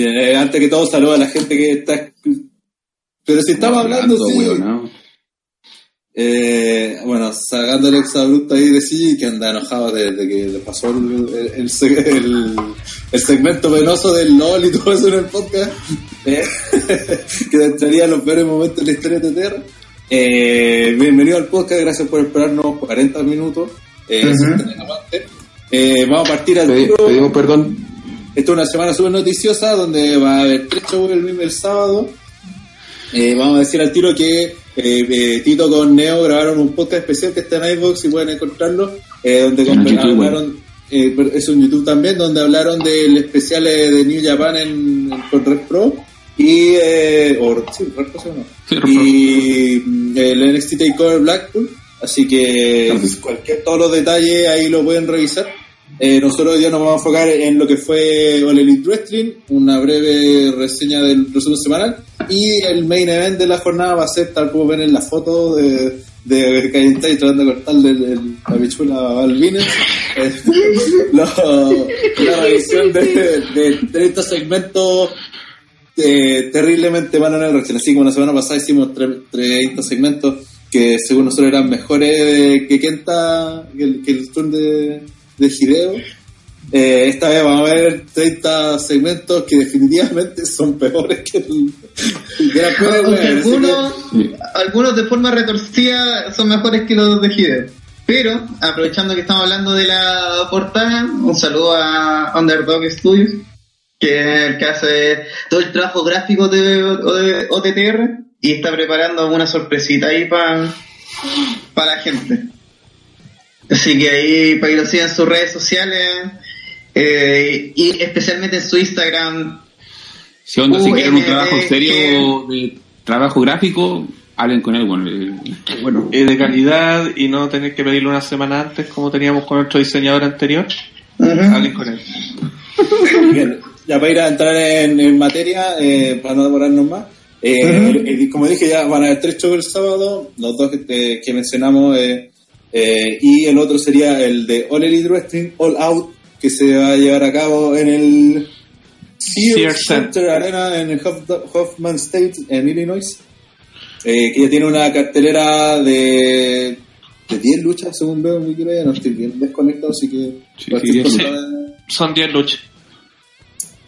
Eh, antes que todo, saludo a la gente que está. Pero si estamos hablando. Sí. Eh, bueno, sacando el exabrupto ahí de sí, que anda enojado desde que le pasó el, el, el, segmento venoso del LOL y todo eso en el podcast, eh, que entraría en los peores momentos de la historia de Terra. Eh, bienvenido al podcast, gracias por esperarnos 40 minutos. Eh, vamos a partir al Pedimos perdón esta es una semana súper noticiosa donde va a haber tres shows el, mismo sábado. Eh, vamos a decir al tiro que eh, eh, Tito con Neo grabaron un podcast especial que está en iVoox y pueden encontrarlo, donde hablaron, es un YouTube también, donde hablaron del especial de New Japan en, con Red Pro y o, sí, Red Pro, no. y mm, el NXT Takeover Blackpool. Así que cualquier, todos los detalles ahí lo pueden revisar. Eh, nosotros hoy día nos vamos a enfocar en lo que fue All Elite Wrestling, una breve reseña del resumen semanal y el main event de la jornada va a ser tal como ven en la foto de, de y tratando de cortarle la bichula a Alvines eh, la revisión de, de 30 segmentos eh, terriblemente malos en el wrestling. Así como la semana pasada hicimos 30 segmentos que según nosotros eran mejores que Kenta que el, que el turn de de Hideo. Eh, esta vez vamos a ver 30 segmentos que definitivamente son peores que el, que algunos, algunos de forma retorcida son mejores que los de Hideo. Pero, aprovechando que estamos hablando de la portada, un saludo a Underdog Studios, que es el que hace todo el trabajo gráfico de, OTTR y está preparando una sorpresita ahí para para la gente. Así que ahí para que lo sigan en sus redes sociales eh, y especialmente en su Instagram. Si onda, si quieren un trabajo serio de trabajo gráfico, hablen con él. Bueno, eh, bueno. Es de calidad y no tener que pedirlo una semana antes como teníamos con nuestro diseñador anterior. Hablen con él. Bien, ya para ir a entrar en, materia, eh, para no demorarnos más. como dije, ya van a haber tres shows el sábado. Los dos que, que mencionamos. Eh, eh, y el otro sería el de All Elite Wrestling All Out, que se va a llevar a cabo en el Sears Center Arena en el Hoffman State en Illinois. Eh, que ya tiene una cartelera de, de 10 luchas, según veo en Wikipedia. No estoy bien desconectado, así que. son 10 luchas.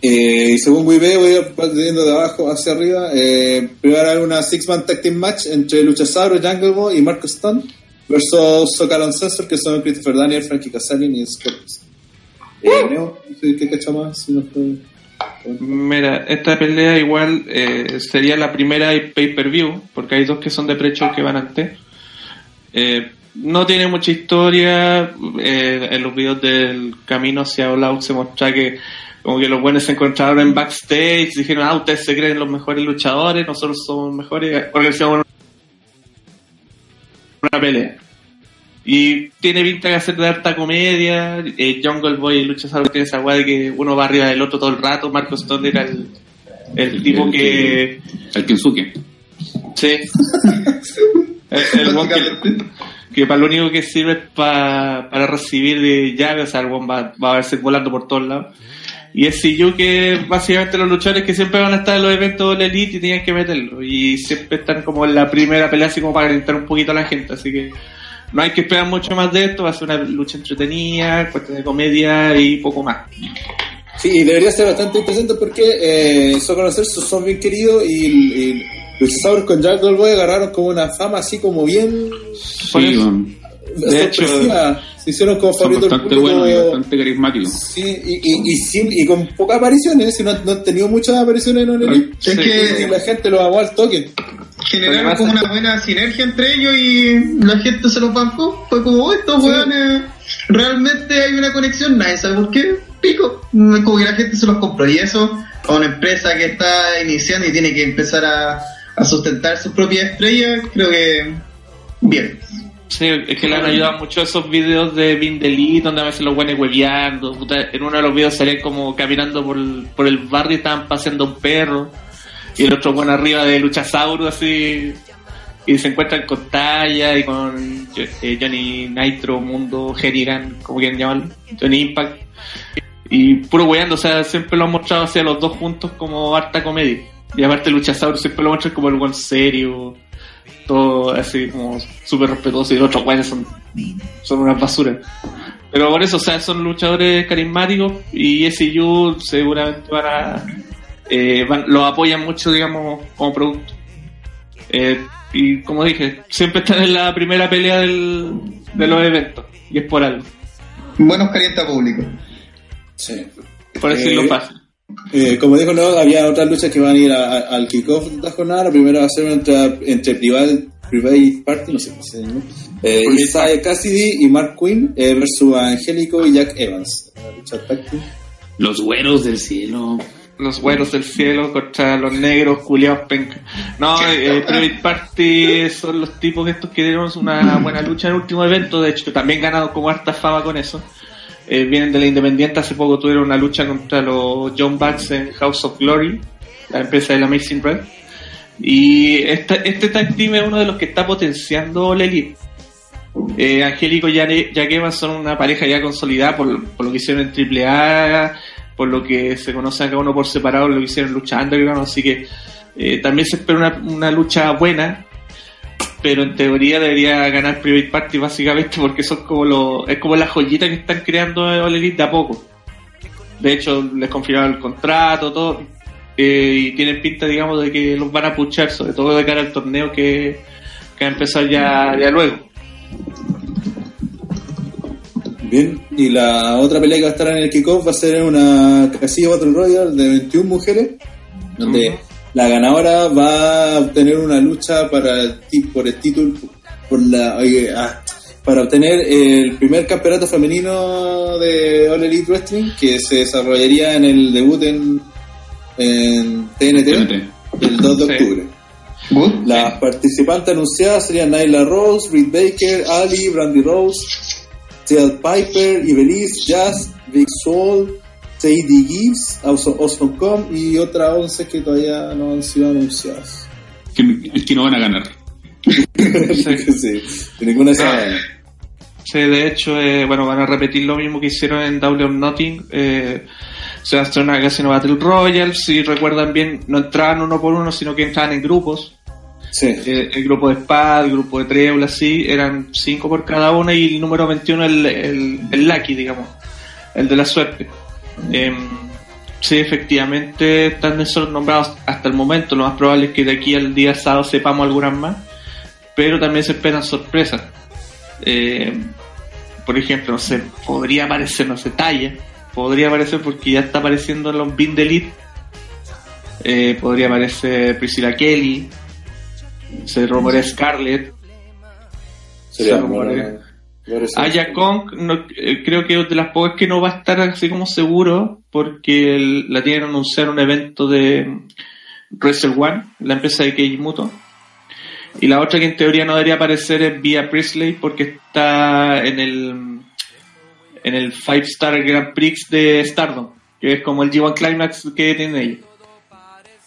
Eh, y según Wikipedia, voy a viendo de abajo hacia arriba. Eh, primero hay una Six-Man Tag Team Match entre Luchasauro, Jungle Boy y Marco Stone versus Socar Ancestor, que son Christopher Daniel, Frankie Casalin y Scott. Eh, ¿Qué? Mira, esta pelea igual eh, sería la primera pay-per-view, porque hay dos que son de precio que van antes. Eh, no tiene mucha historia. Eh, en los videos del camino hacia All Out se muestra que como que los buenos se encontraron en backstage, dijeron, ah, ustedes se creen los mejores luchadores, nosotros somos mejores, organizamos una pelea. Y tiene pinta de hacer de harta comedia. Eh, Jungle Boy y Lucha Sabro tiene esa guay de que uno va arriba del otro todo el rato. Marco Stone era el, el tipo que. El Kensuke. Sí. el, que, para lo único que sirve es para recibir llaves. O sea, el va, va a verse volando por todos lados. Y es yo que básicamente los luchadores que siempre van a estar en los eventos de la Elite y tienen que meterlo. Y siempre están como en la primera pelea así como para calentar un poquito a la gente. Así que no hay que esperar mucho más de esto. Va a ser una lucha entretenida, cuestión de comedia y poco más. Sí, debería ser bastante interesante porque eh, son conocerse, son bien queridos y, y los con Jack Boy agarraron como una fama así como bien... Sí, de hecho, se hicieron como favorito bastante bueno y bastante carismático. Sí, y, y, y, sin, y con pocas apariciones, no, no han tenido muchas apariciones en Onelite. Es que la gente lo amó al toque. Generaron como una buena sinergia entre ellos y la gente se los bancó. Fue como, oh, estos weones, realmente hay una conexión, nadie sabe por qué, pico. Como que la gente se los compró. Y eso, a una empresa que está iniciando y tiene que empezar a, a sustentar sus propias estrellas, creo que bien. Sí, es que le han ayudado mucho esos videos de Vindelí, donde a veces los buenos hueveando. En uno de los videos salían como caminando por el, por el barrio y estaban paseando un perro. Y el otro bueno arriba de Luchasaurus, así. Y se encuentran con Talla y con eh, Johnny Nitro, Mundo, Herigan, como quieran llamarlo, Johnny Impact. Y puro hueando, o sea, siempre lo han mostrado hacia los dos juntos como harta comedia. Y aparte Luchasaurus siempre lo muestran como el buen serio todo así como súper respetuoso y los otros guayos son, son una basura. Pero por eso, o sea, son luchadores carismáticos y SCU seguramente van a, eh, los apoyan mucho, digamos, como producto. Eh, y como dije, siempre están en la primera pelea del, de los eventos y es por algo. Buenos calienta público. Sí. Por decirlo eh, fácil. Eh, como dijo, no, había otras luchas que van a ir al kickoff de la jornada. La primera va a ser entre, entre Private, Private Party, no sé cómo se llama. Eh, Isaiah Cassidy y Mark Quinn eh, versus Angélico y Jack Evans. Los güeros del cielo. Los güeros del cielo contra los negros culiados penca. No, eh, Private Party son los tipos estos que dieron una buena lucha en el último evento. De hecho, también ganado como harta fama con eso. Eh, vienen de la Independiente, hace poco tuvieron una lucha contra los John Bucks en House of Glory, la empresa del Amazing Red. Y este, este tag team es uno de los que está potenciando la Elite. Eh, Angélico y Evans son una pareja ya consolidada por, lo que hicieron en AAA, por lo que se conoce cada uno por separado, lo que hicieron en lucha underground, así que eh, también se espera una, una lucha buena pero en teoría debería ganar Private Party básicamente porque son como los, es como la joyita que están creando All Elite de a poco. De hecho, les confirmaron el contrato, todo, eh, y tienen pinta, digamos, de que los van a puchar, sobre todo de cara al torneo que, que va a empezar ya, ya luego. Bien, y la otra pelea que va a estar en el kickoff va a ser una casilla Battle Royale de 21 mujeres, donde la ganadora va a obtener una lucha para por el título por la ah, para obtener el primer campeonato femenino de All Elite Wrestling que se desarrollaría en el debut en, en TNT, el 2 de octubre. Las participantes anunciadas serían Nyla Rose, Britt Baker, Ali, Brandy Rose, Ted Piper, Ibeliz, Jazz, Big Soul, Sadie Gibbs, Awesome.com y otra 11 que todavía no han sido anunciadas. Que, que no van a ganar. sí, ninguna de Sí, de hecho, eh, bueno, van a repetir lo mismo que hicieron en Double or Nothing. Eh, se va a hacer una Casino Battle Royale. Si recuerdan bien, no entraban uno por uno, sino que entraban en grupos. Sí. Eh, el grupo de Spad, el grupo de Treble, así, eran cinco por cada uno y el número 21 el, el, el Lucky, digamos, el de la suerte. Eh, sí, efectivamente están esos nombrados hasta el momento. Lo más probable es que de aquí al día sábado sepamos algunas más, pero también se esperan sorpresas. Eh, por ejemplo, no sé, podría aparecer, no sé, Talla, podría aparecer porque ya está apareciendo en los Bin Elite. Eh, podría aparecer Priscilla Kelly, se rumorea Scarlett. Sería se rumorea, Aya Kong eh, creo que es de las pocas que no va a estar así como seguro porque la tienen anunciar un evento de Wrestle One, la empresa de Keiji Muto. Y la otra que en teoría no debería aparecer es Via Priestley porque está en el en el Five Star Grand Prix de Stardom, que es como el G1 Climax que tienen ellos.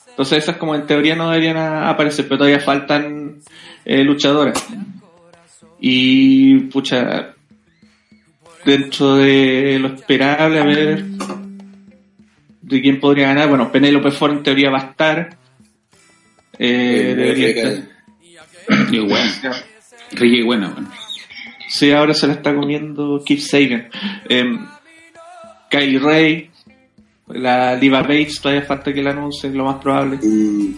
Entonces esas como en teoría no deberían aparecer, pero todavía faltan eh, luchadoras. Y, pucha, dentro de lo esperable, a ver, de quién podría ganar. Bueno, Penélope Ford en teoría va a estar. Eh, debería estar. Qué buena. Qué buena, bueno. Sí, ahora se la está comiendo Keith Sagan. Eh, Kylie Ray, la Diva Bates, todavía falta que la anuncien, lo más probable. Mm.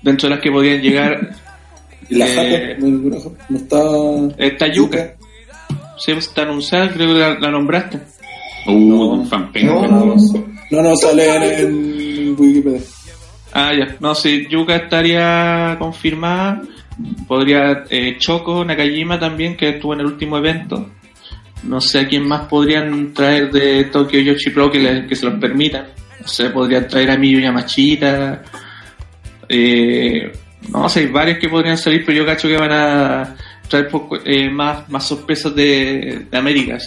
Dentro de las que podrían llegar ¿Y la eh, ¿No está...? Está Yuka. Sí, pues, está anunciada, creo que la, nombraste. Uh, no, no, no, no, sale en, Wikipedia. Ah, ya. No, sí, Yuka estaría confirmada. Podría eh, Choco, Nakajima también, que estuvo en el último evento. No sé a quién más podrían traer de Tokyo Yoshi Pro que, que se los permita. No sé, podrían traer a Miyu Yamachita. Eh, no, sé, hay varios que podrían salir, pero yo cacho que van a traer eh, más, más sorpresas de, de América.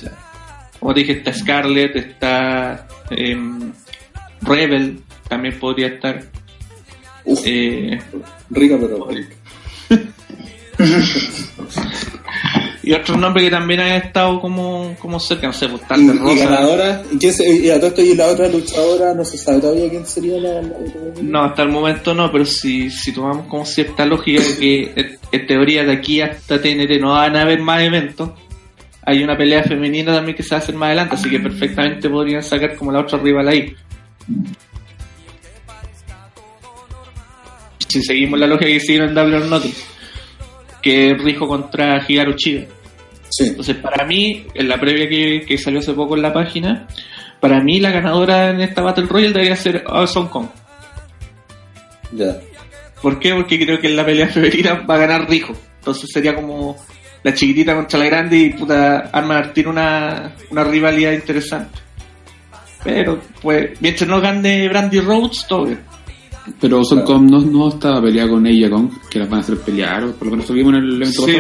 Como te dije, está Scarlett, está em, Rebel, también podría estar. eh, rica, pero rica. y otro nombre que también ha estado como, como cerca, no sé, pues tal de Rosa. Y ganadora, ¿y, quién se, y, a todo esto, y la otra luchadora, no se sabe todavía quién sería la, No, hasta el momento no, pero si, si tomamos como cierta lógica de que en teoría de aquí hasta TNT no van a haber más eventos, hay una pelea femenina también que se va a hacer más adelante, así que perfectamente podrían sacar como la otra rival ahí. Si seguimos la lógica que siguieron en Double Nothing, que es Rijo contra Higaru Entonces, para mí, en la previa que, salió hace poco en la página, para mí la ganadora en esta Battle Royale debería ser Awesome Kong. Ya. ¿Por qué? Porque creo que en la pelea femenina va a ganar Rijo. Entonces sería como la chiquitita contra la grande y puta Arma tiene una, una rivalidad interesante. Pero, pues, mientras no gane Brandy Rhodes, todo bien. Pero Son no, no estaba peleada con ella, con que las van a hacer pelear, o por lo menos lo vimos en el evento sí,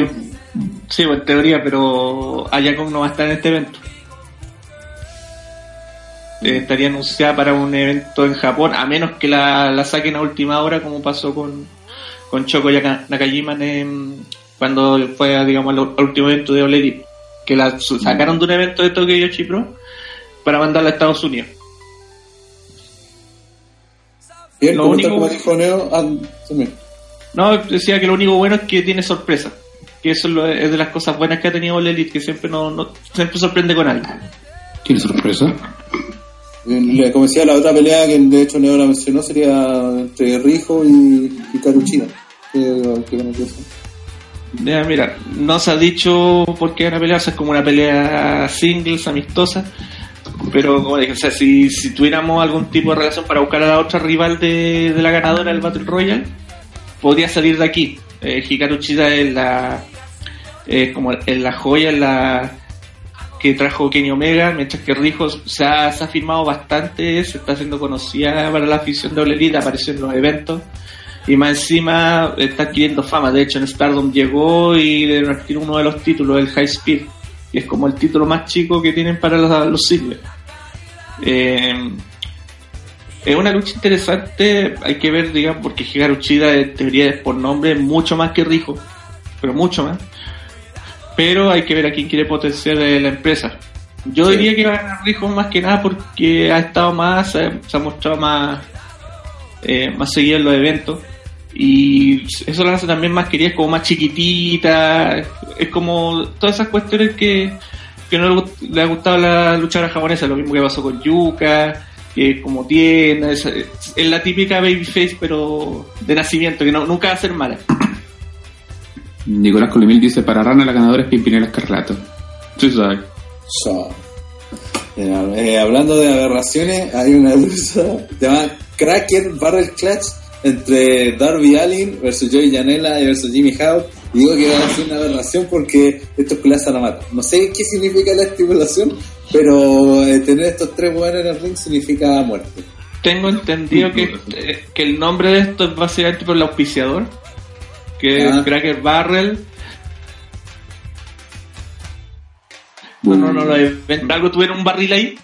Sí, pues, en teoría, pero Ayakon no va a estar en este evento. Eh, estaría anunciada para un evento en Japón, a menos que la, la saquen a última hora, como pasó con, con Choco Nakajima en, cuando fue, digamos, el último evento de Oleri, que la sacaron de un evento de Tokyo Yoshi Pro para mandarla a Estados Unidos. Bien, lo único Neo, ah, no, decía que lo único bueno es que tiene sorpresa. Que eso es, de las cosas buenas que ha tenido Elite, que siempre no, no siempre sorprende con algo. ¿Tiene sorpresa? Como decía, la otra pelea que de hecho Neo la mencionó sería entre Rijo y, y Karuchina. Que, que, mira, no se ha dicho por qué van a pelear, es como una pelea singles, amistosa. Pero, como dije, o sea, si, si tuviéramos algún tipo de relación para buscar a la otra rival de, la ganadora del Battle Royale, podría salir de aquí. Eh, Hikaru Chida es la, como en la joya, la que trajo Kenny Omega, mientras que Rijo se ha, se ha firmado bastante, se está haciendo conocida para la afición de Ole apareció en los eventos y más encima está adquiriendo fama. De hecho, en Stardom llegó y le adquirir uno de los títulos, el High Speed, que es como el título más chico que tienen para los, los eh, es una lucha interesante, hay que ver, digamos, porque Chida en teoría es por nombre mucho más que Rijo, pero mucho más. Pero hay que ver a quién quiere potenciar la empresa. Yo diría que va a ganar Rijo más que nada porque ha estado más, se ha mostrado más, eh, más seguido en los eventos y eso la hace también más querida, es como más chiquitita, es como todas esas cuestiones que, que no le, ha gustado a la luchadora japonesa, lo mismo que pasó con Yuka, que como tiene, es, la típica babyface pero de nacimiento, que no, nunca va a ser mala. Nicolás Colimil dice, para Rana la ganadora es Pimpinela Escarlato. Sí, sabes. Eh, hablando de aberraciones, hay una lucha llamada Cracker Barrel Clutch entre Darby Allin versus Joey Janela y versus Jimmy Howe. Y digo que va a ser una aberración porque estos culas a la mata. No sé qué significa la estipulación, pero eh, tener estos tres buenos en el ring significa muerte. Tengo entendido que, eh, que el nombre de esto es básicamente por el auspiciador, que es ah. Cracker Barrel. Bueno, no, no, no, algo tuvieron un barril ahí.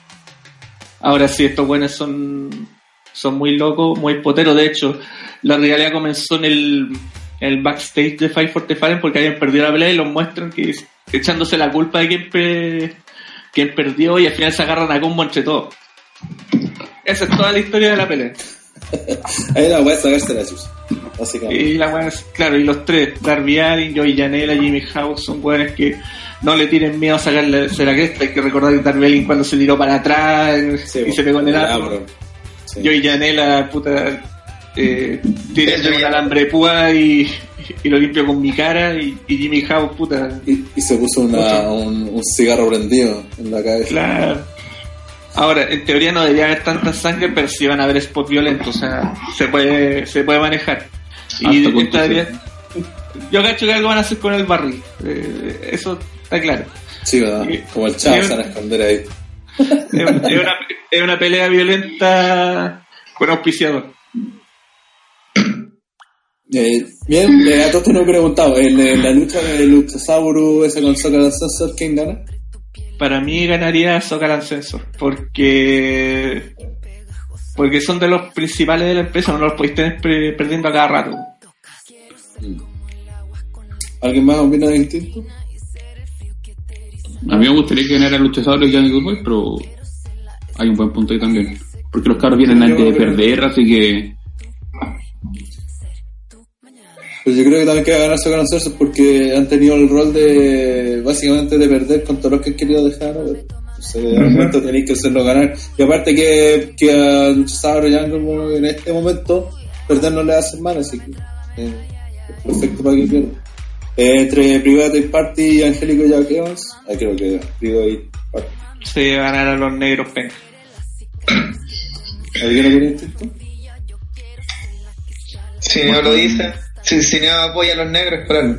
Ahora sí, estos buenos son son muy locos, muy poteros. De hecho, la realidad comenzó en el, el backstage de Fight for the Fallen porque habían perdido la pelea y los muestran que echándose la culpa de quien, perdió y al final se agarran a combo entre todos. Esa es toda la historia de la pelea. Ahí la weá saberse la Y la claro, y los tres, Darby Allin, Joey Janela, Jimmy House, son weones que no le tienen miedo a sacarle la cresta. Hay que recordar que Darby Allin cuando se tiró para atrás y se pegó en el árbol. Yo y Janela, puta, eh, tiré un alambre púa y, y, lo limpio con mi cara y, Jimmy House, puta. Y, se puso una, un, cigarro prendido en la cabeza. Claro. Ahora, en teoría no debería haber tanta sangre, pero sí van a haber spots violentos, o sea, se puede, se puede manejar. Y yo cacho que algo van a hacer con el barril, eh, eso está claro. Sí, ¿verdad? Como el chavo se van a esconder ahí es, una, pelea violenta con auspiciador. Eh, bien, eh, a todos te no he preguntado, en, la lucha de Luchasaurus, esa con Soccer Sensor, ¿quién gana? Para mí ganaría Soccer Sensor, porque porque son de los principales de la empresa, no los podéis tener perdiendo a cada rato. ¿Alguien más opina distinto? A mí me gustaría que ganara Luchasaurus y Jungle Boy, pero hay un buen punto ahí también. Porque los carros vienen antes de perder, así que pues yo creo que también que ganar a conocerse porque han tenido el rol de básicamente de perder con todos los que han querido dejar. Entonces, al momento tenéis que hacerlo ganar. Y aparte que, que a Luchasauro y Angle en este momento perder no le hace mal, así que eh, es perfecto para que pierda. Eh, entre Private Party y Angélico Jack Evans, ahí creo que Private Party. Sí, ganar a los negros pen. ¿Alguien lo tiene instinto? Sí, no lo dice. Si, si no apoya a los negros, claro.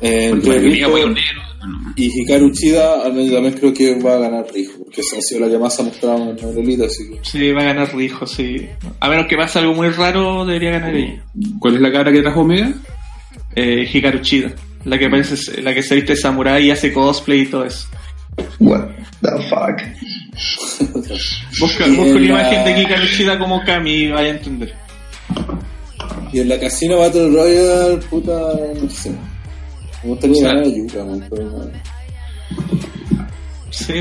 Eh, y Hikaru Uchida, al menos también creo que va a ganar Rijo, porque esa ha sido la que más ha mostrado en el Elite, así que... Sí, va a ganar Rijo, sí. A menos que pase algo muy raro, debería ganar ella. ¿Cuál es la cara que trajo Omega? Eh, Hikaru Uchida, la que parece, la que se viste samurai y hace cosplay y todo eso. What the fuck? busca, busca una imagen de Hikaru Uchida como Kami y vaya a entender. Y en la Casino Battle Royale, puta, no sé. Me gustaría ganar a Yuka, Sí,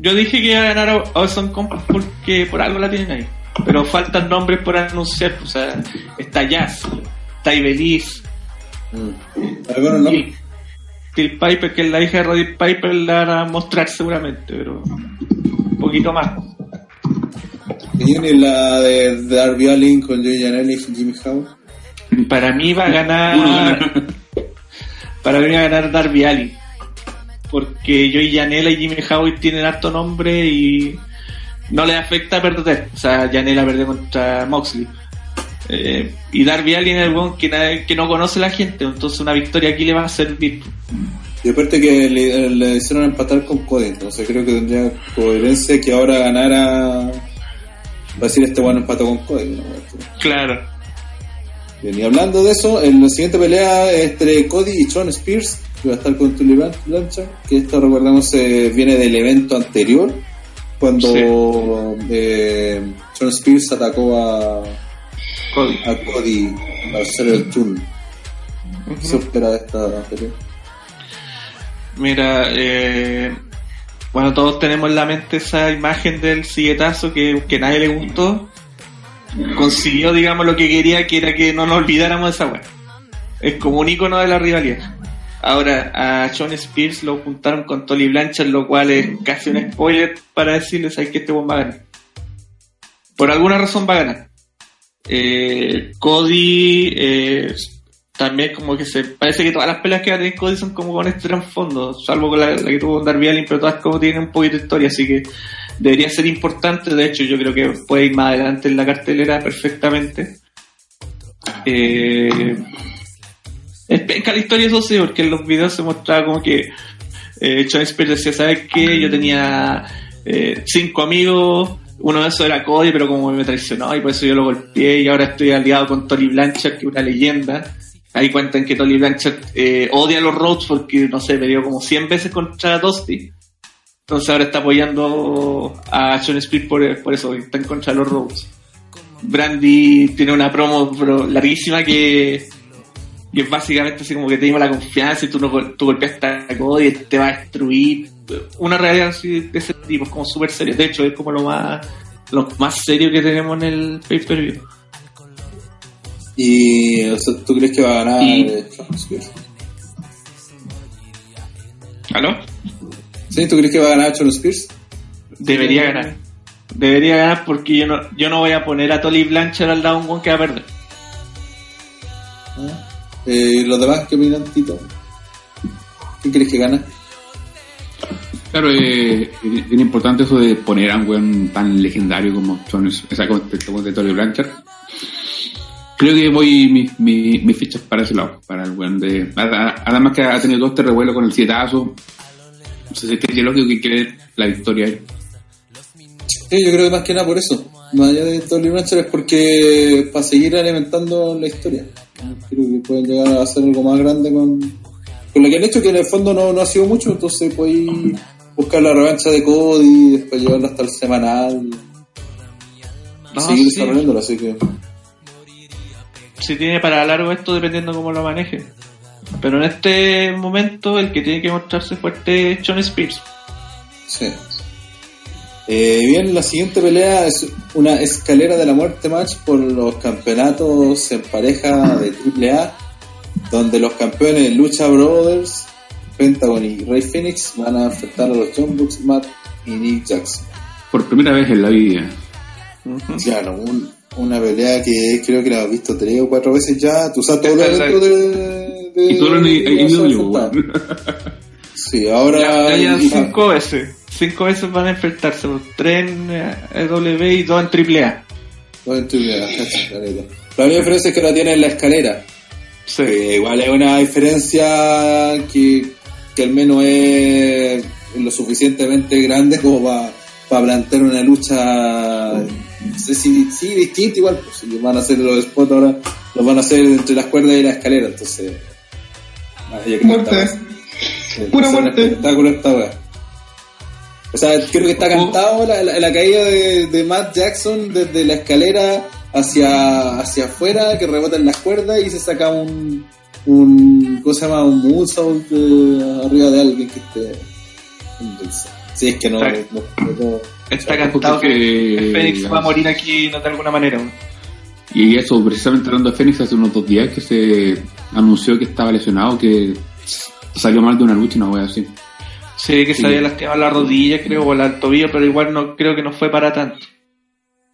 yo dije que iba a ganar a Awesome Comp porque por algo la tienen ahí. Pero faltan nombres por anunciar. O sea, está Jazz, está Ibeliz. Mm. ¿Algunos nombres? Till Piper, que es la hija de Roddy Piper, la van a mostrar seguramente, pero un poquito más. ¿Y la de Darby Allin con Joey Janelle y Jimmy Howe? Para mí va a ganar. para mí va a ganar Darby Allin. Porque yo y Janela y Jimmy Howe tienen harto nombre y no le afecta perder. O sea, Janela perdió contra Moxley. Eh, y Darby Allin es el que, que no conoce la gente, entonces una victoria aquí le va a servir. Y aparte que le, hicieron empatar con Cody, entonces creo que tendría coherencia que ahora ganara. Va a decir este bueno empató con Cody. Claro. Bien, y hablando de eso, en la siguiente pelea entre Cody y Sean Spears, que va a estar con Tully Blanchard, que esto recordamos eh, viene del evento anterior, cuando eh, Sean Spears atacó a Cody, a Cody para hacer el turno. ¿Qué se espera de esta pelea? Mira, eh, bueno, todos tenemos en la mente esa imagen del silletazo que, que nadie le gustó consiguió, digamos, lo que quería, que era que no nos olvidáramos de esa weá. Es como un icono de la rivalidad. Ahora, a Sean Spears lo juntaron con Tolly Blanchard, lo cual es casi un spoiler para decirles hay que este buen va a ganar. Por alguna razón va a ganar. Eh, Cody eh, también como que se parece que todas las peleas que va a tener Cody son como con este trasfondo, salvo con la, que tuvo con Darby Allin, pero todas como tienen un poquito de historia, así que debería ser importante. De hecho, yo creo que puede ir más adelante en la cartelera perfectamente. Eh, es la historia, eso sí, porque en los videos se mostraba como que eh, Sean Spears decía, ¿sabes qué? Yo tenía eh, cinco amigos, uno de esos era Cody, pero como me traicionó y por eso yo lo golpeé y ahora estoy aliado con Tony Blanchard, que es una leyenda. Ahí cuentan que Tony Blanchard eh, odia a los Rhodes porque, no sé, dio como 100 veces contra Dusty. Entonces ahora está apoyando a Sean Speed por, por eso, está en contra de los Rhodes. Brandy tiene una promo larguísima que, que es básicamente así como que te dimos la confianza y tú, no, tú golpeaste a Cody y te va a destruir. Una realidad así de ese tipo, es como súper serio. De hecho, es como lo más, lo más serio que tenemos en el pay-per-view. ¿Y tú crees que va a ganar y... ¿Aló? ¿Sí? ¿Tú crees que va a ganar Sean Spears? Debería ganar. Debería ganar porque yo no, yo no voy a poner a Tolly Blanchard al lado un que va a perder. Ah. Eh, ¿Los demás qué opinan, Tito? ¿Quién crees que gana? Claro, eh, es bien importante eso de poner a un weón tan legendario como Sean, o sea, como de Tolly Blanchard. Creo que voy mis mi, mi fichas para ese lado, para el weón de. Además que ha tenido todo este revuelo con el sietazo, no sé si es lógico que quiere la victoria ahí. Sí, yo creo que más que nada por eso. más allá de Tolly Rancher es porque para seguir alimentando la historia. Creo que pueden llegar a hacer algo más grande con, con lo que han hecho, que en el fondo no, no ha sido mucho, entonces podéis buscar la revancha de Cody y después llevarla hasta el semanal. No, seguir sí. desarrollándolo, así que. si tiene para largo esto dependiendo cómo lo maneje. Pero en este momento el que tiene que mostrarse fuerte es John Spears. Sí. Eh, bien, la siguiente pelea es una escalera de la muerte match por los campeonatos en pareja de AAA, donde los campeones Lucha Brothers, Pentagon y Ray Phoenix van a enfrentar a los John Bucks, Matt y Nick Jackson. Por primera vez en la vida. Claro, un- una pelea que creo que la has visto tres o cuatro veces ya. Tú sabes todo dentro de, de- Y solo en en weón. Sí, ahora. Ya, ya y- cinco veces. Cinco veces van a enfrentarse. Tres en eh, W y dos en AAA. No, en AAA, cacha, la. La única diferencia es que ahora tienen la escalera. Sí. Eh, igual es una diferencia que, que al menos es lo suficientemente grande como para plantear una lucha no sé si sí, distinta igual pues, si van a hacer los spots ahora los van a hacer entre las cuerdas y la escalera entonces ah, que Muerte. sí, Pura muerte. espectáculo esta wea. o sea creo que está cantado la, la- la caída de, de Matt Jackson desde la escalera hacia hacia afuera que rebota en las cuerdas y se saca un un ¿cómo se llama? un moonsault eh, arriba de alguien que esté Sí, es que no, Está- no, no- no- Está cantado que, que Fénix va a morir aquí no de alguna manera. Y eso, precisamente hablando de Fénix, hace unos dos días que se anunció que estaba lesionado, que salió mal de una lucha y una wea así. Sí, que se Sí. había lastimado la rodilla, creo, o el tobillo, pero igual no creo que no fue para tanto.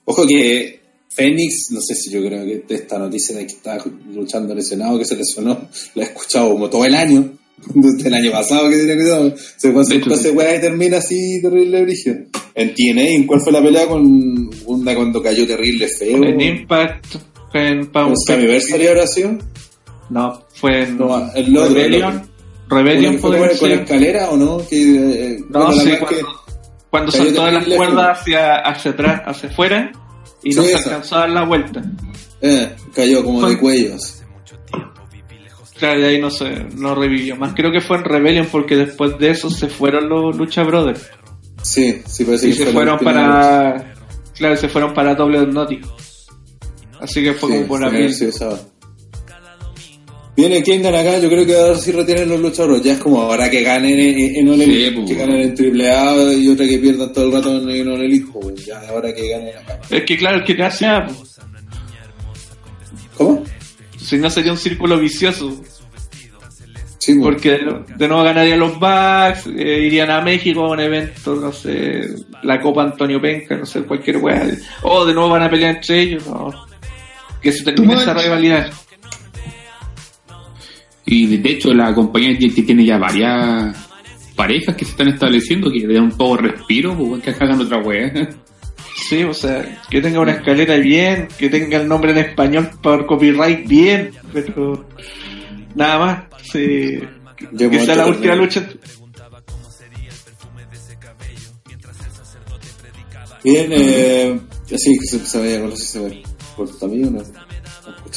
Ojo que Fénix, no sé si yo creo que esta noticia de que está luchando lesionado, que se lesionó, la he escuchado como todo el año, desde el año pasado que tiene cuidado, se De hecho, hacer sí. y termina así terrible brillo. En TNA, ¿cuál fue la pelea con una cuando cayó terrible feo? En Impact, en Pound ¿En habrá sido? No, fue en No, el Rebellion. Rebellion ¿Fue con, con escalera o no? Que, eh, No, sí, cuando, saltó de las cuerdas hacia, hacia atrás, hacia afuera, y no se alcanzó a dar la vuelta. eh, cayó como de Fue- cuellos. Claro, y ahí no se no revivió. Más creo que fue en Rebellion porque después de eso se fueron los Lucha Brothers. Sí, sí parece Y que se fue fueron para. Claro, se fueron para Doble Nothing. Así que fue Sí, como por abril. sí. Viene, ¿quién gana acá? Yo creo que ahora sí retienen los luchadores. Ya es como ahora que ganen en, en Sí, pues, que ganen en Triple A y otra que pierdan todo el rato en, en Elite. Pues ya ahora que ganen acá. Es que claro, el que hace ¿Cómo? si no sería un círculo vicioso. Sí, pues. Porque de, de nuevo ganarían los Bucks, eh, irían a México a un evento, no sé, la Copa Antonio Penca, no sé, cualquier weá. O de nuevo van a pelear entre ellos, no. Que se termine esa rivalidad. Y de hecho la compañía que tiene ya varias parejas que se están estableciendo que le dan un poco de respiro, pues que hagan otra wea. Sí, o sea, que tenga una escalera bien, que tenga el nombre en español por copyright bien, pero nada más. Sí. Ya Que sea la última también. lucha. Bien, eh, así que se, no sé si se me corta a mí o no,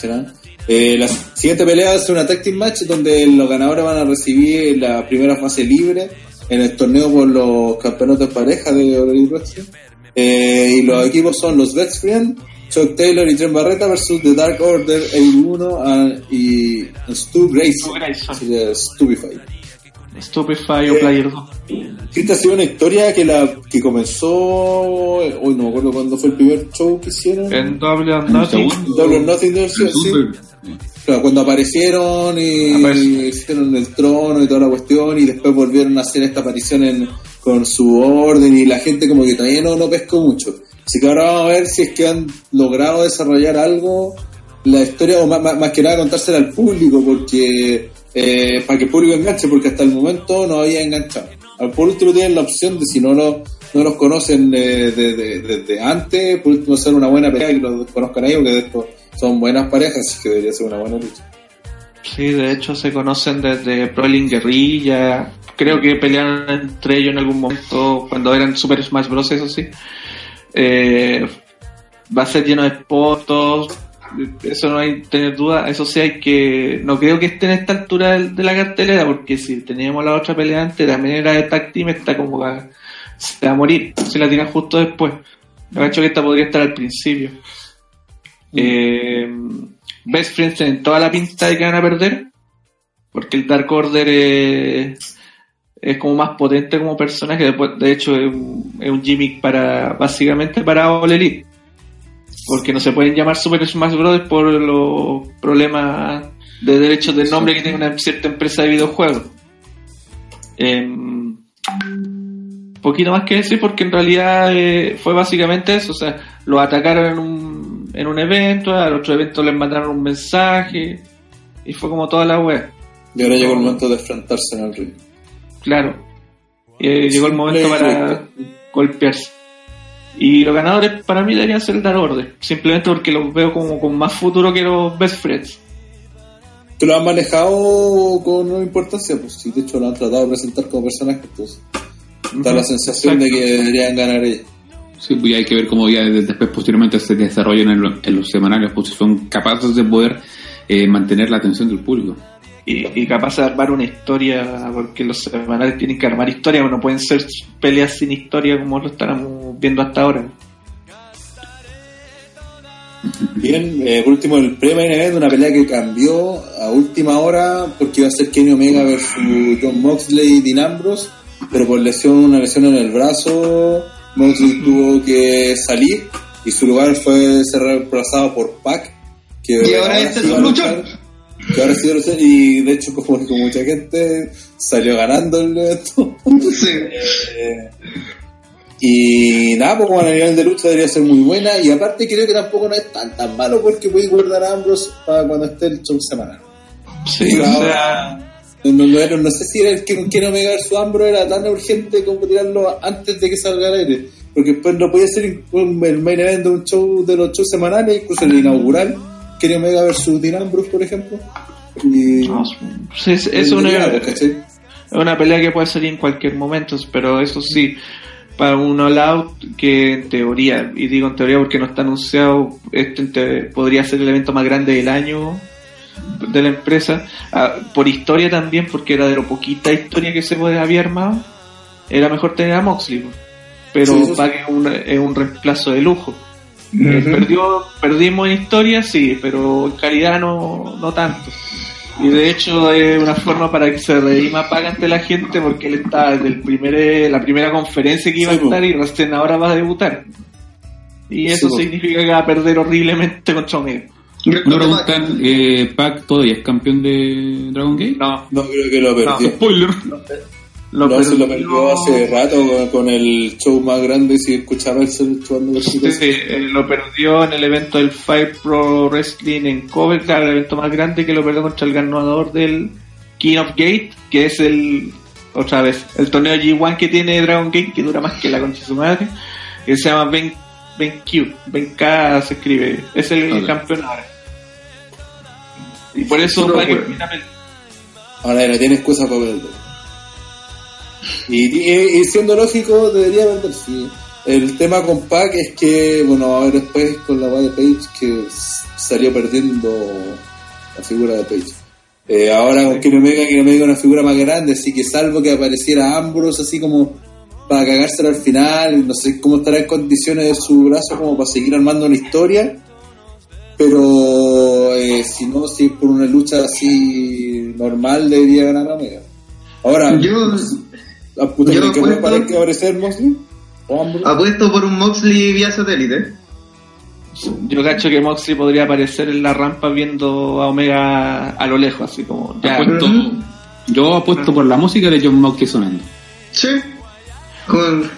nada. Eh, la siguiente pelea es una tag team match donde los ganadores van a recibir la primera fase libre en el torneo por los campeonatos de pareja de Elite Wrestling. Eh, y los equipos son los Best Friends, Chuck Taylor y Trent Barreta versus The Dark Order, El1 and- y Stu Grayson. Stu Grayson. Sería Stupefy. Stupefy o Player 2. Esta ha sido una historia que la que comenzó, hoy no me acuerdo cuándo fue el primer show que hicieron. En Double Nothing. Double or Nothing Claro, cuando aparecieron y Aparece. hicieron el trono y toda la cuestión y después volvieron a hacer esta aparición en- con su orden y la gente como que todavía no, no pescó mucho. Así que ahora vamos a ver si es que han logrado desarrollar algo, la historia o más, más- que nada contársela al público porque eh, para que el público enganche porque hasta el momento no había enganchado. Por último tienen la opción de si no, lo, no los conocen eh, desde desde antes, por último hacer una buena pelea y los conozcan ahí porque después son buenas parejas, así que debería ser una buena lucha. Sí, de hecho se conocen desde Proling Guerrilla. Creo que pelearon entre ellos en algún momento cuando eran Super Smash Bros. Eso sí. Eh, va a ser lleno de spots, eso no hay que tener duda, eso sí hay que, no creo que esté en esta altura de, la cartelera, porque si teníamos la otra pelea antes, también era de tag team, está como que se va a morir, si la tiran justo después. Me ha hecho que esta podría estar al principio. Mm. Eh, Best Friends en toda la pinta de que van a perder, porque el Dark Order es, es como más potente como personaje, después, de hecho es un, es un gimmick para, básicamente para All Elite porque no se pueden llamar Super Smash Bros. por los problemas de derechos de nombre que tiene una cierta empresa de videojuegos. Eh, poquito más que decir porque en realidad eh, fue básicamente eso, o sea, lo atacaron en un, en un evento, al otro evento les mandaron un mensaje y fue como toda la web. Y ahora llegó el momento de enfrentarse en el ring. Claro. Eh, llegó el momento para golpearse. Y los ganadores para mí deberían ser el Dark Order, simplemente porque los veo como con más futuro que los Best Friends. ¿Tú lo has manejado con importancia? Pues sí, de hecho lo han tratado de presentar como personajes, entonces da la sensación de que deberían ganar ellos. Sí, pues hay que ver cómo ya después posteriormente se desarrollan en, los semanarios, pues si son capaces de poder eh, mantener la atención del público y, capaz de armar una historia, porque los semanales tienen que armar historia, no pueden ser peleas sin historia como lo estamos viendo hasta ahora. Bien, eh, último el pre-main event, una pelea que cambió a última hora porque iba a ser Kenny Omega versus John Moxley y Dean Ambrose, pero por lesión, una lesión en el brazo, Moxley tuvo que salir y su lugar fue ser reemplazado por Pac. Que y ahora este es un luchón que ahora sí lo y de hecho como, mucha gente salió ganando el evento. Sí. Eh, y nada, pues como a nivel de lucha debería ser muy buena y aparte creo que tampoco no es tan tan malo porque puede guardar a Ambrose para cuando esté el show semanal. Sí, o sea... No, no, no, sé si era el que con quien Omega su Ambrose era tan urgente como tirarlo antes de que salga al aire, porque después no podía ser el main event de un show de los shows semanales, incluso el inaugural Kenny Omega versus Dean Ambrose, por ejemplo. Y, es, una, una pelea que puede salir en cualquier momento, pero eso sí, para un All Out que en teoría, y digo en teoría porque no está anunciado, este podría ser el evento más grande del año de la empresa, ah, por historia también, porque era de lo poquita historia que se había armado, era mejor tener a Moxley, pero es un reemplazo de lujo. Eh, perdió, perdimos en historia, sí, pero en calidad no, no tanto. Y de hecho es una forma para que se redima paga ante la gente porque él está desde el primer, la primera conferencia que iba a estar y recién ahora va a debutar. Y eso significa que va a perder horriblemente contra Omega. ¿No preguntan, eh, Pac todavía es campeón de Dragon Gate? No, no creo que lo perdió. spoiler. Lo no, se lo perdió hace rato con, el show más grande, si escuchaba el show Sí, eh, lo perdió en el evento del Fire Pro Wrestling en Cover, claro, el evento más grande que lo perdió contra el ganador del King of Gate, que es el, otra vez, el torneo G1 que tiene Dragon Gate, que dura más que la concha de su madre, que se llama Ben, ben Q, Ben K se escribe, es el campeón ahora. Y por eso, ahora no tiene excusa para perder. Y, siendo lógico, debería haber sí. El tema con Pac es que, bueno, a ver después con la de Page que salió perdiendo la figura de Page. Eh, ahora con Kenny Omega, Kenny Omega una figura más grande, así que salvo que apareciera Ambrose así como para cagárselo al final, no sé cómo estará en condiciones de su brazo como para seguir armando una historia, pero eh, si no, si por una lucha así normal debería ganar Omega. Ahora, yo, yo apuesto, aparecer Moxley? Apuesto por un Moxley vía satélite. Yo cacho que Moxley podría aparecer en la rampa viendo a Omega a lo lejos, así como. yo apuesto por la música de John Moxley sonando. Sí.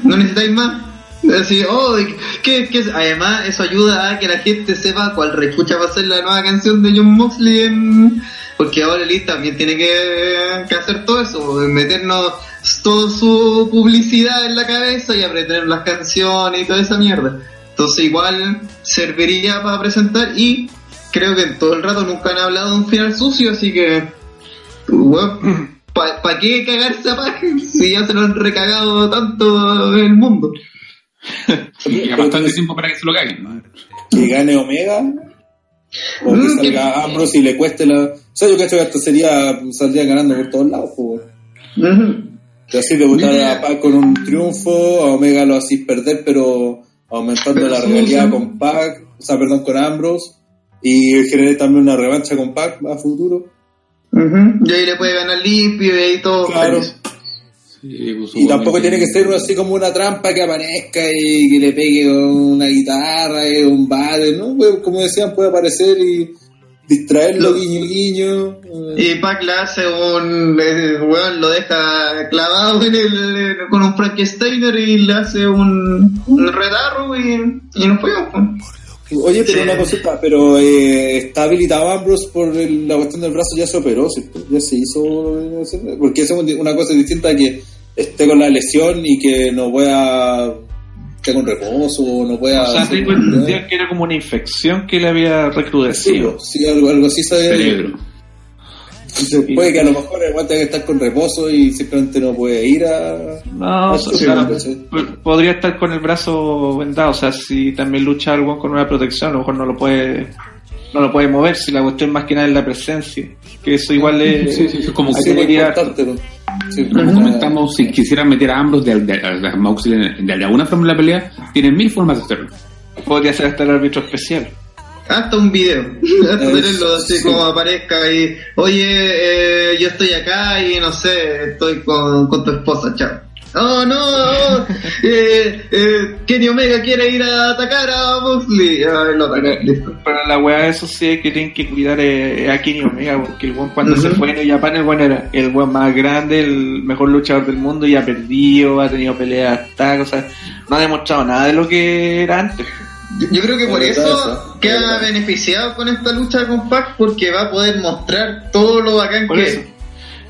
no necesitáis más. Decir, oh, ¿qué, qué? además eso ayuda a que la gente sepa cuál reescucha va a ser la nueva canción de John Moxley en... porque ahora Elite también tiene que, que hacer todo eso, meternos toda su publicidad en la cabeza y aprender las canciones y toda esa mierda. Entonces igual serviría para presentar y creo que en todo el rato nunca han hablado de un final sucio, así que... ¿Para qué cagarse a paja si ya se lo han recagado tanto en el mundo? y bastante tiempo para que se lo caguen, ¿no? que gane Omega o que Mm, salga Ambrose y le cueste la. O sea, yo creo que esto sería, saldría ganando por todos lados, pues. Ujú. Y así debutar a Pac con un triunfo, a Omega lo hacís perder, pero aumentando Pero la sí, rivalidad sí. con Pac, o sea, perdón, con Ambrose, y generé también una revancha con Pac a futuro. Ujú. Y ahí le puede ganar limpio y ahí todo. Claro. Sí, pues, Y tampoco tiene que ser así como una trampa que aparezca y que le pegue con una guitarra y un bate, ¿no? Pues, como decían, puede aparecer y distraerlo, Lo- guiño, guiño. eh. Y Pac le hace un. eh, weón, lo deja clavado en el, con un Frankensteiner y le hace un, un redarro y, y nos fuimos. pues. Oye, pero Sí. una cosita, pero eh, está habilitado Ambrose por el- la cuestión del brazo, ya se operó, ¿cierto? Ya se hizo, porque eso es una cosa distinta a que esté con la lesión y que no pueda esté con reposo, no pueda... O sea, tengo entendido que era como una infección que le había recrudecido. sí, algo, algo así sabe. Cerebro. Entonces, puede que a lo mejor el guante tenga que estar con reposo y simplemente no puede ir a... No, a o podría estar con el brazo vendado, o sea, si también lucha algo con una protección, a lo mejor no lo puede no lo puede mover, si la cuestión más que nada es la presencia, que eso igual es, Sí, sí, sí, como que Como comentamos, si quisieran meter a Ambrose de, de, de- de, de alguna forma en la pelea, tienen mil formas de hacerlo. podría ser hasta el árbitro especial. Hasta un video. Hasta tenerlo así sí. como aparezca y. Oye, eh, yo estoy acá y no sé, estoy con, con tu esposa, chao. Oh no, oh, eh, eh, Kenny Omega quiere ir a atacar a Moxley. Lo ataca, listo. Pero la weá, eso sí, es que tienen que cuidar eh, a Kenny Omega, porque el weón cuando se fue en New Japan, el weón era el weón más grande, el mejor luchador del mundo y ha perdido, ha tenido peleas, tal, o sea, no ha demostrado nada de lo que era antes. Yo, yo creo que por eso eso, es queda beneficiado con esta lucha con Pac porque va a poder mostrar todo lo bacán Por que eso.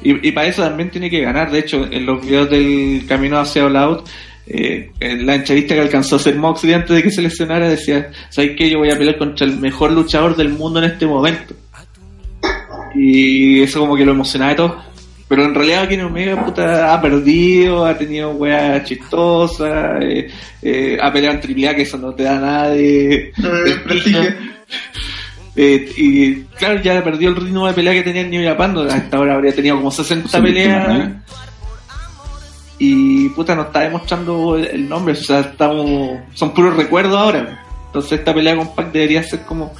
Y, y para eso también tiene que ganar. De hecho, en los videos del camino hacia All Out, eh, en la entrevista que alcanzó a hacer Moxley antes de que se lesionara, decía: ¿Sabes qué? Yo voy a pelear contra el mejor luchador del mundo en este momento. Y eso, como que lo emocionaba de todo. Pero en realidad, Kenny Omega puta, ha perdido, ha tenido weas chistosas, eh, eh, ha peleado en triple A, que eso no te da nada de. De prestigio. Eh, y claro, ya perdió el ritmo de pelea que tenía en New Japan, hasta ahora habría tenido como 60 Sí, peleas. ¿eh? Y puta, no está demostrando el, el nombre, o sea, estamos, son puros recuerdos ahora. Entonces esta pelea con Pac debería ser como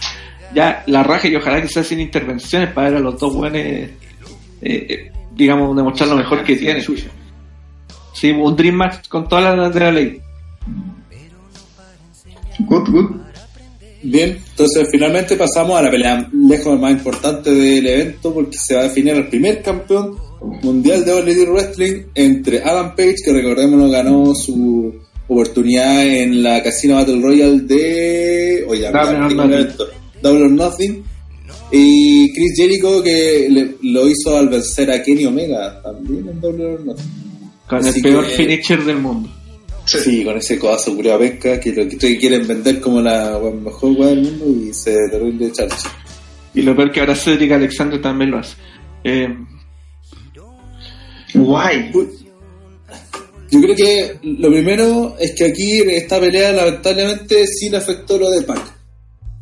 ya la raja y ojalá que sea sin intervenciones para ver a los dos buenos, eh, eh, digamos, demostrar lo mejor que tienen. Sí, un Dream Match con todas las de la ley. Good, good. Bien, entonces finalmente pasamos a la pelea lejos más importante del evento porque se va a definir el primer campeón mundial de WWE Wrestling entre Adam Page, que recordemos ganó su oportunidad en la Casino Battle Royale de... Oye, Double or Nothing. evento. Double or Nothing. Y Chris Jericho que le- lo hizo al vencer a Kenny Omega también en Double or Nothing. Con Así el peor que- finisher del mundo. Sí, con ese codazo culiao pesca que lo que quieren vender como la mejor weá del mundo y se terrible charcha. Y lo peor que ahora Cedric Alexander también lo hace. Eh, Guay. Yo creo que lo primero es que aquí esta pelea lamentablemente sí le afectó lo de Pac.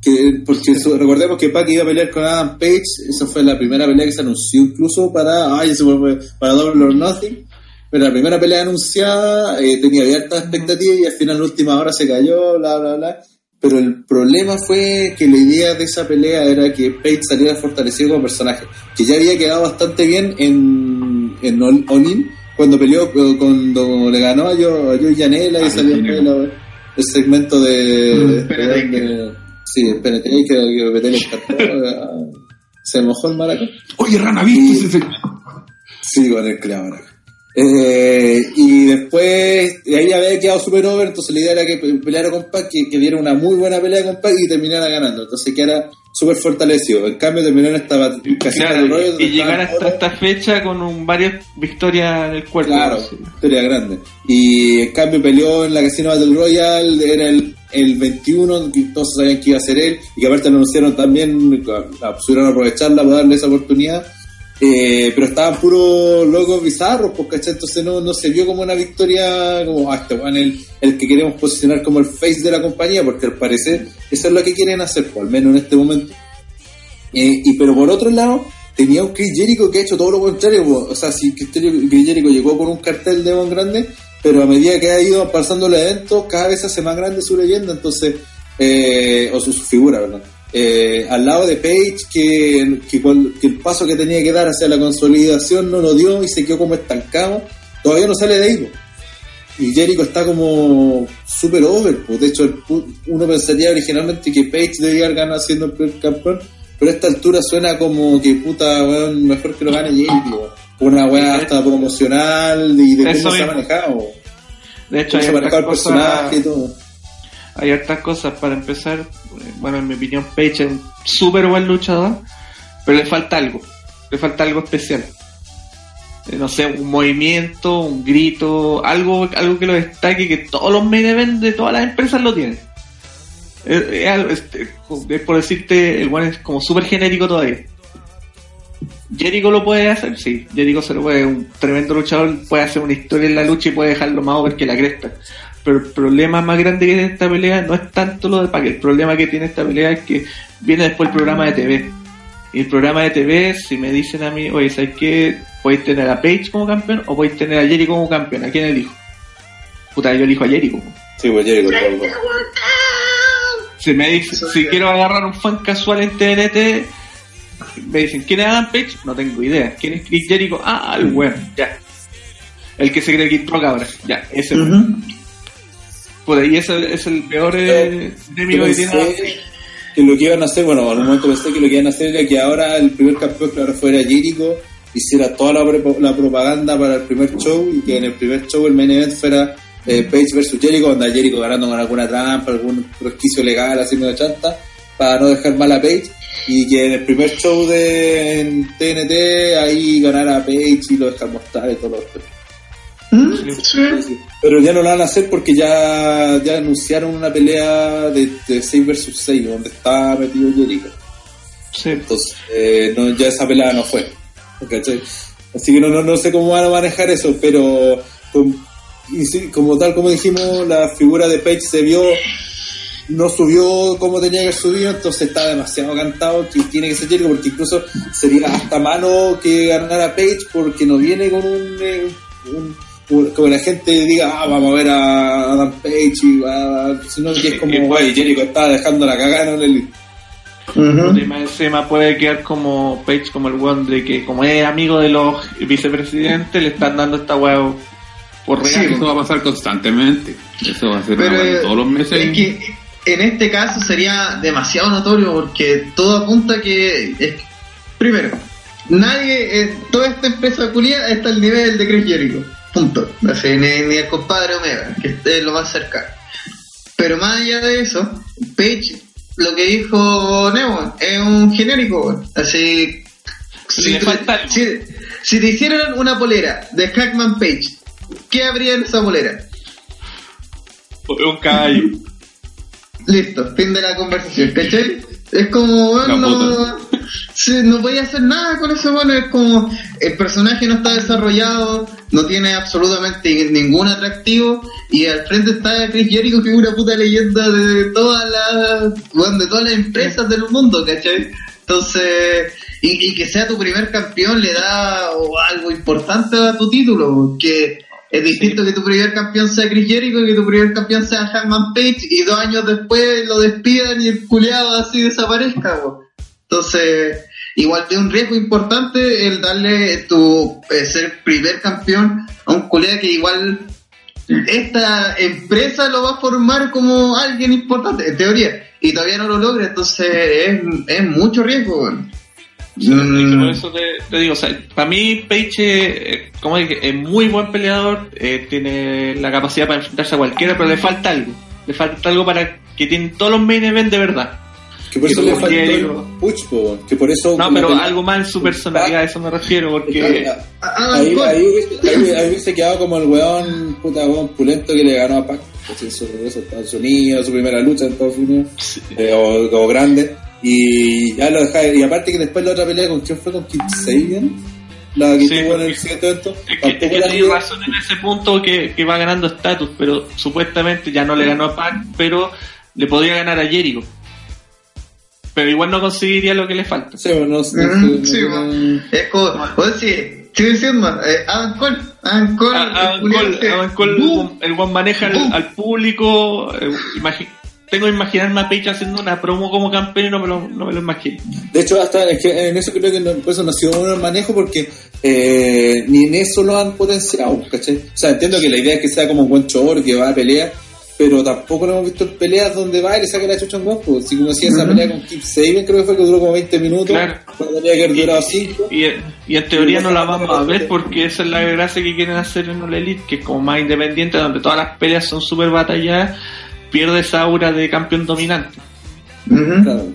Que, porque recordemos que Pac iba a pelear con Adam Page, esa fue la primera pelea que se anunció incluso para, ay, eso fue para Double or Nothing. Pero la primera pelea anunciada eh, tenía abiertas expectativas y al final, en última hora, se cayó, bla, bla, bla. Pero el problema fue que la idea de esa pelea era que Page saliera fortalecido como personaje, que ya había quedado bastante bien en, en All, All In, cuando peleó, eh, cuando le ganó a Joe, a Janela y salió el, el segmento de... Mm, de- sí, el Penetaker, que, que se mojó el maraca. Oye, Rana, ¿viste ese? Sí, con el clavo. Eh, y después, de ahí había quedado super over, entonces la idea era que pe- peleara con Pac, que, que diera una muy buena pelea con Pac y terminara ganando. Entonces quedara súper fortalecido. En cambio, terminó en esta casi claro, Royale, y, donde y llegar hasta esta fecha con un, varias victorias en el cuerpo. Claro, Sí. historia grande. Y en cambio peleó en la Casino Battle Royale, era el, el 21, que todos sabían que iba a ser él, y que aparte lo anunciaron también, la- pudieron aprovecharla para darle esa oportunidad. Eh, pero estaban puros locos bizarros, ¿cachai? Entonces no, no se vio como una victoria, como, ah, este el, el que queremos posicionar como el face de la compañía, porque al parecer eso es lo que quieren hacer, pues, al menos en este momento. Eh, y pero por otro lado, tenía un Chris Jericho que ha hecho todo lo contrario, pues, o sea, si Chris Jericho llegó con un cartel de Von Grande, pero a medida que ha ido pasando el evento, cada vez hace más grande su leyenda, entonces, eh, o su, su figura, ¿verdad? Eh, al lado de Page que, que, el paso que tenía que dar hacia la consolidación no lo dio y se quedó como estancado, todavía no sale de ahí. Y Jericho está como super over. Pues. De hecho, uno pensaría originalmente que Page debía haber ganado siendo el primer campeón, pero a esta altura suena como que puta, mejor que lo gane Jericho. Una weá hasta promocional y de cómo se ha manejado. De hecho, se ha manejado el personaje y todo hay hartas cosas para empezar. Bueno, en mi opinión, Page es un súper buen luchador, pero le falta algo, le falta algo especial. Eh, no sé, un movimiento, un grito, algo, algo que lo destaque, que todos los main de todas las empresas lo tienen. Es, por decirte, el one es como súper genérico todavía. Jericho lo puede hacer, sí. Jericho se lo puede, un tremendo luchador, puede hacer una historia en la lucha y puede dejarlo más over que la cresta pero el problema más grande que tiene esta pelea no es tanto lo de Pac, el problema que tiene esta pelea es que viene después el programa de TV. Y el programa de TV, si me dicen a mí, oye, ¿sabes qué? ¿Podéis tener a Page como campeón o podéis tener a Jerry como campeón? ¿A quién elijo? Puta, yo elijo a Jerry Sí, pues Jerry Si me dicen, si quiero agarrar un fan casual en TNT, me dicen, ¿quién es Adam Page? No tengo idea. ¿Quién es Chris Jericho? Ah, el bueno, ya. El que se cree que es cabra, ya, ese por ahí es el, es el peor eh, enemigo que tiene que lo que iban a hacer, bueno, al momento pensé que lo que iban a hacer era que ahora el primer campeón que ahora fuera Jericho hiciera toda la, la, propaganda para el primer show y que en el primer show el main event fuera eh, Page versus Jericho, donde Jericho ganando con alguna trampa, algún resquicio legal, así medio chanta, para no dejar mal a Page y que en el primer show de TNT ahí ganara Page y lo dejar mostrar y todo lo ¿Mm? Pero ya no lo van a hacer porque ya, ya anunciaron una pelea de, 6 versus 6 donde está metido Jericho. Entonces, eh, no, ya esa pelea no fue. Así que no, no, no sé cómo van a manejar eso, pero como tal como dijimos, la figura de Page se vio, no subió como tenía que subir, entonces está demasiado cantado que tiene que ser Jericho, porque incluso sería hasta mano que ganara Page porque no viene con un eh, como la gente diga, ah, vamos a ver a Adam Page, y va, sino que es como, güey, Jericho está dejando la cagada en el Encima puede quedar como Page, como el de que, como es amigo de los vicepresidentes, le están dando esta weá por regalo. eso va a pasar constantemente. Eso va a ser todos los meses. Es que en este caso sería demasiado notorio porque todo apunta que. Es, primero, nadie, eh, toda esta empresa culia está al nivel de Chris Jericho Punto. Así, ni, el compadre Omega, que es lo más cercano. Pero más allá de eso, Page, lo que dijo Nemo, es un genérico. Así. Si, si, te hicieran una polera de Hackman Page, ¿qué habría en esa polera? Un caballo. Listo, fin de la conversación, ¿cachai? Es como, bueno, no, no podía hacer nada con ese bueno, es como el personaje no está desarrollado, no tiene absolutamente ningún atractivo, y al frente está Chris Jericho, que es una puta leyenda de todas las, bueno, de todas las empresas del mundo, ¿cachai? Entonces, y, que sea tu primer campeón le da algo importante a tu título, que es distinto que tu primer campeón sea Chris Jericho y que tu primer campeón sea Hangman Page y dos años después lo despidan y el culeado así desaparezca. Entonces, igual tiene un riesgo importante el darle tu eh, ser primer campeón a un culeado que igual esta empresa lo va a formar como alguien importante, en teoría, y todavía no lo logra, entonces es, es mucho riesgo. Mm. Por eso te, digo, o sea, para mí Page, eh, como dije, es muy buen peleador, eh, tiene la capacidad para enfrentarse a cualquiera, pero le falta algo. Le falta algo para que tiene todos los main events de verdad. Que por eso le falta el push, que por eso... No, pero algo más en su personalidad, a eso me refiero, porque... Ahí, ahí, ahí, hubiese quedado como el weón, puta weón pulento que le ganó a Pac en su regreso a Estados Unidos, su primera lucha en Estados Unidos, eh, o, o grande. Y ya lo dejaba, y aparte que después la otra pelea con quién fue con Kip Sabian, la que tuvo en el siguiente evento, es que, es que tiene razón en ese punto que, que va ganando estatus, pero supuestamente ya no le ganó a Pac, pero le podría ganar a Jericho. Pero igual no conseguiría lo que le falta. Sí, bueno, no, Mm, sí, bueno. Es como, o sí, sigue siendo eh, Adam Cole. Adam Cole, A- Adam el Cole, Adam Cole, el buen maneja al, al público. eh, tengo que imaginarme a Page haciendo una promo como campeón y no me lo, no me lo imagino. De hecho, hasta es que en eso creo que no, por eso no ha sido un buen manejo porque eh, ni en eso lo han potenciado, ¿cachai? O sea, entiendo que la idea es que sea como un buen chor que va a pelear, pero tampoco lo hemos visto en peleas donde va y le saca la chucha a un guapo. Si como decía esa pelea con Kip Sabian, creo que fue que duró como 20 minutos, Claro. cuando tenía que haber durado 5. Y, y en teoría no la vamos a ver porque esa es la gracia que quieren hacer en All Elite, que es como más independiente, donde todas las peleas son súper batalladas, pierde esa aura de campeón dominante. Claro.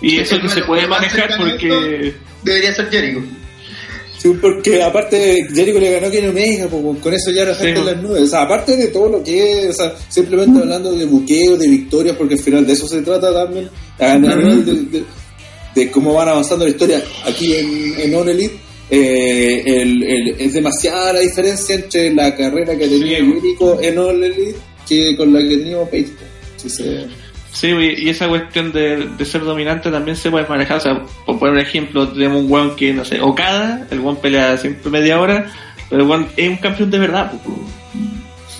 Y eso que se puede manejar porque... Debería ser Jericho. Sí, porque aparte Jericho le ganó a Kenny Omega, pues, con eso ya la Sí, gente en las nubes. O sea, aparte de todo lo que es, o sea, simplemente hablando de buqueo, de victorias, porque al final de eso se trata también, a nivel de, de- de cómo van avanzando la historia aquí en, en All Elite. eh, el- el- es demasiada la diferencia entre la carrera que tenía Sí. Jericho en All Elite que con la que teníamos Page. Sí, sí. Y esa cuestión de, de ser dominante también se puede manejar. O sea, por poner un ejemplo, tenemos un weón que, no sé, Okada, el weón pelea siempre media hora, pero el weón es un campeón de verdad.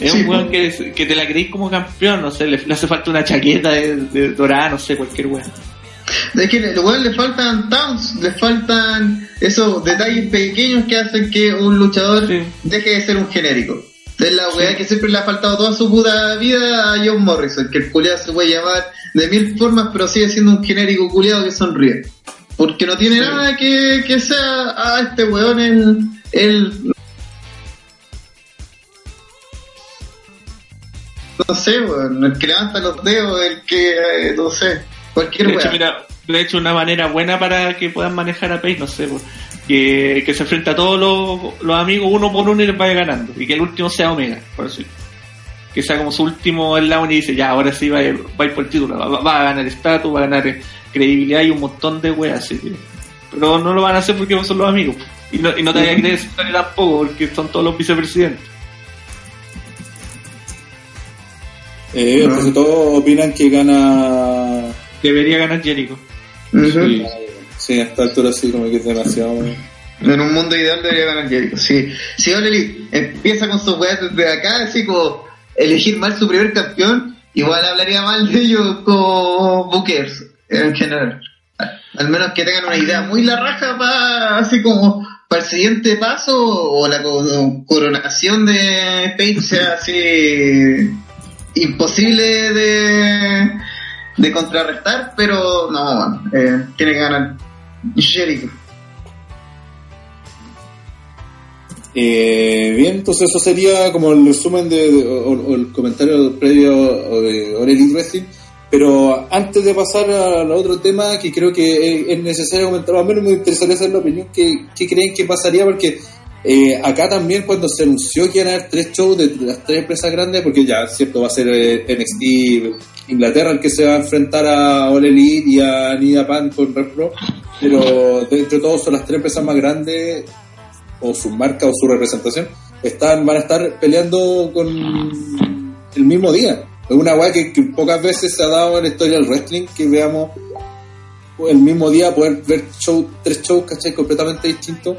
Es Sí, un weón que, que te la creís como campeón, no sé, le, le hace falta una chaqueta de, de dorada, no sé, cualquier weón. Es que al weón le faltan towns, le faltan esos detalles pequeños que hacen que un luchador Sí. deje de ser un genérico. Es la weá que siempre le ha faltado toda su puta vida a John Morrison, que el culiado se puede llamar de mil formas, pero sigue siendo un genérico culiado que sonríe. Porque no tiene nada que, que sea, ah, este weón el, el no sé, weón, el que levanta los dedos, el que, eh, no sé, cualquier De hecho, weá. mira, de hecho, una manera buena para que puedan manejar a Pace, no sé, po, que, que se enfrenta a todos los, los amigos uno por uno y les vaya ganando. Y que el último sea Omega, por decirlo. Que sea como su último eslabón y dice, ya, ahora sí va a ir, va a ir por el título. Va, va a ganar estatus, va a ganar eh, credibilidad y un montón de weas. así que- Pero no lo van a hacer porque son los amigos. Y no, y no te vayas a creer tampoco, porque son todos los vicepresidentes. Eh, Ah. pues todos opinan que gana. Debería ganar Jericho. Ujú. Sí. Sí, a esta altura sí, como que es demasiado. En un mundo ideal debería ganar Jericho. Si Elite empieza con sus weas desde acá, así como elegir mal su primer campeón, igual hablaría mal de ellos como bookers en general. Al menos que tengan una idea muy la raja para así como para el siguiente paso o la co- coronación de Page sea así imposible de, de contrarrestar, pero no, eh, tiene que ganar Jericho. Eh, bien, entonces eso sería como el resumen de, el comentario previo de All Elite Wrestling. Pero antes de pasar al otro tema, que creo que es, es necesario comentar, a mí me interesaría saber la opinión que creen que pasaría, porque eh, acá también cuando se anunció que iban a haber tres shows de las tres empresas grandes, porque ya, cierto, va a ser eh, NXT Inglaterra el que se va a enfrentar a All Elite y a New Japan con Red Pro, pero de entre todos son las tres empresas más grandes o su marca o su representación están van a estar peleando con el mismo día. Es una weá que, que pocas veces se ha dado en la historia del wrestling que veamos el mismo día poder ver show, tres shows ¿cachai? completamente distintos.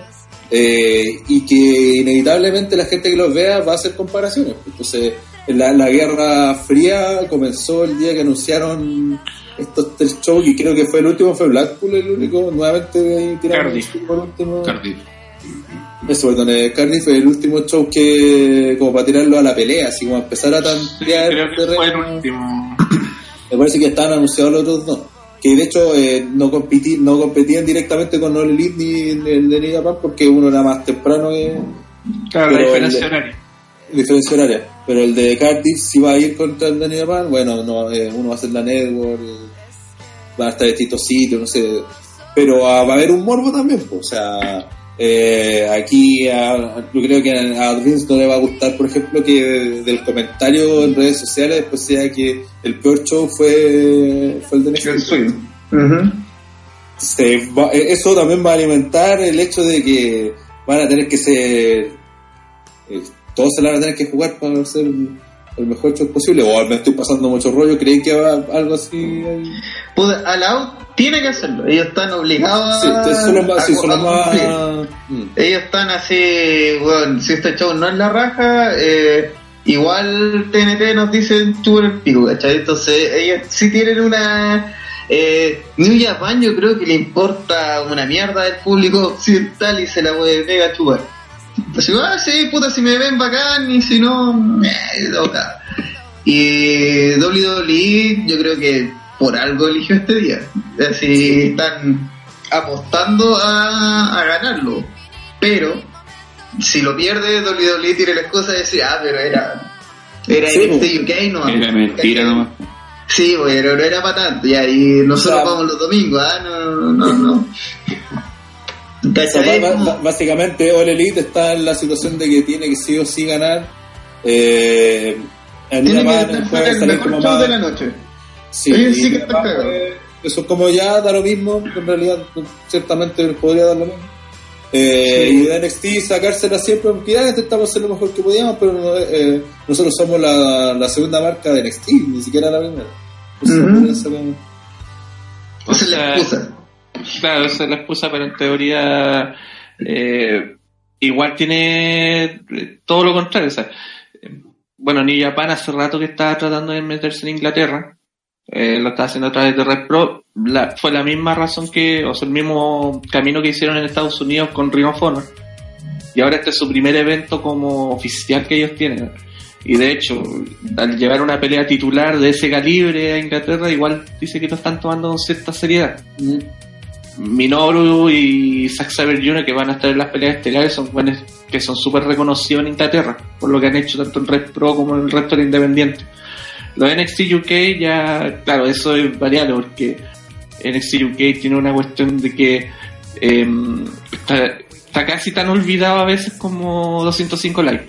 Eh, y que inevitablemente la gente que los vea va a hacer comparaciones. Entonces la, la guerra fría comenzó el día que anunciaron estos tres shows y creo que fue el último fue Blackpool el único nuevamente tiraron Cardiff. último Cardiff. eso, perdón, eh, Cardiff fue el último show que, como para tirarlo a la pelea, así como empezar a Sí, tantear creo el que fue el último. Me parece que estaban anunciados los otros dos. Que de hecho eh, no, compiti- no competían directamente con All Elite ni el de Japan porque uno era más temprano que Claro, la diferencia el- horaria. Diferencia horaria. Pero el de Cardiff si va a ir contra el de New Japan, bueno, no, eh, uno va a hacer la network, eh, van a estar en distintos sitios, no sé. Pero ah, va a haber un morbo también, pues, o sea, eh, aquí a- yo creo que a Vince no le va a gustar, por ejemplo, que del comentario en redes sociales después sea que el peor show fue, fue el de El NXT. suyo. eso también va a alimentar el hecho de que van a tener que ser. Eh, todos se la van a tener que jugar para ser el mejor show posible. O me estoy pasando mucho rollo. ¿Creen que va algo así? Pues Al tiene que hacerlo. Ellos están obligados sí, a. Mm. Ellos están así. Bueno, si este show no es la raja. Eh, igual TNT nos dicen tú el pico, ¿cachai? Entonces ellos sí tienen una eh, New Japan yo creo que le importa una mierda del público occidental y se la puede pegar a chupar. Pues ah, sí, puta, si me ven bacán y si no, eh, Y WWE yo creo que por algo eligió este día. Así están apostando a, a ganarlo. Pero si lo pierde, WWE tiene las cosas y dice, ah, pero era, era sí, este UK, no. Era mentira nomás. Sí, pero no era para tanto, ya, y nosotros vamos los domingos, ¿ah? No, no, no. Básicamente, All Elite está en la situación de que tiene que sí o sí ganar. Eh, en tiene que estar el mejor show de la noche. Sí, sí que está Eso como ya da lo mismo, en realidad ciertamente podría dar lo mismo. Eh, Y de NXT sacársela siempre, porque ya intentamos hacer lo mejor que podíamos, pero eh, nosotros somos la, la, segunda marca de NXT, ni siquiera la primera. Esa es la excusa. Claro, esa es la excusa, pero en teoría eh, igual tiene eh, todo lo contrario. O sea, bueno, New Japan hace rato que estaba tratando de meterse en Inglaterra eh, lo está haciendo a través de Red Pro. fue la misma razón que, o sea, el mismo camino que hicieron en Estados Unidos con Ring of Honor. Y ahora este es su primer evento como oficial que ellos tienen. Y de hecho, al llevar una pelea titular de ese calibre a Inglaterra, igual dice que lo están tomando con cierta seriedad. Minoru y Zack Saber Jr. que van a estar en las peleas estelares son buenos que son súper reconocidos en Inglaterra por lo que han hecho tanto en Red Pro como en el resto del Independiente. Lo de NXT UK ya, claro, eso es variable porque NXT UK tiene una cuestión de que em, está, casi tan olvidado a veces como 205 Live.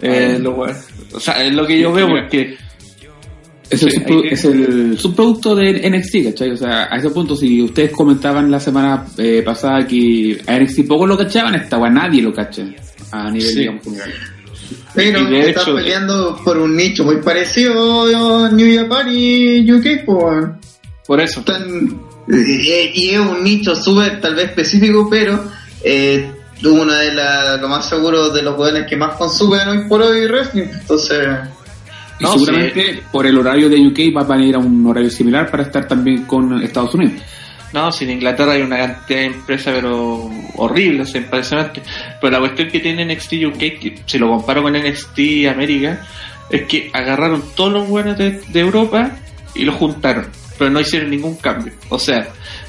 Eh, lo, o sea, es lo que yo veo porque... Es el, subproducto de NXT, ¿cachai? O sea, a ese punto, si ustedes comentaban la semana eh, pasada que a NXT poco lo cachaban, esta nadie lo cacha a nivel, digamos, general. Pero están peleando por un nicho muy parecido a New Japan y UK, por eso. Están, eh, y es un nicho súper tal vez específico, pero eh, uno de las, lo más seguro de los jugadores que más consumen hoy por hoy wrestling. Entonces. No, seguramente por el horario de UK va a venir a un horario similar para estar también con Estados Unidos. No, si en Inglaterra hay una cantidad de empresas, pero horribles, impresionante. Pero la cuestión que tiene NXT UK, si lo comparo con NXT América, es que agarraron todos los buenos de, Europa y los juntaron, pero no hicieron ningún cambio. O sea,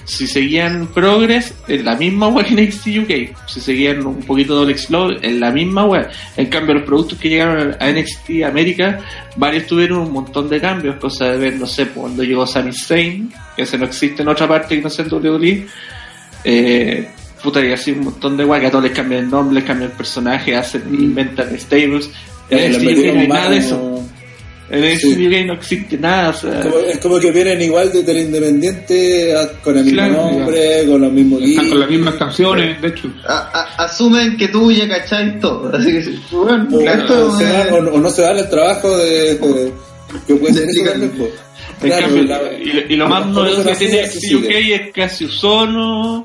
si seguían Progress, en la misma web en NXT UK. Si seguían un poquito Double Slow, en la misma web. En cambio, los productos que llegaron a NXT América, varios tuvieron un montón de cambios. Cosa de ver, no sé, cuando llegó Sami Zayn, que ese no existe en otra parte que no sea en WWE. Eh, puta, y así un montón de guay, que a todos les cambian el nombre, les cambian el personaje, hacen, inventan stables. En no hay nada de eso. En ese sí. no existe nada. es como que vienen igual desde el Independiente, con el mismo nombre, con los mismos Están con las mismas canciones, de hecho. asumen que tú ya cacháis todo. Así que, bueno, o, esto, o, no se dan el trabajo de, que puede ser y, lo más novedoso que tiene UK es casi Usono,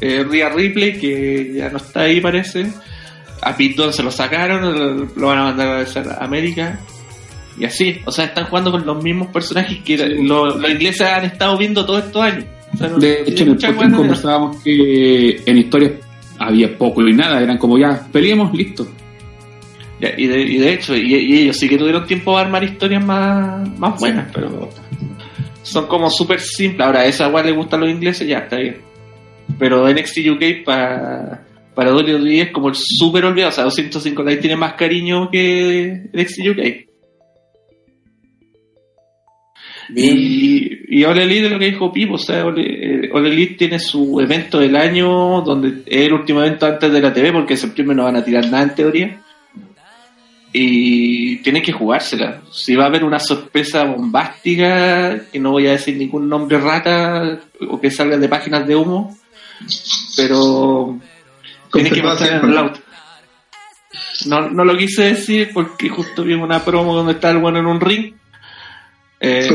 eh, Ria Ripley, que ya no está ahí parece. A Pitón se lo sacaron, lo van a mandar a América. Y así, o sea, están jugando con los mismos personajes que los ingleses han estado viendo todos estos años. de hecho, en el podcast conversábamos que en historias había poco y nada, eran como ya, peleemos, listo y, de, y de hecho, y, ellos sí que tuvieron tiempo de armar historias más, más buenas, pero son como súper simples. Ahora, a esa igual le gustan los ingleses, ya está bien. Pero NXT UK para, para WWE es como el súper olvidado. O sea, 205 Live tiene más cariño que NXT UK. Y, y Ole Elite es lo que dijo Pipo, o sea, Ole, eh, Elite tiene su evento del año, donde es el último evento antes de la TV, porque en septiembre no van a tirar nada en teoría y tiene que jugársela. Si va a haber una sorpresa bombástica, que no voy a decir ningún nombre rata o que salga de páginas de humo, pero tiene que pasar en el auto. No, no lo quise decir porque justo vi una promo donde está el bueno en un ring. Eh,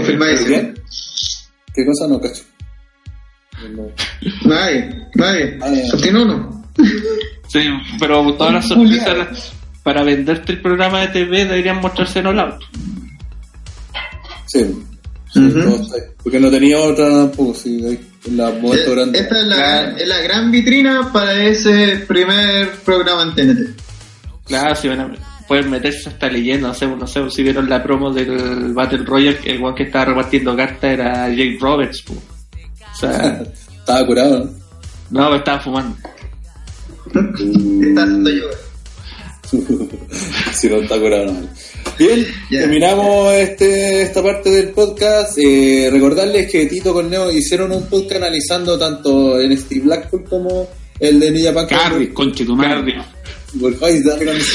¿Qué cosa no cacho? Nadie, nadie. Ah, no. Sí, pero todas las sorpresas para venderte el programa de TV deberían mostrarse en el auto. Sí. porque no tenía otra tampoco, sí, la grande. Esta es la, es la, gran vitrina para ese primer programa en TNT. Claro, si van a, pueden meterse hasta leyendo, no sé, no sé si vieron la promo del Battle Royale, el one que estaba repartiendo cartas era Jake Roberts. O sea, estaba curado, ¿no? No, estaba fumando. está haciendo yo. si no está curado, Bien, terminamos este, esta parte del podcast. Eh, recordarles que Tito con Neo hicieron un podcast analizando tanto NXT Blackpool como el de Japan. Cardiff, conche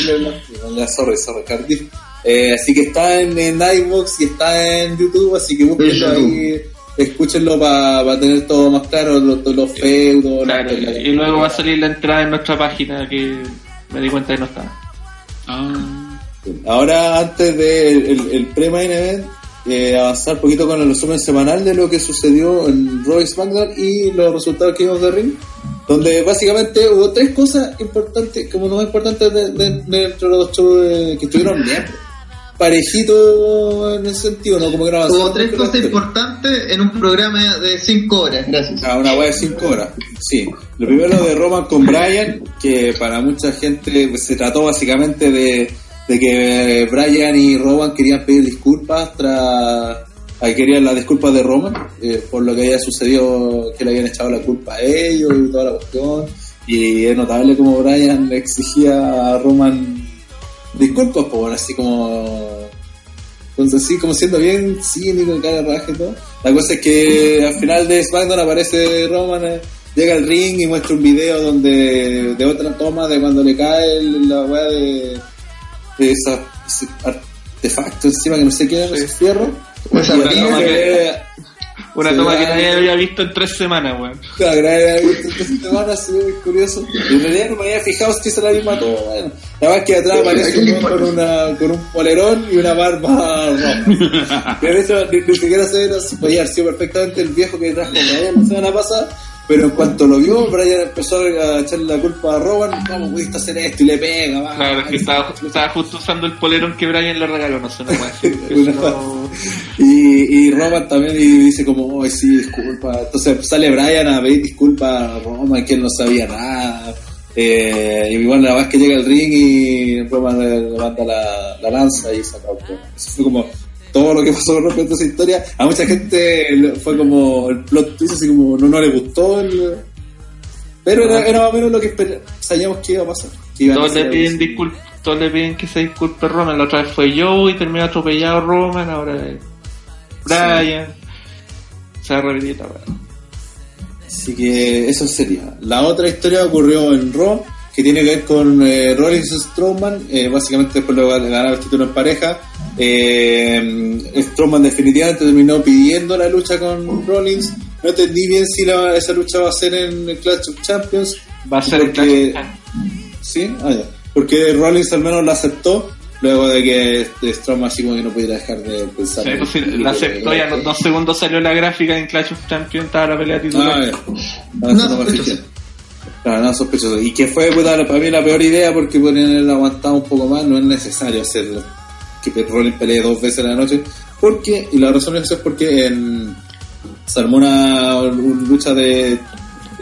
tu madre. sorry, sorry, Cardiff. Eh, así que está en, en iVoox y está en YouTube, así que búsquenlo ahí escúchenlo para tener todo más claro, los, los feudos. y luego va a salir la entrada en nuestra página que me di cuenta que no estaba. Ah. Ahora, antes del de el, pre-main event, eh, avanzar un poquito con el resumen semanal de lo que sucedió en Royce SmackDown y los resultados que vimos de Ring, donde básicamente hubo tres cosas importantes, como no importantes dentro de, los shows que estuvieron bien parejito en ese sentido, ¿no? Como que no Hubo tres cosas importantes en un programa de cinco horas, gracias. Ah, una web de cinco horas, sí. Lo primero de Roman con Brian, que para mucha gente pues, se trató básicamente de, de que Brian y Roman querían pedir disculpas tras... querían las disculpas de Roman eh, por lo que había sucedido, que le habían echado la culpa a ellos y toda la cuestión. Y es notable como Brian le exigía a Roman disculpas, por así como. Entonces, así como siendo bien cínico, cara raja y todo. La cosa es que al final de SmackDown aparece Roman, eh, llega al ring y muestra un video donde de otra toma de cuando le cae la weá de, de esa, ese artefacto encima que no sé qué era, ese fierro. Esa una toma que nadie había visto en tres semanas, weón. Claro, nadie había visto en tres semanas, sí, es curioso. Y en realidad no me había fijado si era la misma toma, bueno. La es que atrás aparece un con, una, con un polerón y una barba roja. de hecho, ni, ni siquiera se ve, sido perfectamente el viejo que trajo la semana pasada pero en cuanto lo vio, Brian empezó a echarle la culpa a Roman, ¿cómo pudiste hacer esto? Y le pega, va. Claro, que estaba, estaba, justo usando el polerón que Brian le regaló, no sé, no y, y Roman también dice como, oh, sí, disculpa. Entonces sale Brian a pedir disculpas a Roman, que él no sabía nada. Eh, y igual la vez que llega al ring y Roman le levanta la, la lanza y saca Eso fue como todo lo que pasó con respecto a esa historia. A mucha gente fue como el plot twist, así como no, no le gustó. Pero era, era, más o menos lo que sabíamos que iba a pasar. todos, le piden disculpas, todos le piden que se disculpe Roman. La otra vez fue yo y terminó atropellado Roman, ahora es Brian. Se ha repetido Así que eso sería. La otra historia ocurrió en Raw, que tiene que ver con eh, Rollins Strowman. Eh, básicamente después de ganar el título en pareja eh, Strowman definitivamente terminó pidiendo la lucha con Rollins. No entendí bien si esa lucha va a ser en el Clash of Champions. Va a ser porque, ¿Sí? Ah, ya. Porque Rollins al menos la aceptó. Luego de que Strowman así como que no pudiera dejar de pensar. Sí, pues, la aceptó y a los dos segundos salió la gráfica en Clash of Champions, estaba la pelea titular. Ah, no, no, sospechoso. Claro, no sospechoso. Y que fue para mí la peor idea porque podrían haber aguantado un poco más, no es necesario hacerlo que Rollins pelee dos veces en la noche. Porque, y la razón es porque en, se armó una, lucha de,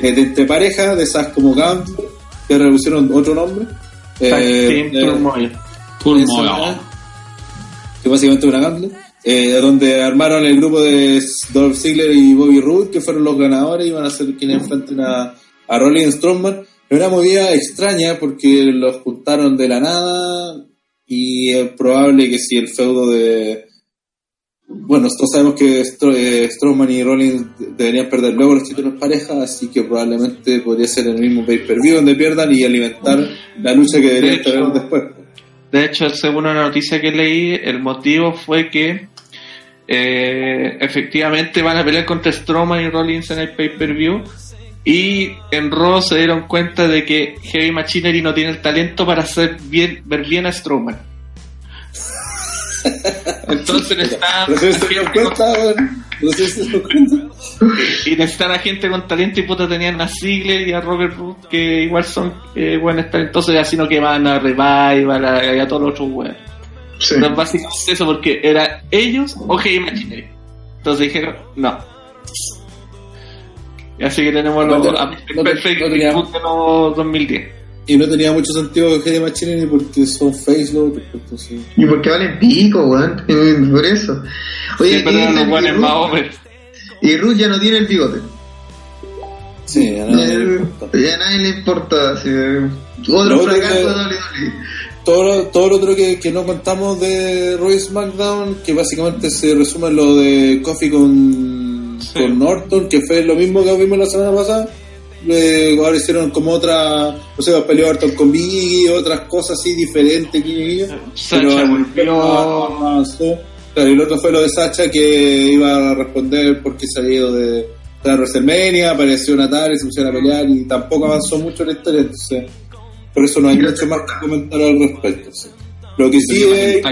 de, entre parejas, de esas como Gauntlet, que reducieron otro nombre. Eh, eh, que básicamente una Gauntlet. Eh, donde armaron el grupo de Dolph Ziggler y Bobby Roode, que fueron los ganadores, y iban a ser quienes enfrenten a, a Rollins Strowman. Era una movida extraña porque los juntaron de la nada, y es probable que si el feudo de... Bueno, todos sabemos que eh, Strowman y Rollins deberían perder luego los títulos pareja, así que probablemente podría ser el mismo pay-per-view donde pierdan y alimentar la lucha que deberían tener después. De hecho, según una noticia que leí, el motivo fue que eh, efectivamente van a pelear contra Strowman y Rollins en el pay-per-view. Y en Raw se dieron cuenta de que Heavy Machinery no tiene el talento para hacer bien, ver bien a Strowman. Entonces necesitan y necesitan a gente con talento y puta tenían a Ziggler y a Robert Root que igual son eh, buenos talentosos y así no que van a Revival a, a todos los otros weones. Sí. básicamente eso porque era ellos o Heavy Machinery. Entonces dijeron, no. Y así que tenemos los no, perfecto no, 2010. Y no tenía mucho sentido Heavy Machinery porque son face entonces... Y porque valen pico, weón. Por eso. Oye, sí, pero los buenos más over. Y Ruth ya no tiene el bigote. Sí, a nadie, le importa. Ya a nadie le importa. Así, otro fracaso de todo lo, todo lo otro que, que no contamos de Roy SmackDown, que básicamente se resume en lo de Coffee con, con Norton, que fue lo mismo que vimos la semana pasada. Eh, ahora hicieron como otra, o sea, peleó Orton con Biggie, otras cosas así diferentes. Que, Sacha volvió. Claro, y el otro fue lo de Sacha que iba a responder porque ido de, de WrestleMania, apareció Natal y se pusieron a pelear y tampoco avanzó mucho la historia. Entonces, por eso no hay mucho más que comentar al respecto. Lo que sí es.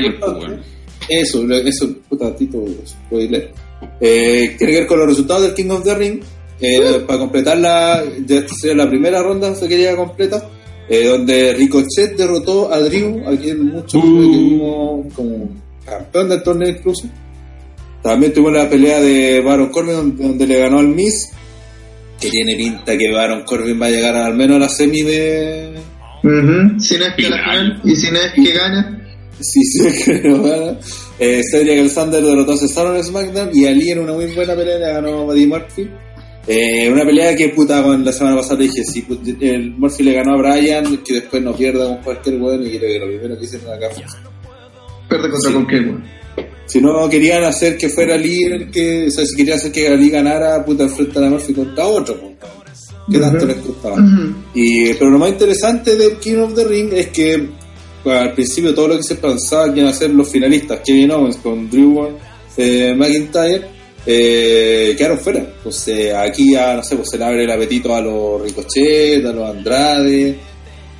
Eso, eso, puta, Tito, leer. Eh, tiene que ver con los resultados del King of the Ring. Eh, para completar la, ya sería la primera ronda se quería completa, eh, donde Ricochet derrotó a Drew, aquí en mucho uh. como campeón del torneo incluso. También tuvo la pelea de Baron Corbin donde, le ganó al Miss, que tiene pinta que Baron Corbin va a llegar al menos a la semi de, si no es que la final y si no es que gana. Sí, sí, es que no gana. Eh, Cedric Alexander derrotó a Cesaro en SmackDown y Ali en una muy buena pelea le ganó a Buddy Murphy. Eh, una pelea que puta con la semana pasada dije, si el Murphy le ganó a Brian, que después no pierda con cualquier weón y creo que lo primero que hicieron acá fue. Pierde contra sí. cualquier weón. Si no querían hacer que fuera Ali el que, o sea, si querían hacer que Ali ganara, puta, enfrenta a Murphy contra otro, puta que tanto les gustaba. y, pero lo más interesante del King of the Ring es que al principio todo lo que se pensaba que iban a ser los finalistas, Kevin Owens con Drew eh, McIntyre, eh, quedaron fuera. Entonces aquí ya, no sé, pues se le abre el apetito a los Ricochet, a los Andrade,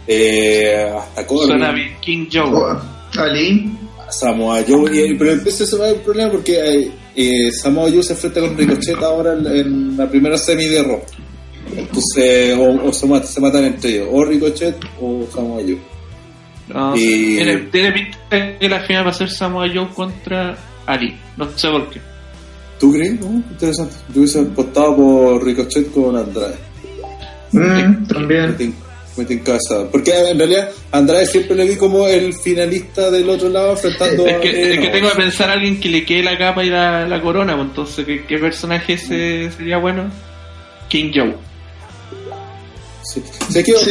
eh, hasta Corbin. King Joe. Ali. Samoa Joe, pero ese se va el problema porque eh, eh, Samoa Joe se enfrenta con Ricochet ahora en, en la primera semi de Raw. Entonces, o, se, matan, se, matan, entre ellos, o Ricochet o Samoa Joe. No, y... tiene, tiene, pinta que la final va a ser Samoa Joe contra Ali, no sé por qué. ¿Tú crees? No, interesante. Yo hubiese apostado por Ricochet con Andrade. Mm, también. Muy en casa. Porque en realidad Andrade siempre le vi como el finalista del otro lado enfrentando es que, a, es que tengo que pensar a alguien que le quede la capa y la, la corona, pues entonces ¿qué, qué personaje ese sería bueno? King Joe. Sí. Se quedó sí,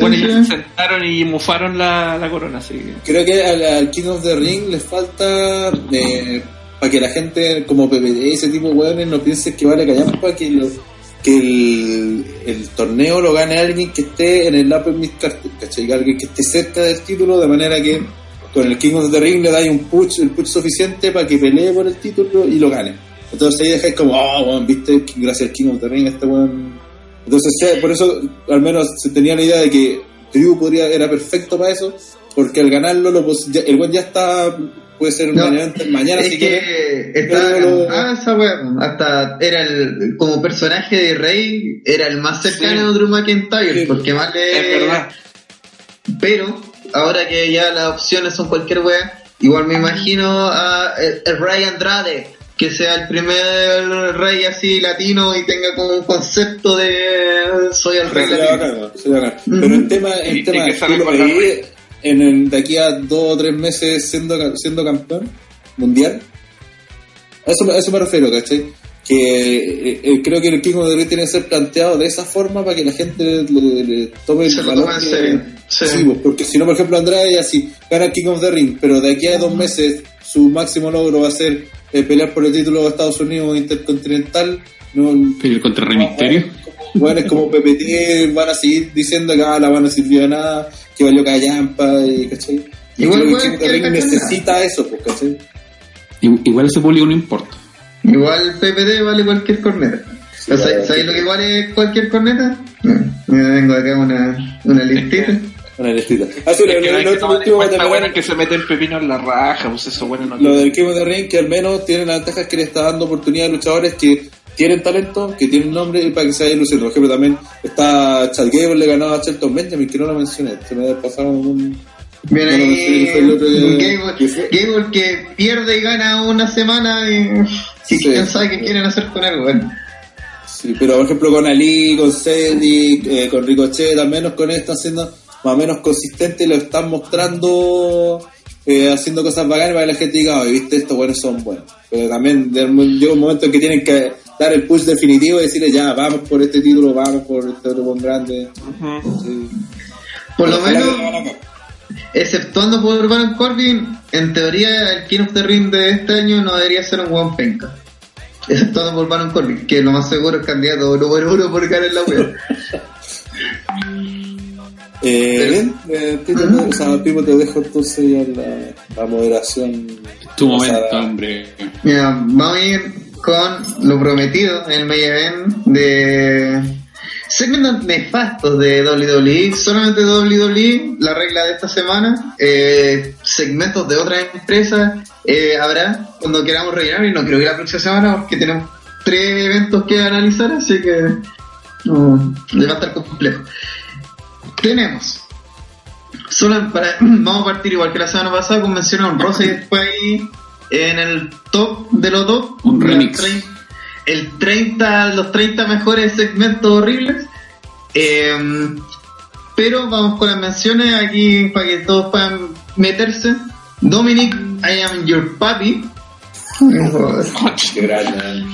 bueno, sí, se sentaron y mufaron la, la corona. Sí. Creo que al, al, King of the Ring le falta eh, para que la gente como PPD, ese tipo de hueones, no piense que vale callar para que, lo, que el, el, torneo lo gane alguien que esté en el Upper Mid ¿cachai? Alguien que esté cerca del título, de manera que con el King of the Ring le da un push, el push suficiente para que pelee por el título y lo gane. Entonces ahí dejáis como, oh, bueno, viste, gracias al King of the Ring, este weón entonces, por eso al menos se tenía la idea de que Drew podría, era perfecto para eso, porque al ganarlo, lo, el buen ya está, puede ser no, mañana. Es que está lo... esa hasta era el, como personaje de Rey, era el más cercano sí. a Drew McIntyre, sí. porque más le... Es verdad. Pero, ahora que ya las opciones son cualquier wea, igual me imagino a el, el Ray Andrade que sea el primer rey así latino y tenga como un concepto de soy el rey latino. Pero el tema, el tema es que en el, de aquí a dos o tres meses siendo, siendo campeón mundial. A eso, a eso me refiero, ¿cachai? Que eh, eh, creo que el King of the Ring tiene que ser planteado de esa forma para que la gente le, le tome el valor. Que, sí. sí pues, porque si no, por ejemplo, Andrade así gana el King of the Ring, pero de aquí a dos meses su máximo logro va a ser eh, pelear por el título de Estados Unidos Intercontinental. No, ¿Pelear contra Rey Misterio? Bueno, es como PPT, van a seguir diciendo que ah, la van a servir de nada, que valió callampa, y, ¿cachai? Igual, igual que el necesita eso, pues, ¿cachai? Igual ese público no importa. Igual PPD vale cualquier corneta. ¿Sabéis lo que vale cualquier corneta? me vengo acá una, una listita. Una. Ah, sí, lo, que se meten pepino en la raja, pues eso bueno no Lo del of the Ring, que al menos tiene la ventaja que le está dando oportunidad a luchadores que tienen talento, que tienen nombre y para que se vayan luciendo. Por ejemplo, también está Chad Gable, le ganó a Shelton Benjamin, que no lo mencioné. Se me ha pasado un Bien ahí, Gable, que pierde y gana una semana y, quién sabe qué quieren hacer con él, bueno. Sí, pero por ejemplo con Ali, con Cedric, eh, con Ricochet, al menos con él están siendo más o menos consistentes y lo están mostrando eh, haciendo cosas bacanas para que la gente diga, oh, viste, estos buenos son buenos. Pero también llega un momento en que tienen que dar el push definitivo y decirle, ya, vamos por este título, vamos por este otro grande. Por lo menos exceptuando por Baron Corbin, en teoría el King of the Ring de este año no debería ser un buen penca. Exceptuando por Baron Corbin, que lo más seguro es candidato número uno por ganar la web. eh, bien, eh, o sea, Pipo, te dejo entonces ya la, moderación. Tu momento, hombre. Mira, vamos a ir con lo prometido en el main event de segmentos nefastos de WWE, solamente WWE, la regla de esta semana, eh, segmentos de otras empresas eh, habrá cuando queramos rellenar y no creo que la próxima semana porque tenemos tres eventos que analizar, así que no, va a estar complejo. Tenemos, solo para, vamos a partir igual que la semana pasada con mención honrosa y después ahí en el top de los top, un remix el 30, los 30 mejores segmentos horribles. Em, pero vamos con las menciones aquí para que todos puedan meterse. Dominic, I am your papi. Qué grande.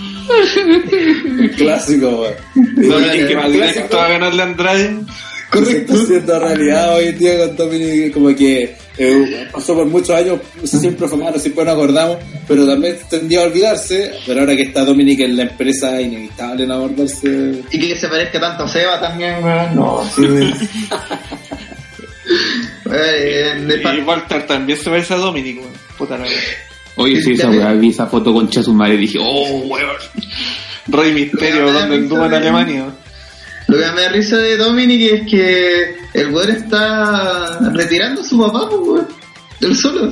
clásico, Dominic, que clásico va a ganarle a Andrade. Correcto. Se está haciendo realidad hoy en día con Dominic, como que eh, pasó por muchos años, siempre fue malo, siempre nos acordamos, pero también tendía a olvidarse, pero ahora que está Dominic en la empresa, inevitable no acordarse. Y que se parezca tanto a Seba también, no, sí. eh, y Walter también se parece a Dominic, puta la Oye, sí, esa weá, vi esa foto con Chasumare y dije, oh, weón. Rey Misterio, donde anduvo en Alemania. Lo que me da risa de Dominic es que el weón está retirando a su papá, pues, del solo.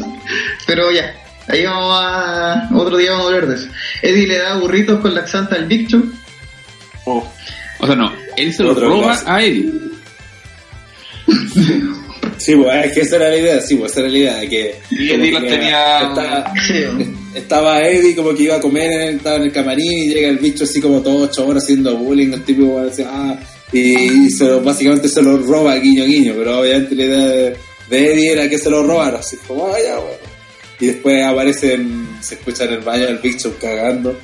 Pero ya, ahí vamos a. Otro día vamos a hablar de eso. Eddie le da burritos con laxanta al Big Oh. O sea, no, él se lo roba a Eddie. Sí, pues es que esa era la idea, sí, pues esa era la idea. Que, y Eddie los tenía. Estaba, estaba, Eddie como que iba a comer, estaba en el camarín y llega el bicho así como todo ocho horas haciendo bullying, el tipo decía, ah, y se lo, básicamente se lo roba guiño guiño, pero obviamente la idea de, Eddie era que se lo robara, así como, vaya, ah, bueno. Y después aparecen, se escucha en el baño el bicho cagando.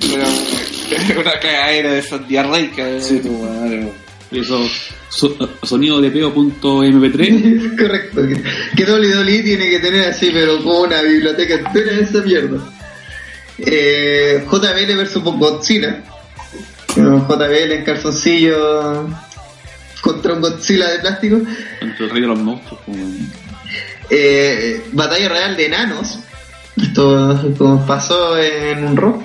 una cagadera de esas diarreicas. Sí, tu madre, eso, sonido de peo.mp3. Correcto. Que WWE tiene que tener así, pero como una biblioteca entera de esa mierda. Eh, JBL versus Godzilla. JBL en calzoncillo contra un Godzilla de plástico. Contra el rey de los monstruos. Eh, batalla real de enanos. Esto como pasó en un rock.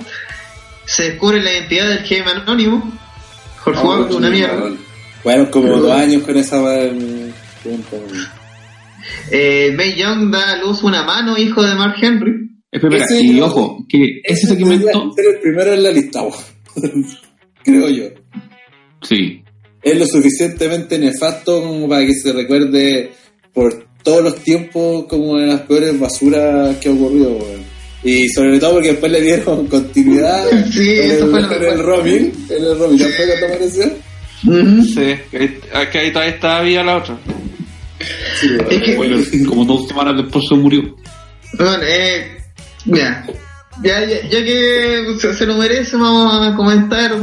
Se descubre la identidad del GM anónimo. Jorge oh, una mierda. Bueno, como dos años con esa eh, May Young da a luz una mano, hijo de Mark Henry. Espera, y ojo, que ese segmento. Ser el primero en la lista, creo yo. Sí. Es lo suficientemente nefasto como para que se recuerde por todos los tiempos como de las peores basuras que ha ocurrido, Y sobre todo porque después le dieron continuidad sí, en, eso el, fue lo en el Robin. En el Robin, ¿ya fue cuando apareció? Sí, que ahí, todavía estaba viva la otra. es que, bueno, como dos semanas después se murió. Bueno, eh, ya, ya, ya, que se, lo merece, vamos a comentar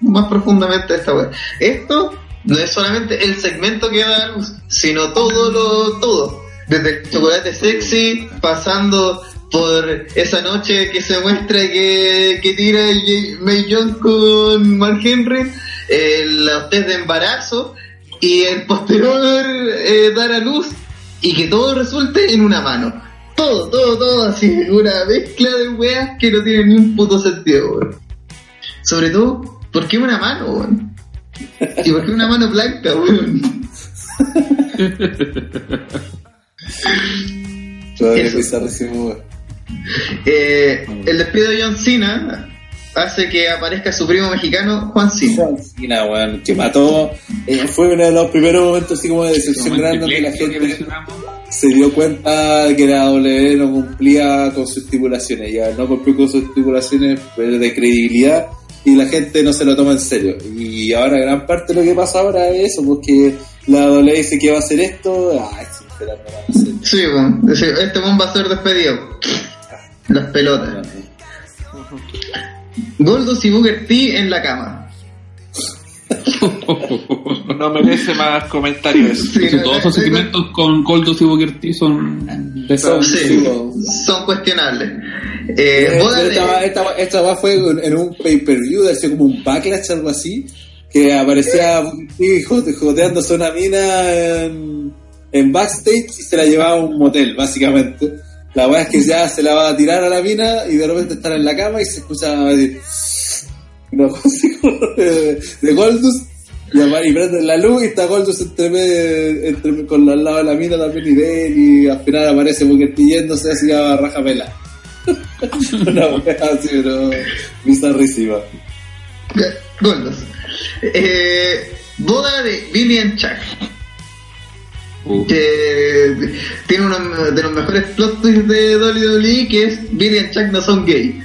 más profundamente esta web. Esto no es solamente el segmento que da luz, sino todo lo todo. Desde el chocolate sexy, pasando por esa noche que se muestra que, que tira May Young con Mark Henry el test de embarazo y el posterior eh, dar a luz y que todo resulte en una mano. Todo, todo, todo así, una mezcla de weas que no tiene ni un puto sentido, weón. Sobre todo, ¿por qué una mano, weón? ¿Y por qué una mano blanca, weón? Eh, el despido de John Cena hace que aparezca su primo mexicano, Juan Cena. Juan Cena, weón, que mató. Eh, fue uno de los primeros momentos así como de decepción grande donde la gente se dio cuenta que la W no cumplía con sus estipulaciones. Ya no cumplió con sus estipulaciones de credibilidad y la gente no se lo toma en serio. Y ahora gran parte de lo que pasa ahora es eso, porque la W dice que va a hacer esto. Ay, Sí, bueno, este va a ser despedido. Las pelotas. Goldos y Booker T en la cama. no merece más comentarios. todos esos sentimientos con Goldos y Booker T son, son, son cuestionables. Eh, esta, esta, fue en un pay-per-view, de como un backlash, algo así, que aparecía Booker T joteándose una mina en, en backstage y se la llevaba a un motel, básicamente. La verdad es que ya se la va a tirar a la mina y de repente están en la cama y se escucha una cosa de, de Goldust y, y prenden la luz y está Goldust entre, entre, con al lado de la mina también y y al final aparece porque yéndose así a raja pela. una wea así, pero bizarrísima. Goldust. Eh, boda de Billy and Chuck que tiene uno de los mejores plot twists de WWE que es Billy y Chuck no son gay.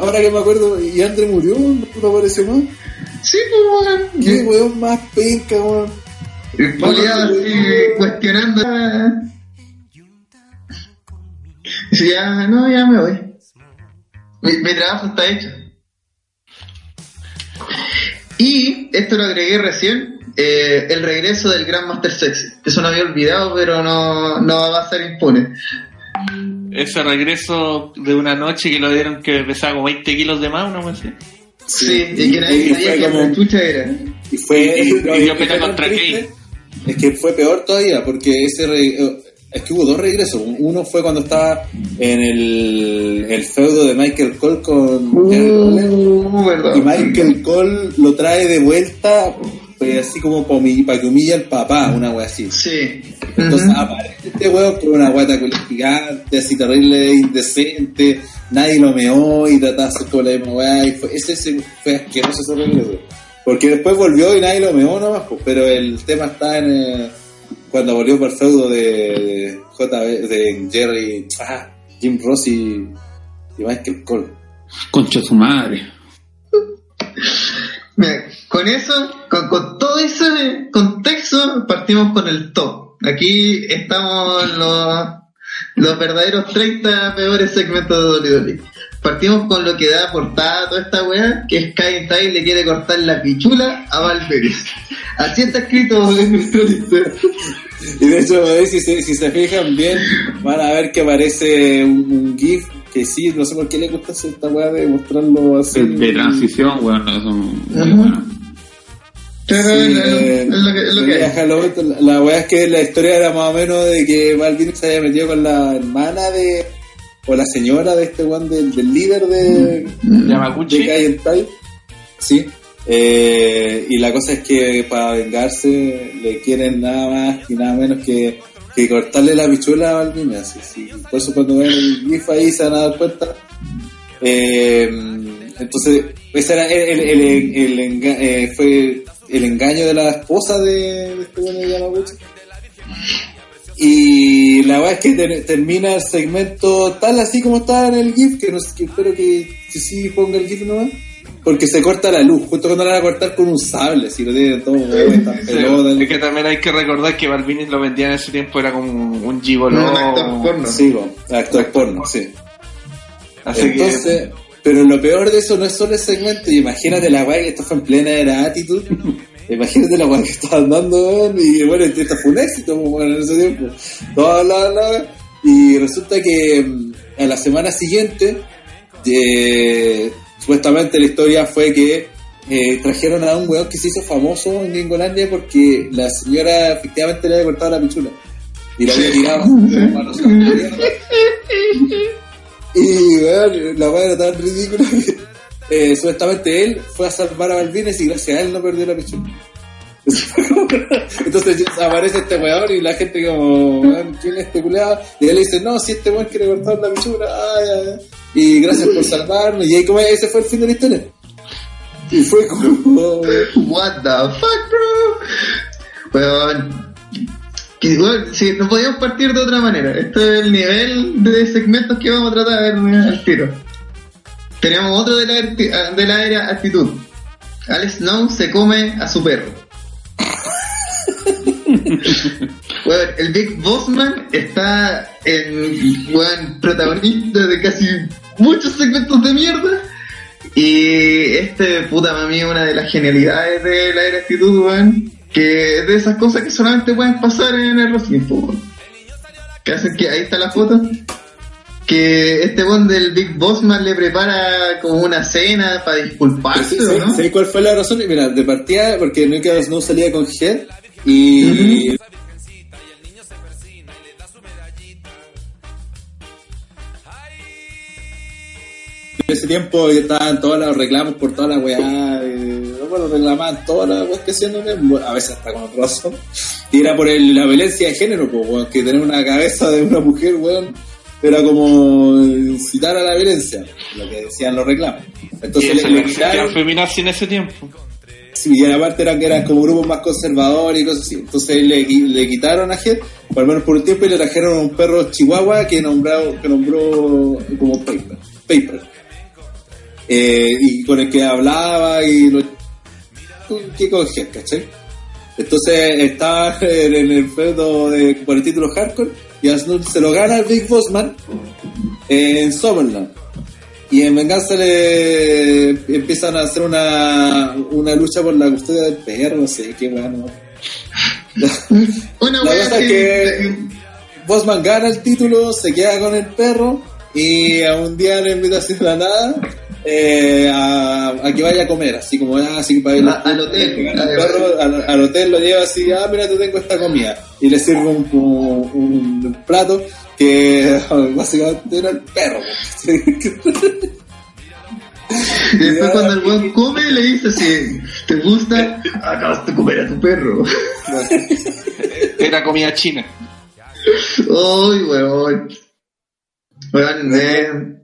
ahora que me acuerdo, y Andre murió, ¿no apareció más? Sí, pues weón. Qué weón más penca, weón. así cuestionando. Y ya, no, ya me voy. mi trabajo está hecho. Y esto lo agregué recién eh, el regreso del Gran Master Sexy. Eso no había olvidado, pero no, no va a ser impune. Ese regreso de una noche que lo dieron que pesaba como 20 kilos de más, ¿no? Sí, sí, y que nadie sabía que como... chucha era. Y fue. Y, contra Es que fue peor todavía, porque ese es que hubo dos regresos. Uno fue cuando estaba en el, el feudo de Michael Cole con uh, Y Michael Cole lo trae de vuelta así como para que humilla al papá, una wea así. Sí. Entonces aparece este weón con una guata gigante, así terrible, indecente, nadie lo meó y trataba de hacer toda la misma weá, y fue, ese, fue asqueroso ese regreso. Porque después volvió y nadie lo meó nomás, pues, pero el tema está en eh, cuando volvió por el feudo de, JB, de Jerry, ah, Jim Ross y, y Michael Cole. Concha su madre. Mira, con eso, con, todo ese contexto, partimos con el top. Aquí estamos los, los verdaderos 30 peores segmentos de WWE. Partimos con lo que da portada a toda esta weá, que es Kai Tai le quiere cortar la pichula a Valveris. Así está escrito en nuestro Y de hecho, si se, si se fijan bien, van a ver que aparece un GIF que sí, no sé por qué le gusta hacer esta weá de mostrarlo así. De, transición, weón, bueno, son muy buenas. La weá es que la historia era más o menos de que Balvin se había metido con la hermana de. o la señora de este weón, del, líder de. Yamaguchi. De Tai. Sí. Eh, y la cosa es que para vengarse le quieren nada más y nada menos que que cortarle la pichula a Balvin, así, sí. Por eso cuando ven el GIF ahí se van a dar cuenta. Eh, entonces, ese era el, el, el, eh, fue el engaño de la esposa de, este bueno de Yamaguchi. Y la verdad es que termina el segmento tal así como está en el GIF, que, no, que espero que, que sí ponga el GIF nomás porque se corta la luz, justo cuando la van a cortar con un sable, si lo tienen todo, Es que también hay que recordar que Balvini lo vendía en ese tiempo, era como un gigolo. Un actor porno. Sí, actor porno, sí. Entonces, pero lo peor de eso no es solo el segmento, imagínate la weá que esto fue en plena era. Imagínate la weá que estaban dando, y bueno, esto fue un éxito bueno, en ese tiempo. y resulta que mm, a la semana siguiente, eh, Supuestamente la historia fue que eh, trajeron a un weón que se hizo famoso en Gringolandia porque la señora efectivamente le había cortado la pichula y la había tirado. y weón, la weá era tan ridícula que eh, supuestamente él fue a salvar a Balvines y gracias a él no perdió la pichula. Entonces aparece este weón y la gente como, ¿quién es este culeado? Y él le dice, no, si este weón quiere cortar la pichula, y gracias por salvarnos. Y ahí como ese fue el fin de la historia. Y fue como, what the fuck, bro. Weón. Igual, sí, no podíamos partir de otra manera. Este es el nivel de segmentos que vamos a tratar de ver al tiro. Tenemos otro de la, de la era actitud. Alex Snow se come a su perro. bueno, el Big Bossman está en bueno, protagonista de casi muchos segmentos de mierda. Y este puta mami una de las genialidades de la era actitud, weón. Que es de esas cosas que solamente pueden pasar en el wrestling, Que hacen que ahí está la foto. Que este bond del Big Bossman le prepara como una cena para disculparse, ¿no? ¿Sabes cuál fue la razón? Mira, de partida, porque no, no salía con Head y. En ese tiempo estaban todos los reclamos por toda la weá. Bueno, reclamaban todas las hacían, a veces hasta con razón. Y era por el, la violencia de género, pues, que tener una cabeza de una mujer, weón, era como incitar a la violencia, lo que decían los reclamos. Entonces le, le quitaron. en ese tiempo. Sí, y aparte eran que eran como grupos más conservadores y cosas así. Entonces le, le quitaron a Head, por lo menos por un tiempo, y le trajeron a un perro chihuahua que, nombrado, que nombró como Paper. Paper. Eh, y con el que hablaba y lo. ¿Qué con Head, cachai? Entonces estaba en el feudo de, por el título Hardcore y Asnur se lo gana el Big Bossman en Summerland y en venganza le empiezan a hacer una, una lucha por la custodia del perro, no sé, qué bueno. una la cosa es que Bosman gana el título, se queda con el perro y a un día le invita a hacer la nada eh, a, que vaya a comer, así como ah, así para ir al hotel. al, hotel lo lleva así, ah, mira, te tengo esta comida. Y le sirve un, un plato que básicamente era el perro. Y después cuando el weón come le dice si te gusta, acabas de comer a tu perro. Era comida china. Uy, weón. Weón, eh.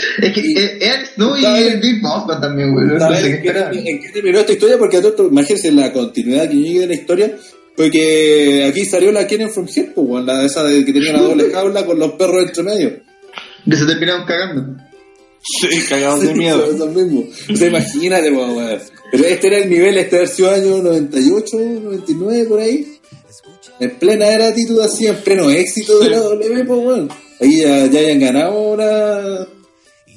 Es que eh, él, no, y el Big Boss también, weón. ¿En, qué terminó esta historia? Porque a todo imagínense la continuidad que llegue de la historia porque aquí salió la Kennen from Hell, pues, la esa de que tenía una doble jaula con los perros entre medio. Que se terminaron cagando. Sí, cagados de miedo. Eso mismo. O sea, imagínate, pues, Pero este era el nivel, este versión año 98, 99, por ahí. En plena era actitud así, en pleno éxito de la W, pues, bueno. Ahí ya, ya hayan ganado una.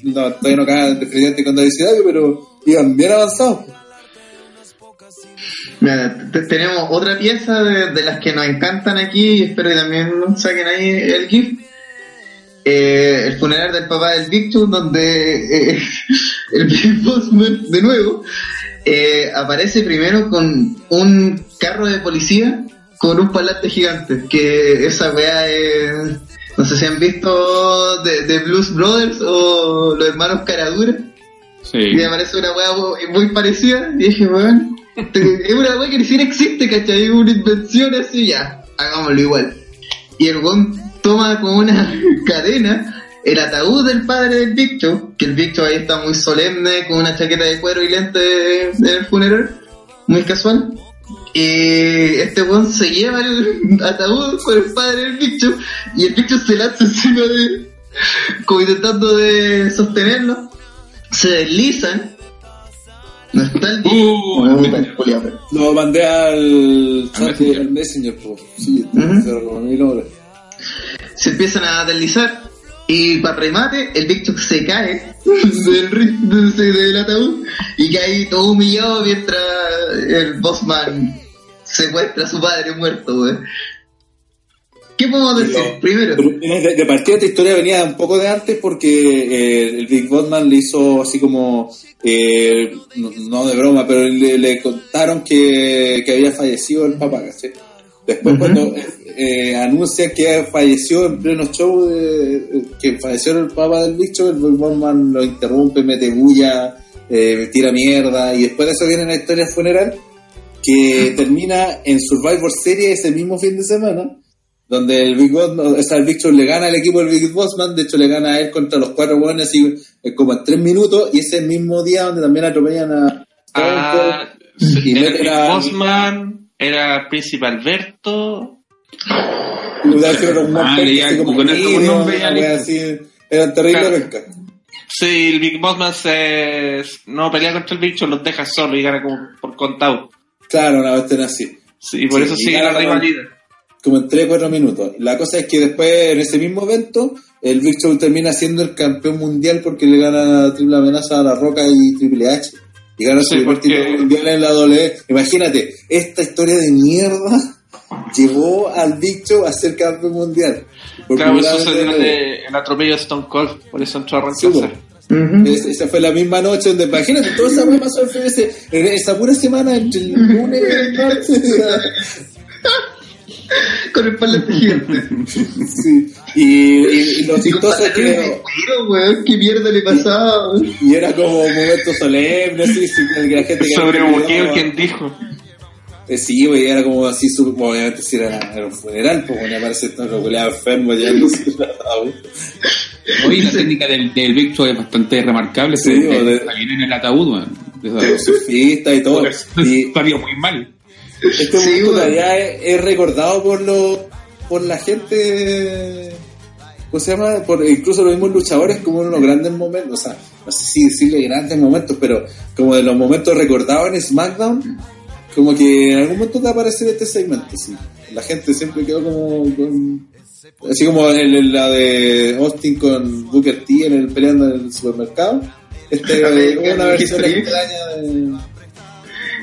No, todavía no cagan de presidente con David pero iban bien avanzados tenemos otra pieza de, las que nos encantan aquí y espero que también saquen ahí el GIF. Eh, el funeral del papá del Victor, donde eh, el Big de nuevo eh, aparece primero con un carro de policía con un palate gigante. Que esa weá es. No sé si han visto de, Blues Brothers o los hermanos Caradura. Sí. Y me parece una weá muy parecida. Y dije, weón, es una weá que ni siquiera existe, ¿cachai? Es una invención así, ya, hagámoslo igual. Y el weón toma como una cadena el ataúd del padre del Victor, que el Victor ahí está muy solemne, con una chaqueta de cuero y lentes en el funeral, muy casual. Y este weón se lleva el ataúd con el padre del Victor, y el Victor se lanza encima de él, como intentando de sostenerlo. Se deslizan. No está el uh, no, Lo mandé al, al Messenger, pues. Sí, Se empiezan a deslizar y para remate, el Victor se cae del, del ataúd y cae todo humillado mientras el Bossman secuestra a su padre muerto, wey. ¿Qué podemos decir? Primero. De, partida esta historia venía un poco de antes porque eh, el Big Botman le hizo así como, eh, no, de broma, pero le, contaron que, había fallecido el papá, ¿sí? Después cuando eh, anuncia que falleció en pleno show, que falleció el papá del bicho, el Big Botman lo interrumpe, mete bulla, tira mierda, y después de eso viene la historia funeral que termina en Survivor Series ese mismo fin de semana donde el Big Boss, o sea, el Victor le gana al equipo del Big Bossman, de hecho le gana a él contra los cuatro buenos así eh, como en tres minutos, y ese mismo día donde también atropellan a... Ah, y era Big Bossman, era Príncipe Alberto... Ah, Era terrible Sí, el Big Bossman se, no pelea contra el bicho, los deja solo y gana como por contado. Claro, una vez así. Sí, por eso sigue la rivalidad como en 3 4 minutos. La cosa es que después, en ese mismo evento, el Big Show termina siendo el campeón mundial porque le gana triple amenaza a La Roca y Triple H. Y gana su primer título mundial en la WWE. Imagínate, esta historia de mierda llevó al Show a ser campeón mundial. Claro, eso se en el atropello de Stone Cold, por eso entró a arrancarse. esa fue la misma noche donde, imagínate, todo eso pasó en esa pura semana entre el lunes y el martes. con el palo gigante. Sí. Y, y, lo chistoso es que. ¿Qué mierda le pasaba? Y era como un momento solemne, así, que la gente. Sobre buqueo, ¿quién dijo? Eh, sí, güey, era como así, obviamente si era, era un funeral, pues bueno, aparece todo lo enfermo ya no sé Oye, la técnica del, del Victor es bastante remarcable, sí, se, de, también en el ataúd, man. De los surfistas y todo. Y, muy mal. Este sí, todavía es, recordado por lo, por la gente, ¿cómo se llama? Por incluso los mismos luchadores como uno de los grandes momentos, o sea, no sé si decirle grandes momentos, pero como de los momentos recordados en SmackDown, como que en algún momento te aparecer este segmento, sí. La gente siempre quedó como con, así como en, la de Austin con Booker T en el peleando en el supermercado. Este, una versión extraña de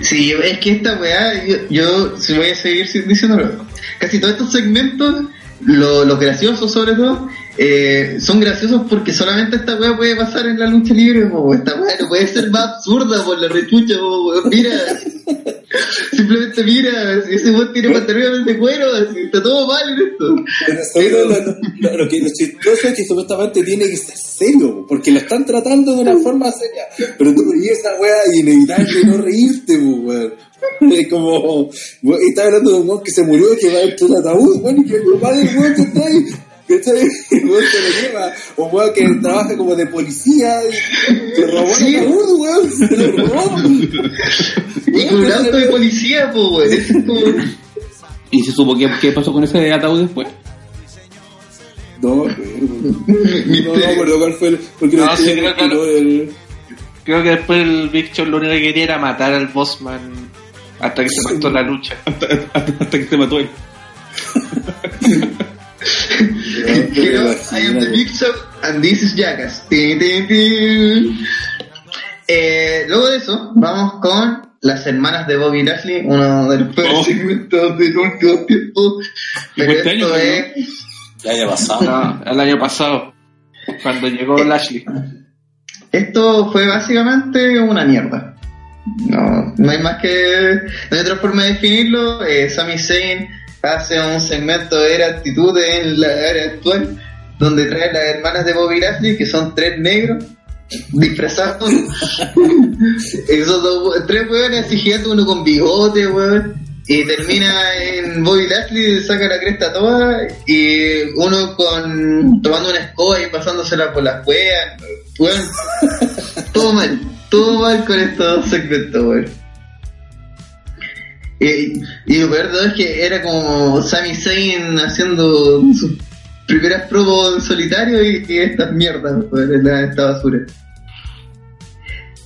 Sí, es que esta weá, yo, yo si voy a seguir diciéndolo, casi todos estos segmentos, lo, los graciosos sobre todo, eh, son graciosos porque solamente esta weá puede pasar en la lucha libre, esta weá no puede ser más absurda por la rechucha, mira, simplemente mira, ese weón tiene pantalones de cuero, está todo mal en esto. lo, lo, que, lo chistoso es que supuestamente tiene que ser serio, porque lo están tratando de una forma seria, pero tú veías esa weá y inevitable no reírte, weón. Es como, estaba hablando de un weón que se murió, que va dentro del ataúd, weón, y que el papá del weón que está ahí Weón se lo lleva. Un weón que trabaja como de policía. Y se robó ¿Sí? el weón. Se lo robó. Y con un auto de policía, pues, weón. ¿Y se supo qué, qué pasó con ese ataúd después? No, no, no me acuerdo cuál fue el. Porque no, sí, creo, que, el... creo que después el Big Show lo único que quería era matar al Bossman hasta que se mató la lucha. Hasta, hasta, hasta que se mató él. I am the Big Show and this is Jackass. Eh, luego de eso, vamos con las hermanas de Bobby Lashley, uno de los peores oh. segmentos del último tiempo. Pero este esto es... El año pasado. No, el año pasado, cuando llegó eh, Lashley. Esto fue básicamente una mierda. No, no hay más que... No hay otra forma de definirlo. Eh, Sami Zayn hace un segmento de actitudes en la área actual donde trae las hermanas de Bobby Lashley que son tres negros disfrazados. Esos dos, tres así gigantes uno con bigote weón y termina en Bobby Lashley saca la cresta toda y uno con tomando una escoba y pasándosela por las weas weón todo mal todo mal con estos segmentos weón y, lo peor es que era como Sami Zayn haciendo sus primeras probos en solitario y, estas mierdas, pues, esta basura.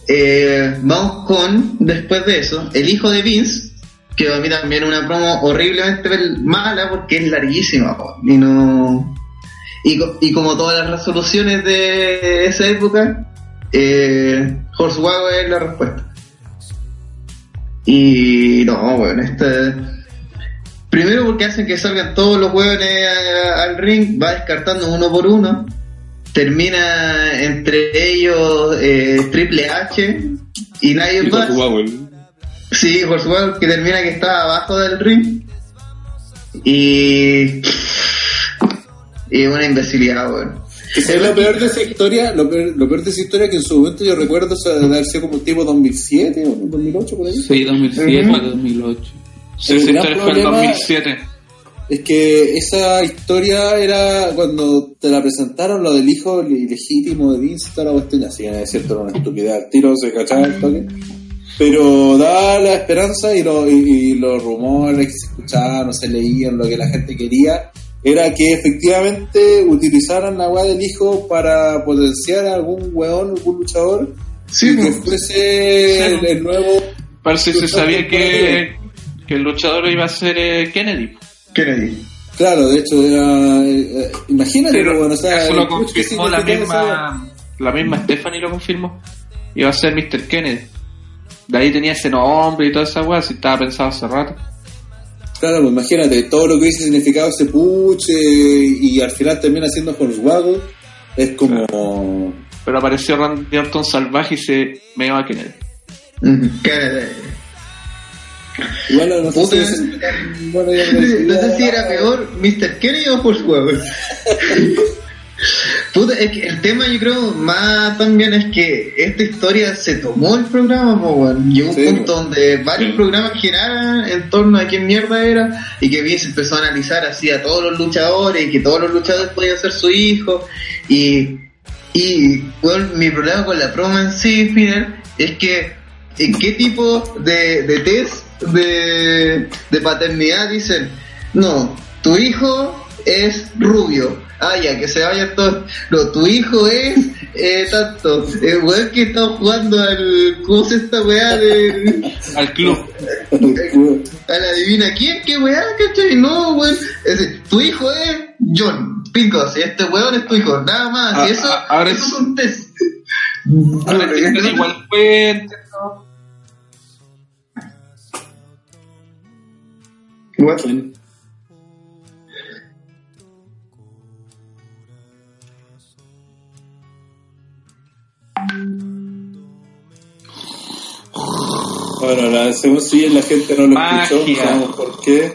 Eh, vamos con, después de eso, el hijo de Vince, que a mí también una promo horriblemente mala porque es larguísima y no y, y, como todas las resoluciones de esa época eh, Horsewagon es la respuesta y no, bueno, este. Primero porque hacen que salgan todos los hueones al ring, va descartando uno por uno. Termina entre ellos eh, Triple H y más. Hornswoggle. Sí, por supuesto, que termina que está abajo del ring. Y. Y una imbecilidad, weón. Es lo peor de esa historia, lo peor, lo peor de esa historia que en su momento yo recuerdo o sea, de haber sido como tipo 2007 o 2008 por ahí. Sí, 2007, Ujú. 2008. Sí, El esa gran historia fue en problema- 2007. Es que esa historia era cuando te la presentaron lo del hijo ilegítimo de Vince toda la cuestión, así es cierto, era una estupidez, al tiro se cachaba el toque. Pero daba la esperanza y, lo- y- y los rumores que se escuchaban o se leían, lo que la gente quería, era que efectivamente utilizaran la weá del hijo para potenciar a algún weón, algún luchador, Sí, y que pues. fuese el, el nuevo... Parece que se sabía que, que el luchador iba a ser eh, Kennedy. Kennedy. Claro, de hecho, era... eh, eh, imagínate, Pero bueno, o sea... eso lo confirmó la misma, la misma Stephanie lo confirmó. Iba a ser Mr. Kennedy. De ahí tenía ese nombre y toda esa weá, si estaba pensado hace rato. Claro, pues imagínate, todo lo que hubiese significado ese puche y al final termina siendo Hornswoggle, es como... Pero apareció Randy Orton salvaje y se meó a Kennedy. Kennedy. Igual no sé si es tan bueno ya No sé si era peor Mr. Kennedy o Hornswoggle. Puta, es que el tema yo creo más también es que esta historia se tomó el programa, po, weón. Llegó un Sí, punto donde varios Sí. programas giraron en torno a quién mierda era y que bien se empezó a analizar así a todos los luchadores y que todos los luchadores podían ser su hijo y, y bueno, mi problema con la promo en sí, Fidel, es que en qué tipo de, de test de, de paternidad dicen, no, tu hijo es rubio. Ah, ya, que se vaya todo. No, tu hijo es eh, tanto. El weón que está jugando al. ¿Cómo se esta weá de.? Al club. A la adivina quién, qué weá, ¿cachai? No, weón. Es decir, tu hijo es John, Picos, y este weón es tu hijo, nada más. Ah, y eso, ah, ahora eso es- es un test. Ahora, Kennedy igual fue. Bueno, la, según si bien la gente no lo escuchó, no Magia. sabemos por qué.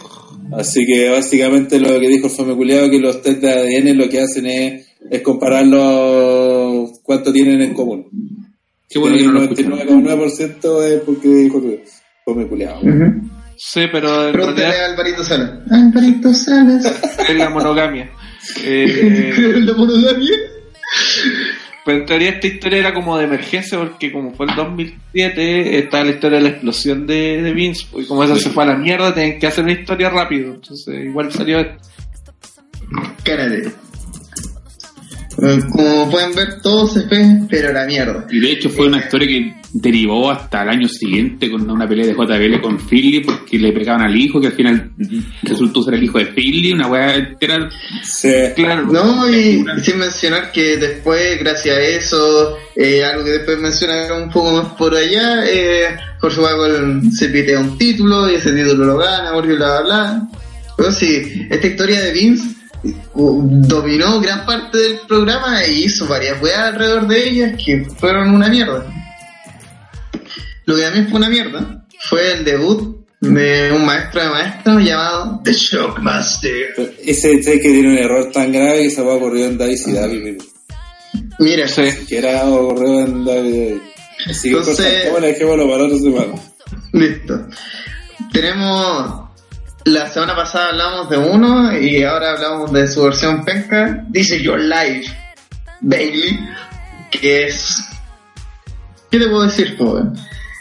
Así que básicamente lo que dijo el Fome Culeado que los test de ADN lo que hacen es, es compararlo cuánto tienen en común. Qué bueno que no lo escucharon. 99,9% es porque dijo tu Fome Culeado. Ujú. Sí, pero en Pregúntale a Alvarito Salas. Alvarito Salas. es la monogamia. Eh, la monogamia. Pero en teoría esta historia era como de emergencia porque como fue el 2007 está la historia de la explosión de, de Vince y como esa se fue a la mierda tienen que hacer una historia rápido entonces igual salió esto. Kennedy. Eh, Como pueden ver, todo se fue, pero la mierda. Y de hecho fue una historia que derivó hasta el año siguiente con una pelea de JBL con Philly porque le pegaban al hijo que al final resultó ser el hijo de Philly, una weá entera. Sí. claro No, y, sin mencionar que después, gracias a eso, eh, algo que después mencionaron un poco más por allá, eh, Jorge Wagner se pitea un título y ese título lo gana, porque bla bla bla. Pero sí, esta historia de Vince dominó gran parte del programa e hizo varias weas alrededor de ellas que fueron una mierda. Lo que también fue una mierda fue el debut de un maestro de maestros llamado The Shockmaster. Ese que tiene un error tan grave que se va a ocurrir en David y David. Mira, Sí. Que era ocurrido en David. Así que Entonces- cortamos, dejémoslo para otra semana. Listo. Tenemos. La semana pasada hablamos de uno y ahora hablamos de su versión penca. Dice Your Life Bailey, que es. ¿Qué te puedo decir, joven?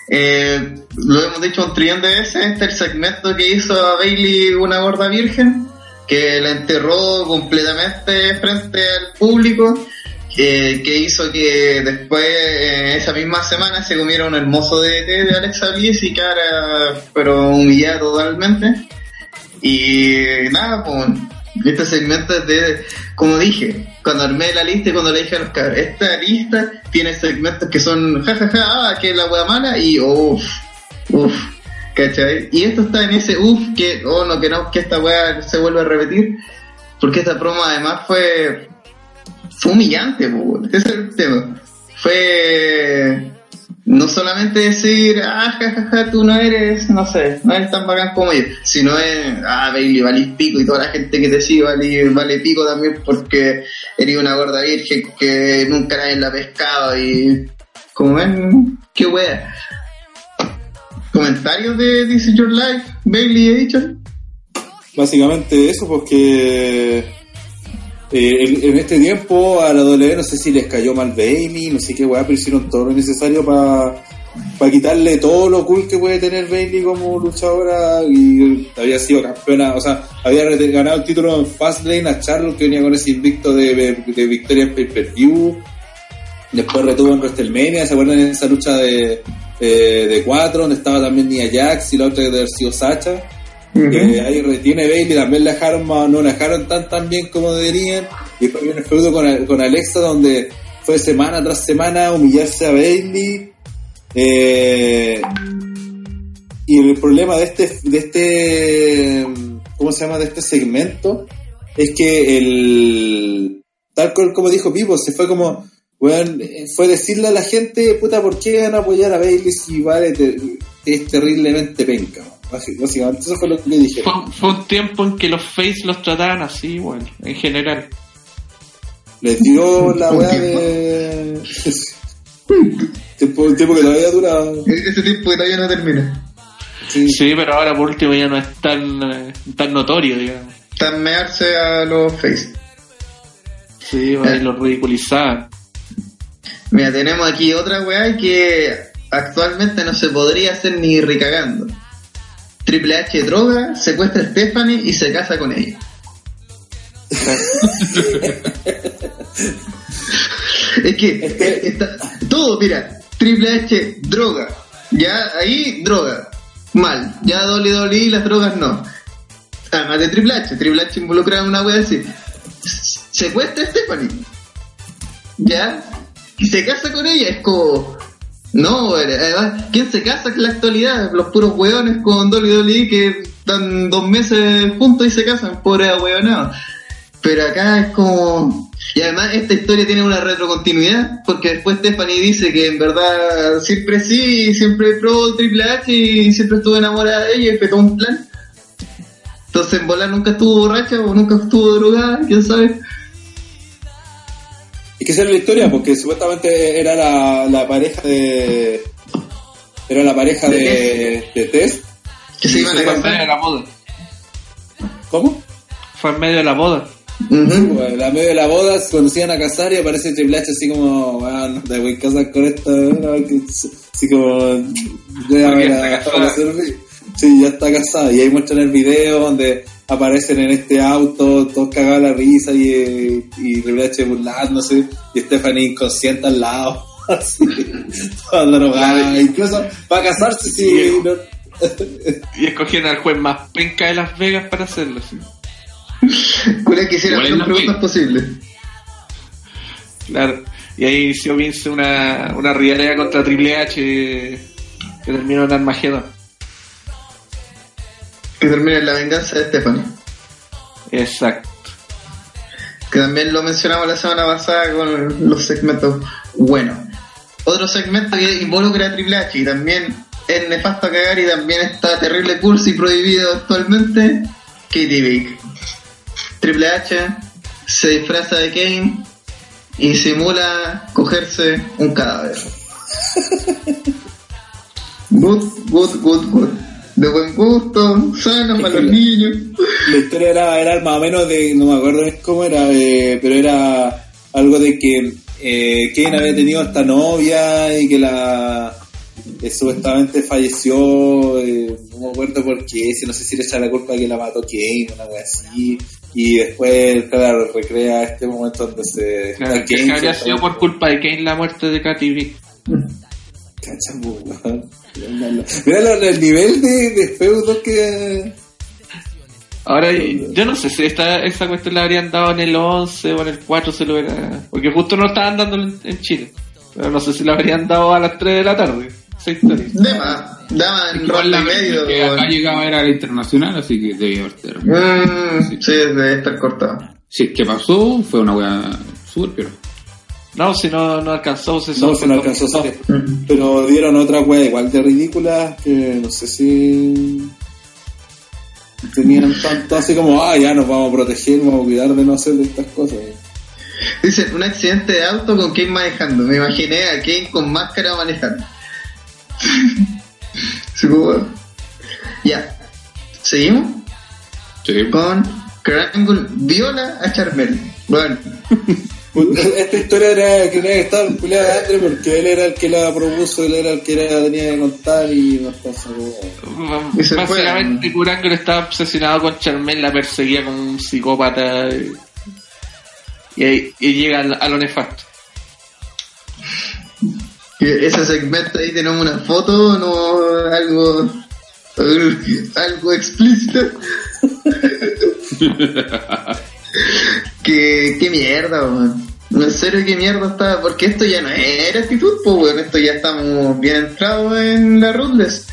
Eh, lo hemos dicho un trillón de veces. Este es el segmento que hizo a Bailey una gorda virgen, que la enterró completamente frente al público que, hizo que después, eh, esa misma semana, se comiera un hermoso DT de Alexa Bliss y cara, pero humillada totalmente. Y nada, pues, este segmento es de, como dije, cuando armé la lista y cuando le dije a los cabros, esta lista tiene segmentos que son jajaja, ah, que es la wea mala y uff, uff, ¿Cachai? Y esto está en ese uff que, oh, no queremos que esta weá se vuelva a repetir, porque esta promo además fue, fue humillante, ese es el tema. Fue no solamente decir, ah, jajaja, tú no eres, no sé, no eres tan bacán como yo, sino es, ah, Bailey, valís pico y toda la gente que te sigue vale, vale pico también porque eres una gorda virgen que nunca nadie la pescado y, como ven, qué wea. ¿Comentarios de This is Your Life, Bailey dicho? Básicamente eso, porque eh, en, este tiempo a la W no sé si les cayó mal Bailey, no sé qué weá, pero hicieron todo lo necesario para para quitarle todo lo cool que puede tener Bailey como luchadora y había sido campeona, o sea, había ganado el título en Fastlane a Charlotte que venía con ese invicto de, de victoria en pay-per-view. Después retuvo en WrestleMania, ¿se acuerdan de esa lucha de, de, cuatro, donde estaba también Nia Jax y la otra de haber sido Sacha. Ahí retiene Bailey, también la dejaron, no la dejaron tan tan bien como deberían. Y después viene el feudo con, con Alexa, donde fue semana tras semana humillarse a Bailey. Eh, y el problema de este, de este, ¿cómo se llama? De este segmento es que el, tal como dijo Pipo, se fue como, fue decirle a la gente, puta, ¿por qué van a apoyar a Bailey si vale es terriblemente penca? Básicamente, eso fue lo que le dije. Fue, un tiempo en que los face los trataban así, bueno, en general. Les dio la weá de. tiempo, tiempo que todavía dura. Ese tiempo que todavía no termina. Sí. pero ahora por último ya no es tan, eh, tan notorio, digamos. Tan mearse a los face. Sí, y los ridiculizaban. Mira, tenemos aquí otra weá que actualmente no se podría hacer ni ricagando. Triple H droga, secuestra a Stephanie y se casa con ella. es que todo, mira, Triple H droga, ya ahí droga, mal, ya Dolly Dolly las drogas no. Además de Triple H, Triple H involucra en una wea así. Secuestra a Stephanie. ¿Ya? y se casa con ella, es como. No, además, ¿quién se casa en la actualidad? Los puros hueones con Dolly Dolly que están dos meses juntos y se casan, pobre hueonado. Pero acá es como. Y además, esta historia tiene una retrocontinuidad, porque después Stephanie dice que en verdad siempre sí, siempre pro Triple H y siempre estuvo enamorada de ella y petó un plan. Entonces, en volar nunca estuvo borracha o nunca estuvo drogada, quién sabe. Y que esa era la historia, porque supuestamente era la, la pareja de. Era la pareja de, de Tess. Que se iban a Fue en medio de la boda. ¿Cómo? Fue en medio de la boda. Uh medio de la boda cuando se iban a casar y aparece Triple H así como, bueno, no te voy a casar con esta, así como, ya, Sí, ya está casada. Y ahí muestran el video donde aparecen en este auto, todos cagados la risa y, y Triple H burlándose y Stephanie inconsciente al lado. Así, toda drogada. Incluso para casarse, sí. y escogieron al juez más penca de Las Vegas para hacerlo. ¿sí? ¿Cuál es que hiciera las preguntas posibles? Claro. Y ahí inició Vince una, una rivalidad contra Triple H que terminó en Armagedón. Que termina en la venganza de Stephanie. Exacto. Que también lo mencionamos la semana pasada con los segmentos buenos. Otro segmento que involucra a Triple H y también es nefasto a cagar y también está terrible curso y prohibido actualmente. Katie Vick. Triple H se disfraza de Kane y simula cogerse un cadáver. good, good, good, good de buen gusto, sano para los niños. La historia era, era más o menos de, no me acuerdo cómo era, eh, pero era algo de que eh, Kane había tenido esta novia y que la eh, supuestamente falleció, eh, no me acuerdo por qué, si no sé si le echa la culpa de que la mató Kane, una cosa así, y después, claro, recrea este momento donde se... Claro, que había sido por culpa de Kane la muerte de Katy B. Mira el nivel de, de feudo que. Ahora, yo no sé si esta, esta cuestión la habrían dado en el 11 o en el 4, se lo era, porque justo no estaban dando en, Chile. Pero no sé si la habrían dado a las 3 de la tarde. Esa historia. De más, daba en ronda medio. que acá weón. llegaba era la internacional, así que debía haber. Mm, sí, debe estar cortado. Si es que pasó, fue una weá súper, pero. No, si no, no alcanzó, se No, se no alcanzó. Pero dieron otra wea igual de ridícula que no sé si tenían tanto así como, ah, ya nos vamos a proteger, vamos a cuidar de no hacer de estas cosas. Dice, un accidente de auto con Kane manejando. Me imaginé a Kane con máscara manejando. Ya. Seguimos Sí. con Triangle viola a Charmel. Bueno, Esta historia era que tenía que estar culiada de Andre porque él era el que la propuso, él era el que la tenía que contar y. Y se Básicamente, Kurangro estaba obsesionado con Charmel, la perseguía como un psicópata. Y, y, llega a, lo nefasto. ese segmento ahí tenemos una foto, no algo algo explícito. que qué mierda, weón. En serio, qué mierda está, porque esto ya no era actitud, pues, weón. Esto ya estamos bien entrados en la Ruthless.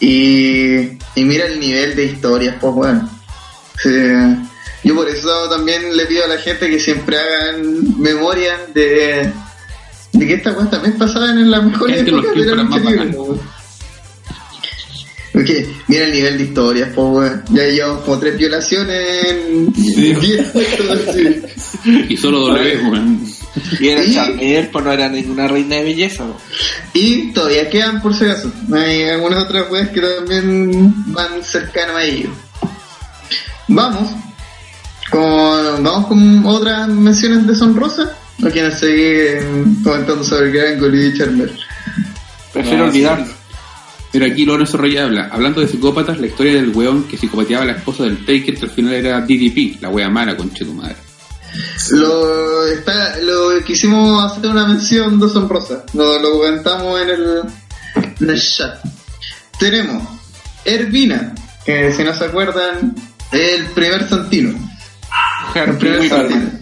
Y, y mira el nivel de historias, pues, weón. Sí. Yo por eso también le pido a la gente que siempre hagan memoria de, de que estas weas también pasaban en la mejor época de la lucha libre, weón. Porque mira el nivel de historias, pues, weón. Ya llevamos como tres violaciones en Sí. 10 sí. Y solo W, weón. Y era Y- Charmel, pues no era ninguna reina de belleza. ¿no? Y todavía quedan por si acaso. Hay algunas otras weas que también van cercanas a ello. Vamos con, vamos con otras menciones deshonrosas. ¿O quieren seguir comentando sobre Grangle y Charmer? Prefiero No, olvidar. sí. Pero aquí Lorenzo Reyes habla, hablando de psicópatas, la historia del weón que psicopateaba a la esposa del Taker, que al final era DDP, la wea mala, conche tu madre. Lo, está, lo quisimos hacer una mención deshonrosa. Lo, lo comentamos en el, en el chat. Tenemos Ervina, que si no se acuerdan, el primer Santino. El primer. Santino.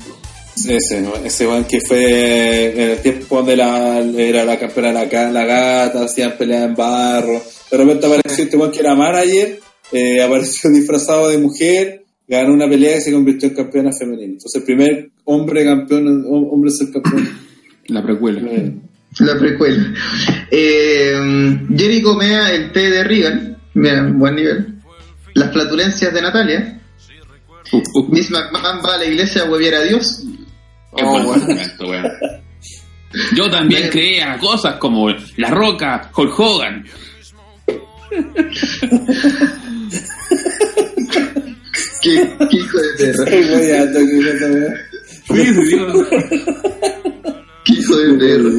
Ese, ¿no? ese weón que fue en el tiempo donde la, era la campeona la, la gata, hacían peleas en barro. De repente apareció este weón que era manager, eh, apareció disfrazado de mujer, ganó una pelea y se convirtió en campeona femenina. Entonces, el primer hombre campeón, hom- hombre ser campeón. La precuela. La precuela. Eh, Jericho Mea, el té de Regan. Mira, buen nivel. Las flatulencias de Natalia. Uh, uh, Miss McMahon va a la iglesia a hueviar a Dios. Oh, buen bueno. argumento, weón. Yo también creía cosas como La Roca, Hulk Hogan. ¿Qué, qué hijo de perra. Sí, sí, digo, Qué hijo de perra.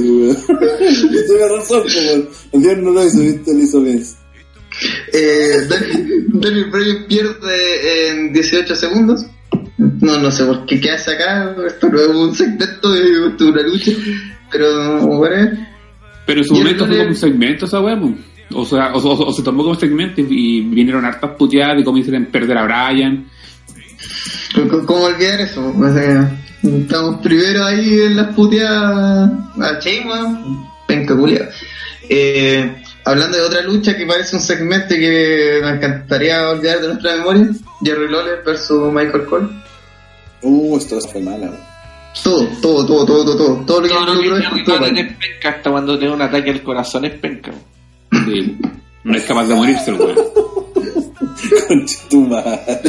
Tiene razón. El Dios no lo hizo, viste, lo hizo bien. Eh, Daniel Bryan pierde en 18 segundos. No, no sé por qué hace acá. Esto no es un segmento de esto es una lucha. Pero, bueno. Pero en su Y momento fue como un segmento esa weá, o sea, o, o- o se tomó como segmento y, y vinieron hartas puteadas de cómo hicieron perder a Brian. ¿Cómo, olvidar eso? O sea, estamos primero ahí en las puteadas a Chema, penca. Eh, hablando de otra lucha que parece un segmento que me encantaría olvidar de nuestra memoria, Jerry Lawler versus Michael Cole. Uh, esto fue mala, weón. Todo, todo, todo, todo, todo, todo, todo lo que Todo lo que es penca hasta cuando tiene un ataque al corazón es penca. Sí, no es capaz de morirse el weón. Concha tu madre.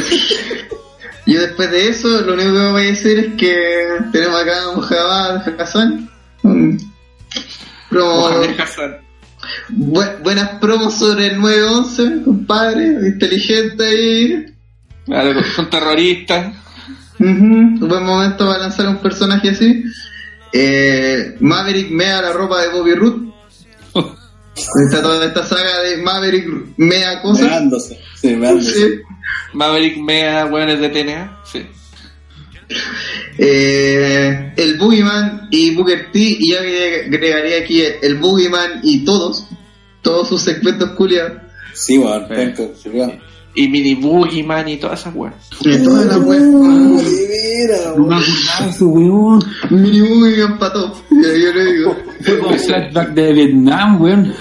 Yo después de eso, lo único que voy a decir es que tenemos acá a Mohamed Hassan. un promo- bu- buenas promos sobre el 911, compadre, inteligente ahí. Claro, son terroristas. Ujú, Un buen momento para lanzar un personaje así. Eh, Maverick mea la ropa de Bobby Root. Está toda esta saga de Maverick mea cosas. Meándose. Sí, meándose. Sí. Maverick Mea, hueones de TNA. Sí. Eh, el Boogeyman y Booker T. Y yo agregaría aquí el Boogeyman y todos. Todos sus segmentos culiados. Sí, penca, culiao. Y Mini Boogeyman y todas esas weas. Y todas las weas. No me weón. acordaba de eso, weón. Mini Boogeyman para todo. Ya, yo le digo. Fue como el flashback de Vietnam, weón.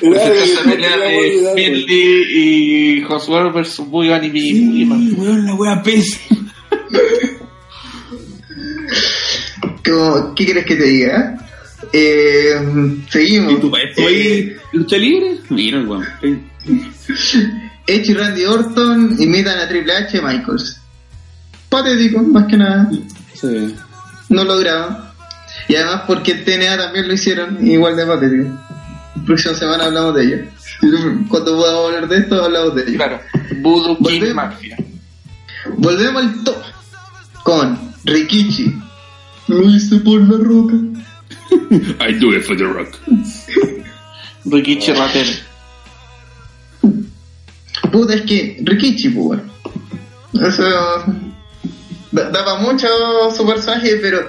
Esa pelea de Finley y Josué versus Boogeyman y Mini Boogeyman. Weón, la wea pésima. Como, ¿Qué quieres que te diga? Eh, seguimos. ¿Y tu país fue ahí lucha libre? Mira, weón. Edge y Randy Orton imitan a Triple H Michaels. Patético, más que nada. Sí. No lograron. Y además porque TNA también lo hicieron igual de patético. Próxima semana hablamos de ello. Cuando podamos hablar de esto, hablamos de ello. Claro, Voodoo King. Mafia. Volvemos al top con Rikichi. Lo hice por la roca. I do it for the rock. Rikichi Raten. Puta, es que Rikichi, pues. Eso. da- Daba mucho su personaje, pero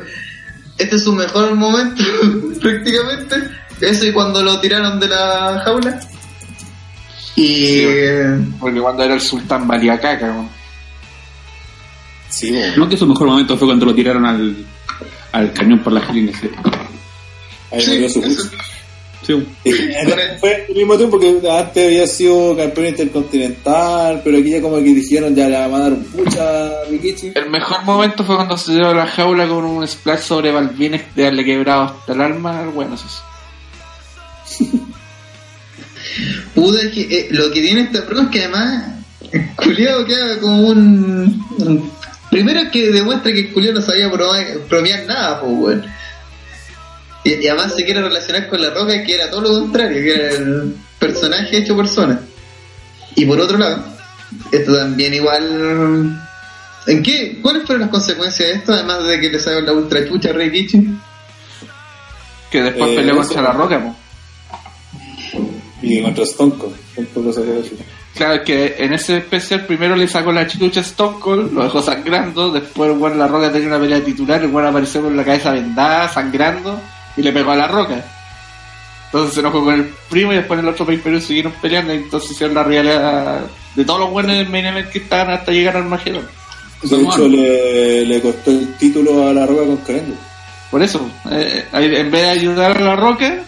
este es su mejor momento, prácticamente. Eso y cuando lo tiraron de la jaula. Y. eh, Porque cuando era el sultán valía caca, weón. Sí, weón. No que su mejor momento fue cuando lo tiraron al, al cañón por la esquina. Sí. Ahí sí, murió su eso- juicio. Sí. Fue al mismo tiempo que antes había sido campeón intercontinental, pero aquí ya como que dijeron ya le van a dar un pucha a Rikichi. El mejor momento fue cuando se dio a la jaula con un splash sobre Balvines de haberle quebrado hasta el alma. Bueno, eso es. Puta, es que eh, lo que tiene esta prueba es que además. el Culiado queda como un. un- Primero que demuestra que el culiado no sabía bromear, bromear nada, pues, weón. Y, y además se quiere relacionar con la roca, que era todo lo contrario, que era el personaje hecho persona. Y por otro lado, esto también igual. ¿En qué? ¿Cuáles fueron las consecuencias de esto? Además de que le salió la ultra chucha a Rikichi. Que después Eh, peleó contra la roca, po. Y contra Stone Cold. Claro que en ese especial primero le sacó la chucha a Stone Cold, lo dejó sangrando, después bueno, la roca tenía una pelea titular, el bueno apareció con la cabeza vendada, sangrando, y le pegó a la roca. Entonces se enojó con el primo y después en el otro pay per siguieron peleando y entonces hicieron la realidad de todos los buenos del main event que estaban hasta llegar al Magedón. De hecho, le, le costó el título a la roca con Carengo. Por eso, eh, en vez de ayudar a la roca,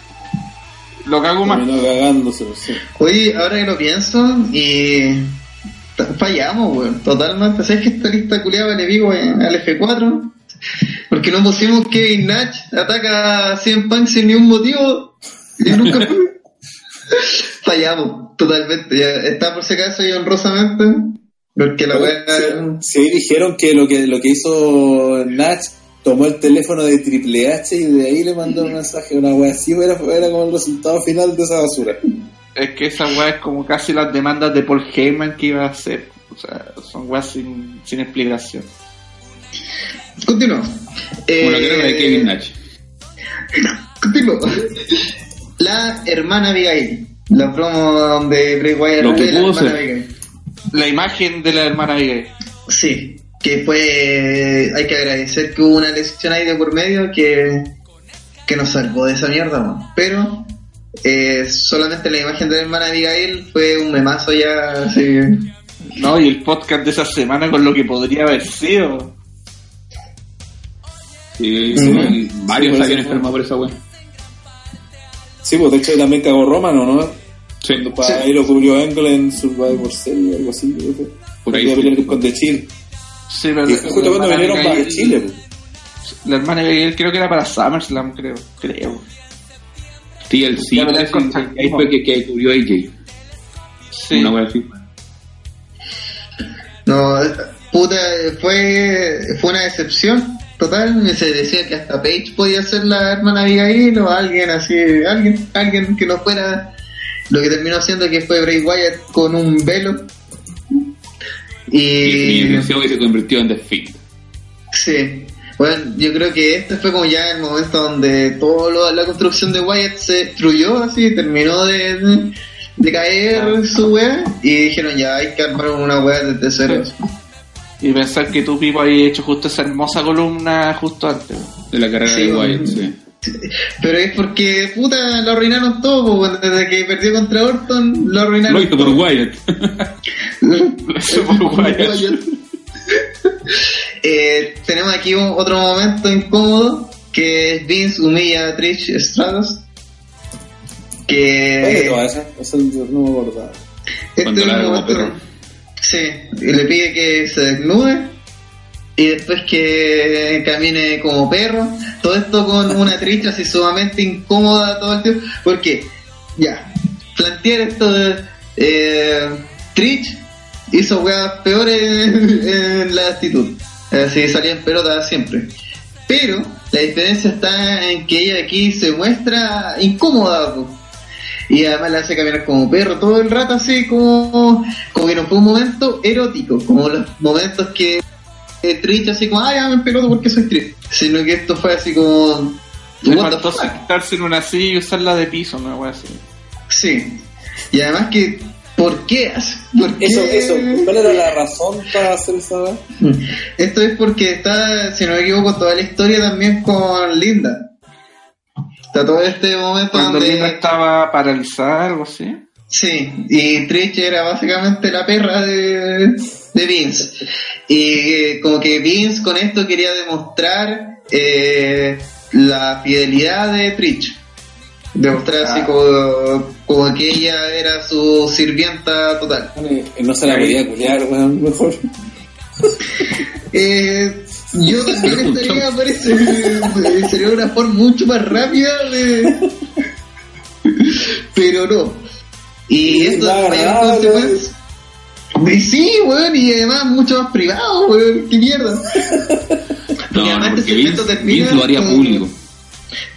lo cago más. Cagándose, sé. Oye, ahora que lo pienso, y t- fallamos, weón, totalmente. ¿Sabes que esta lista culiada le vivo en- al F4? Porque no pusimos Kevin Nash ataca a 100 Punk sin ningún motivo y nunca fue. fallamos, totalmente. Ya está por si acaso y honrosamente, porque la weá. Sí, dijeron que lo que lo que hizo Natch tomó el teléfono de Triple H y de ahí le mandó un mensaje, una wea así, era, era como el resultado final de esa basura. Es que esa weá es como casi las demandas de Paul Heyman que iba a hacer. O sea, son weas sin, sin explicación. Continuamos. Como la Eh, carrera de Kevin Nash. Continúo. La hermana Abigail. La promo donde Bray Wyatt Lo que de la pudo hermana ser. Abigail. La imagen de la hermana Abigail. Sí, que fue. Hay que agradecer que hubo una lesión ahí de por medio que, que nos salvó de esa mierda, man. Pero eh, solamente la imagen de la hermana Abigail fue un memazo ya. Así. No, y el podcast de esa semana con lo que podría haber sido. Sí, sí, varios Sí, habían enfermado por esa wea. Sí, pues de hecho también cagó Romano, ¿no? Sí, Cuando para ahí lo cubrió Angle en Survivor Series, algo así, creo que. Por ahí Iba a sí. con The Chill. Sí, pero Y justo cuando vinieron para Chile, pues. La hermana Abigail creo que era para SummerSlam, creo. Creo. TLC, parece, contra- ahí fue que, que cubrió AJ. Sí. Una wea así. No, puta, fue, fue una decepción total. Se decía que hasta Paige podía ser la hermana Abigail o alguien así, alguien, alguien que no fuera lo que terminó haciendo que fue Bray Wyatt con un velo. Y Y deseo que se convirtió en The Fiend. sí, bueno, yo creo que este fue como ya el momento donde toda la construcción de Wyatt se destruyó, así, terminó de, de, caer su wea y dijeron ya hay que armar una wea desde cero. Y pensar que tú, Pipo, habías hecho justo esa hermosa columna justo antes. De la carrera Sí, de Wyatt, sí. Pero es porque, puta, lo arruinaron todo, desde que perdió contra Orton, lo arruinaron Lo hizo por. Wyatt. Lo hizo por Wyatt. Eh, tenemos aquí un- otro momento incómodo que es Vince humilla a Trish Stratus. Oye, Que toda esa, eso no me acordaba. este Cuando es un momento-. Sí, y le pide que se desnude y después que camine como perro. Todo esto con una Trish así sumamente incómoda todo el tiempo. Porque, ya, plantear esto de eh, Trish hizo weas peores en, la actitud. Así salía en pelota siempre. Pero la diferencia está en que ella aquí se muestra incómoda. po. Y además la hace caminar como perro todo el rato así como, como que no fue un momento erótico, como los momentos que eh, Trish así como, ay, ya me peloto porque soy Trish. Sino que esto fue así como... Le faltó sentarse en una silla y usarla de piso, una wea así. Sí. Y además que, ¿por qué? hace? ¿Por qué? Eso, eso, ¿cuál era la razón para hacer esa weá? Esto es porque está, si no me equivoco, toda la historia también con Linda. Está todo este momento Cuando donde... Linda estaba paralizada, algo así. Sí, y Trish era básicamente la perra de, de Vince. Y eh, como que Vince con esto quería demostrar eh, la fidelidad de Trish. Demostrar así Ah. como, como que ella era su sirvienta total. No se la podía culiar, weón, mejor. Eh, yo también estaría, parece, sería una forma mucho más rápida de... Pero no. Y esto agradable. consecuencia- Y sí, weón, y además mucho más privado, weón, qué mierda. No, además no, este porque Vince, segmento termina Vince lo haría con- público.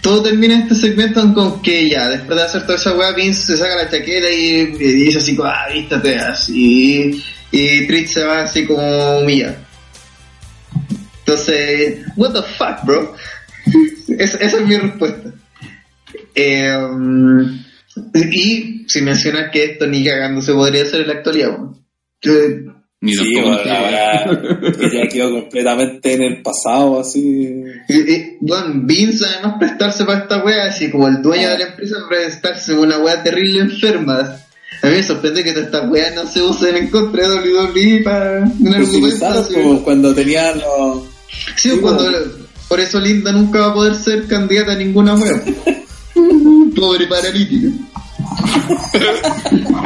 Todo termina este segmento con que ya, después de hacer toda esa weá, Vince se saca la chaqueta y, y dice así como, ah, vístate así. Y, y Trish se va así como humillada. Entonces, what the fuck, bro? esa, esa es mi respuesta. Eh, y sin mencionar que esto ni cagando se podría hacer en la actualidad. Eh, Ni Sí, tampoco bueno, la weá, que ya quedó completamente en el pasado, así. Y, bueno, Vince además prestarse para esta wea, así como el dueño de la empresa prestarse una wea terrible enferma. A mí me sorprende que todas estas weas no se usen en contra de WWE para un Pues si argumento pensaron, así. como cuando tenían los. Sí, sí, cuando, bueno. por eso Linda nunca va a poder ser candidata a ninguna wea. Pobre paralítica.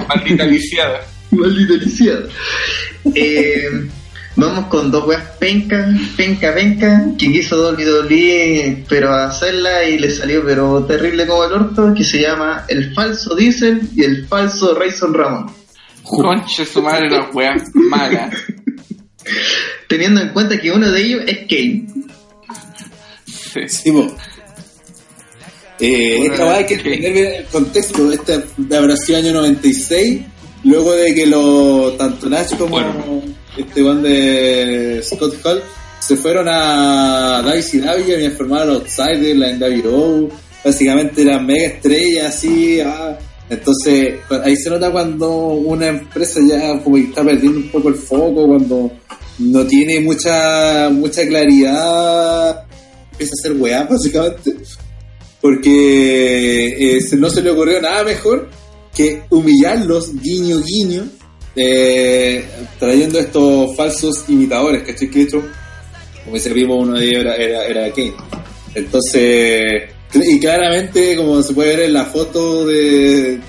Maldita lisiada. Maldita lisiada. Eh, vamos con dos weas penca, penca, penca, que quiso WWE, pero hacerla y le salió pero terrible como el orto, que se llama el falso Diesel y el falso Rayson Ramón. Conche su madre, la wea mala. Teniendo en cuenta que uno de ellos es Kane. Sí. Sí. Eh, Una- esta weá hay que entender bien el contexto. Esta habrá sido año 96, luego de que lo, tanto Nash como Bueno. este one de Scott Hall se fueron a WCW y a formar a los Outsiders, la NWO, básicamente eran mega estrellas así. ah. Entonces, cu- ahí se nota cuando una empresa ya como está perdiendo un poco el foco, cuando no tiene mucha mucha claridad, empieza a hacer weá básicamente porque eh, no se le ocurrió nada mejor que humillarlos, guiño, guiño, eh, trayendo estos falsos imitadores, ¿cachai? Que hecho, como dice Primo, uno de ellos era, era, era Kane. Entonces, y claramente, como se puede ver en la foto de...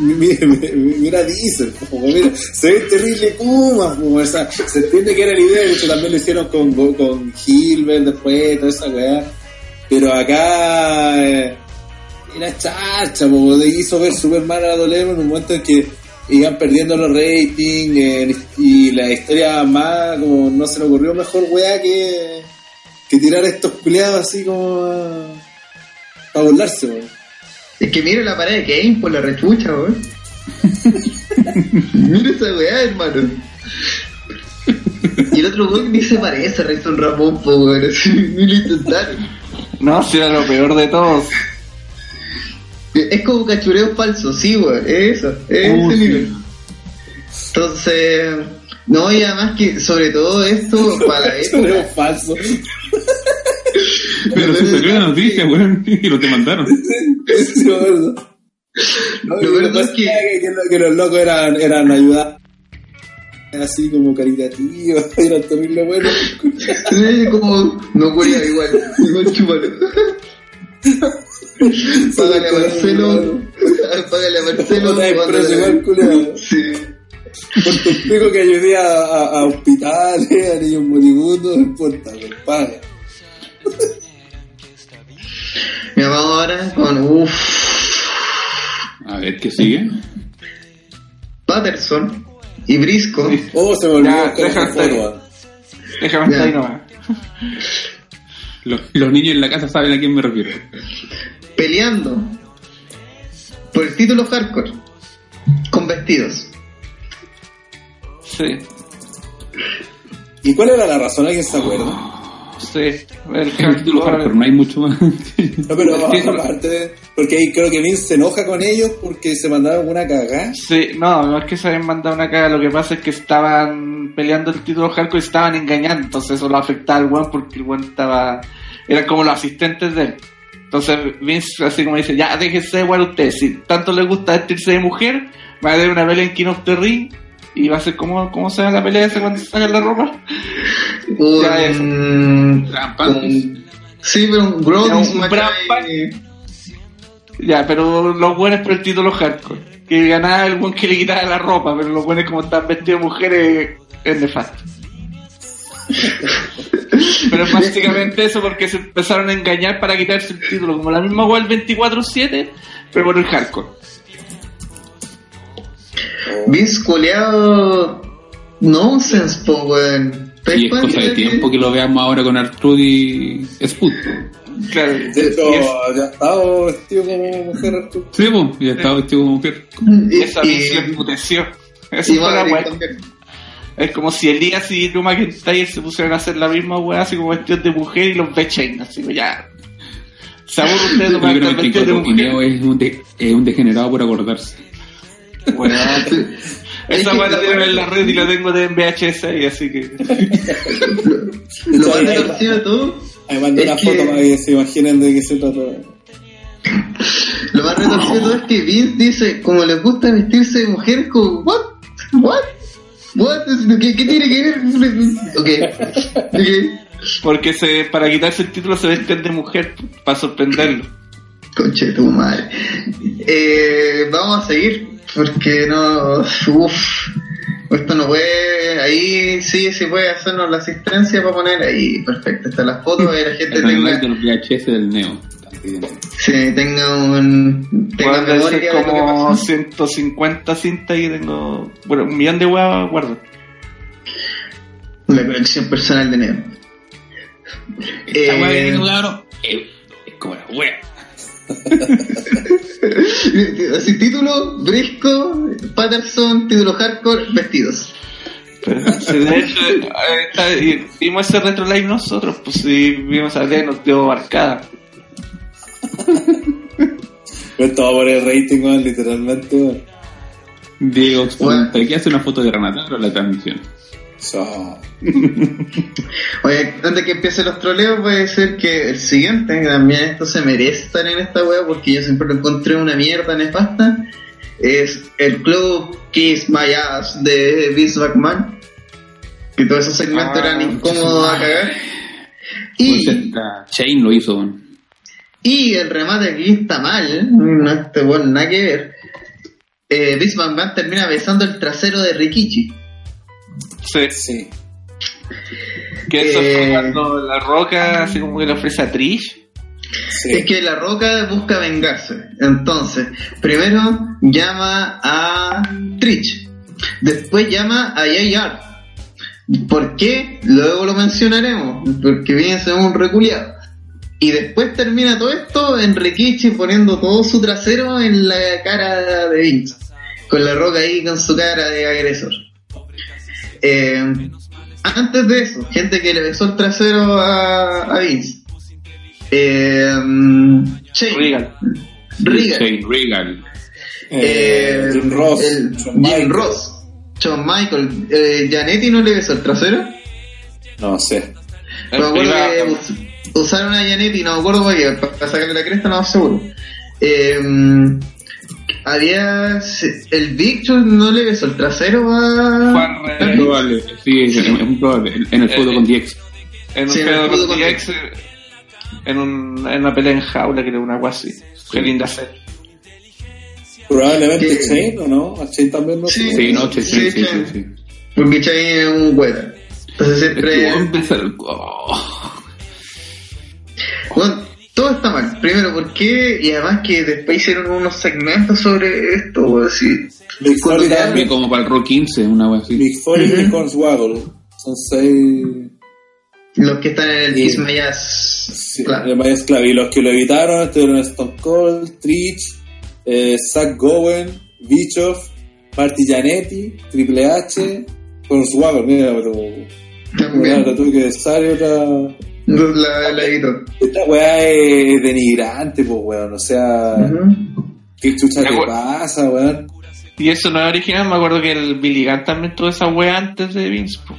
Mira, mira Diesel, como mira, se ve terrible Kuma, como, o sea, se entiende que era la idea, de también lo hicieron con, con Hilbert después, toda esa weá. Pero acá eh, era chacha, de hizo ver super mal a Dolema en un momento en que iban perdiendo los ratings eh, y la historia más, como no se le ocurrió mejor weá que, que tirar estos culiados así como para burlarse, weón. Es que mira la pared de Kane por la rechucha, weón. mira esa weá, hermano. Y el otro weón ni se parece a Rayson Ramón, po, weón. Así, Ni lo intentaron. No, si era lo peor de todos. Es como cachureo falso, sí, weón. Es eso, es Uh, ese sí. nivel. Entonces, no, y además que sobre todo esto, para la época, falso. Pero se salió la noticia, weón, y lo te mandaron. Sí, me acuerdo. No, Lo más es que- que, que, lo- que los locos eran, eran ayudados así como caritativos, eran terrible buenos. Sí, como no curía igual, igual chúpalo. Págale a Marcelo, págale a Marcelo. No te igual. Sí. Por tu pico que ayudé a, a, a hospitales, a niños moribundos, no importa, pues paga. Mira, vamos ahora con uff, A ver, ¿qué sigue? Patterson y Brisco. Oh, se me olvidó deja estar. Déjame estar ahí nomás. Los, los niños en la casa saben a quién me refiero. peleando por el título hardcore con vestidos. Sí, ¿Y cuál era la razón? ¿Alguien se acuerda? Sí. El El título hardcore. hardcore, no hay mucho más. No, pero Sí, no. aparte, porque ahí creo que Vince se enoja con ellos porque se mandaron una cagada. Sí, no, no es que se habían mandado una caga, lo que pasa es que estaban peleando el título hardcore y estaban engañando, entonces eso lo afectaba al weón porque el weón estaba, eran como los asistentes de él. Entonces Vince así como dice, ya déjense de jugar ustedes, si tanto les gusta vestirse de mujer, va a haber una pelea en King of the Ring y va a ser como, ¿cómo se llama la pelea esa cuando se sacan la ropa? Ya, eso. Un, un- sí, pero un Gross Ya, un pero los buenos por el título hardcore. Que ganaba el buen que le quitaba la ropa, pero los buenos como están vestidos mujeres es nefasto. pero es básicamente eso porque se empezaron a engañar para quitarse el título, como la misma web 24-7, pero por el hardcore. Vince culeado nonsense, po, weón. ¿Te Y es cosa de tiempo que lo veamos ahora con Artrude y Sput. Claro, De hecho, ya estaba vestido como mujer Arturo. Sí, pues, y estaba vestido como mujer. Y, esa vez emputeció. Eso fue la. Es como si Elías y Drew McIntyre se pusieron a hacer la misma weá, así como vestidos de mujer y los B-Chain, así como ya. Se aburre ustedes estar que vestidos de mujer. Es un, de- es un degenerado por acordarse. Bueno, Es esa que weá la la tienen en la red y la tengo de en VHS ahí, así que. Lo más Ahí- ahí- retorcido de todo, Ahí mandé una que- foto para que se imaginen de qué se trata. lo más retorcido de todo es que Vince dice, como les gusta vestirse de mujeres, como, what? What? What? ¿Qué, qué tiene que ver? Ok. Ok. Porque se, para quitarse el título se vestían de mujer, para sorprenderlo. Conche de tu madre. Eh, vamos a seguir, porque no. Uff. Esto no puede. Ahí sí, sí puede hacernos la asistencia para poner ahí. Perfecto, está la foto y la gente El tenga, de los VHS del Neo. están sí, tenga un. Tenga memoria de lo que como pasó. 150 cintas y tengo. Bueno, un millón de weas guardo. La colección personal de Neo. Esta que Eh, tengo, cabrón, es, como la wea. Así, título, Brisco, Patterson, título hardcore, vestidos. De hecho, eh, está- y vimos ese retro live nosotros, pues sí, vimos a Adrián, nos dio arcada. Esto va por el rating, literalmente. Diego, Bueno. ¿pero qué hace una foto de Renata o la transmisión? So, Oye, antes que empiecen los troleos, puede ser que el siguiente, que también esto se merece estar en esta wea porque yo siempre lo encontré una mierda nefasta. Es el club Kiss My Ass de Vince McMahon. Que todos esos segmentos Ah, eran incómodos a cagar. Y, Chain lo hizo. y el remate aquí está mal, no este bueno, nada que ver. Eh, Vince McMahon termina besando el trasero de Rikichi. Sí, sí. que eso Eh. la roca, así como que le ofrece a Trish. Sí. Es que la roca busca vengarse. Entonces, primero llama a Trish. Después llama a JR. ¿Por qué? Luego lo mencionaremos. Porque viene a ser un reculiado. Y después termina todo esto en Rikichi poniendo todo su trasero en la cara de Vince. Con la roca ahí con su cara de agresor. Eh, antes de eso, gente que le besó el trasero a, a Vince. Eh, Shane. Regal. Eh, Jim Ross. el- Jim. Ross. Shawn Michael. Eh, Janetti no le besó el trasero. No sé. Me acuerdo que usaron a Janet y no me acuerdo qué, para sacarle la cresta, no seguro. Eh, había. El Victor no le besó el trasero a. Juan Rey. Es probable, sí, es, es muy probable. En el juego con DX. En un Sí, en pedo el con fútbol con DX, en, un, en una pelea en jaula, creo, una agua así. Qué linda ser. Probablemente. Chain, ¿o no? A Chain también no Sí. sé. Sí, no, sí, sí, Sí, sí, sí, sí. sí. Porque Chain es un hueá. Entonces Es que siempre. empezar el- oh. Bueno, todo está mal. Primero, ¿por qué? Y además que después hicieron unos segmentos sobre esto, o así. Foley Cuando- también. Como para el Rock 15, una wea así. Mick Foley y Ujú. Hornswoggle. Son seis. Los que están en el Sí. Ass. Sí, Claro. de. Y los que lo evitaron estuvieron Stone Cold, Trish, eh, Zach Gowen, Bischoff, Marty Janetti, Triple H, Hornswoggle, mira, pero. También. Bueno, la tuve que besar y otra. La. Esta weá es denigrante, pues weón. O sea, Ujú. ¿qué chucha te pasa, weón? Y eso no es original, me acuerdo que el Billy Gunn también tuvo esa wea antes de Vince. po.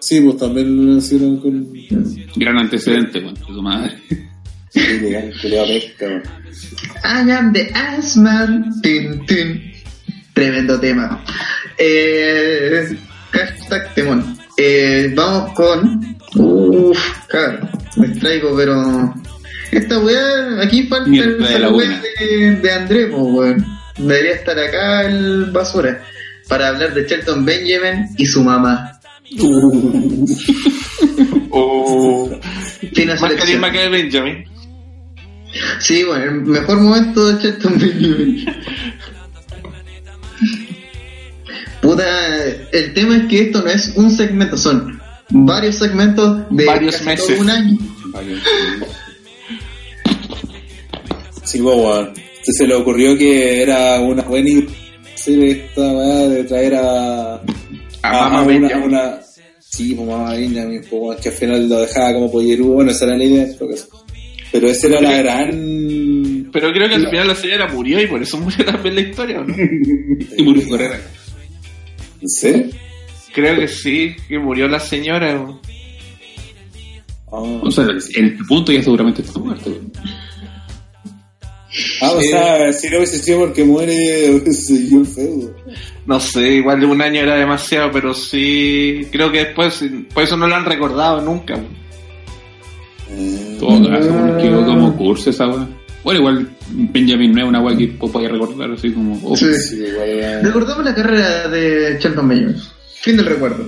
Sí, pues también lo hicieron con. Gran antecedente, bueno, su madre. Sí, legal, que le va a pesca, weón. I am the Ass Man. Tin, tin. Tremendo tema. Eh, hashtag temón. Eh, vamos con. Uff, cabrón. Me traigo, pero. Esta weá, aquí falta el de la weá de, de André, pues weón. Debería estar acá el basura. Para hablar de Shelton Benjamin y su mamá. O Fina más carisma que Benjamin. Sí, bueno, el mejor momento de Shelton Benjamin. Puta, el tema es que esto no es un segmento, son varios segmentos de Varios casi meses. todo un año. Vaya. Sí. Entonces se le ocurrió que era una buena idea hacer esta weá de traer a. A Mama una, una- Sí, pues mamá Benjamin, pues, que al final lo dejaba como pollerudo. Bueno, esa era la idea, creo que sí. Pero esa era la gran. Pero creo que al final la señora murió y por eso murió también la historia, ¿o ¿no? Y murió Correa. ¿En serio? Creo que sí, que murió la señora. o- Ah, O sea, en este punto ya seguramente está muerto. Ah, o sea, si no hubiese sido porque muere, el feudo. No sé, igual de un año era demasiado, pero sí, creo que después, por eso no lo han recordado nunca. Eh, Todo caso, bueno, quedó como curso esa weá. Bueno, igual Benjamin no es una weá que podía recordar así como. oh, Sí. sí, igual Recordamos la carrera de Shelton Benjamin. Fin del recuerdo.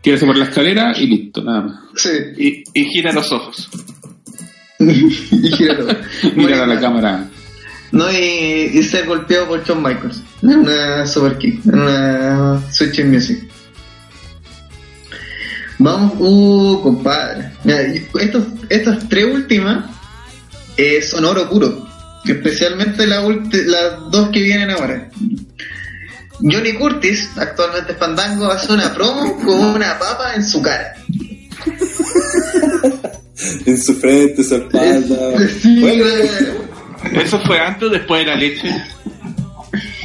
Tírase por la escalera y listo, nada más. Sí. Y, y gira los ojos. y gíralo. Mirar a la cámara. No, y, y ser golpeado por Shawn Michaels. En una Super Kick. En una Switch in Music. Vamos, uh, compadre. Mira, estos, estas tres últimas eh, son oro puro. Especialmente la ulti- las dos que vienen ahora. Johnny Curtis, actualmente Fandango, hace una promo con una papa en su cara. En su frente, su espalda. Sí, Bueno, ¿Eso fue antes o después de la leche?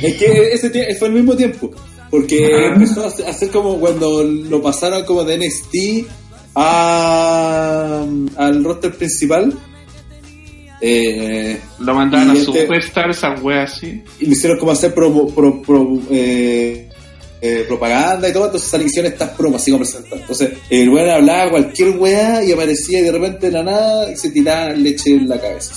Es que ese fue al mismo tiempo. Porque Ah. empezó a hacer- a hacer como cuando lo pasaron como de NXT a, al roster principal. Eh, Lo mandaban Y a este- Superstar, esa wea así. y le hicieron como hacer pro- pro- eh, eh, propaganda y todo, entonces salían hicieron estas promos así como presentar. Entonces, el weón hablaba cualquier weá y aparecía y de repente de la nada se tiraba leche en la cabeza.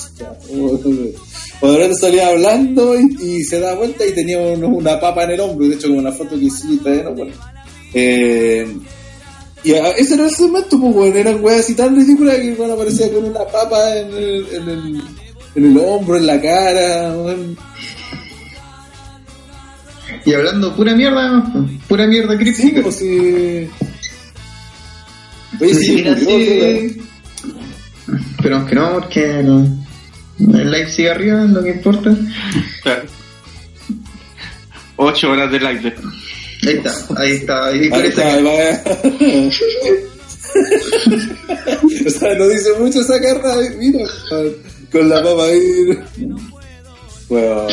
O de repente salía hablando y, y se da vuelta y tenía un- una papa en el hombro, de hecho como una foto que hiciste, ¿no? Bueno, eh, y a- ese era el segmento, pues, weón, eran weas así tan ridículas que bueno, aparecía con una papa en el, en el, en el hombro, en la cara, weón. Y hablando pura mierda, pura mierda Sí, crítica. como si. Oye, sí, mira, murió, sí. weón. Pero aunque no, porque el, el live sigue arriba, es lo que importa. Claro. Ocho horas de live. Ahí está, ahí está. Ahí esa está, o sea, no dice mucho esa carta, mira, con la papa ahí. Bueno,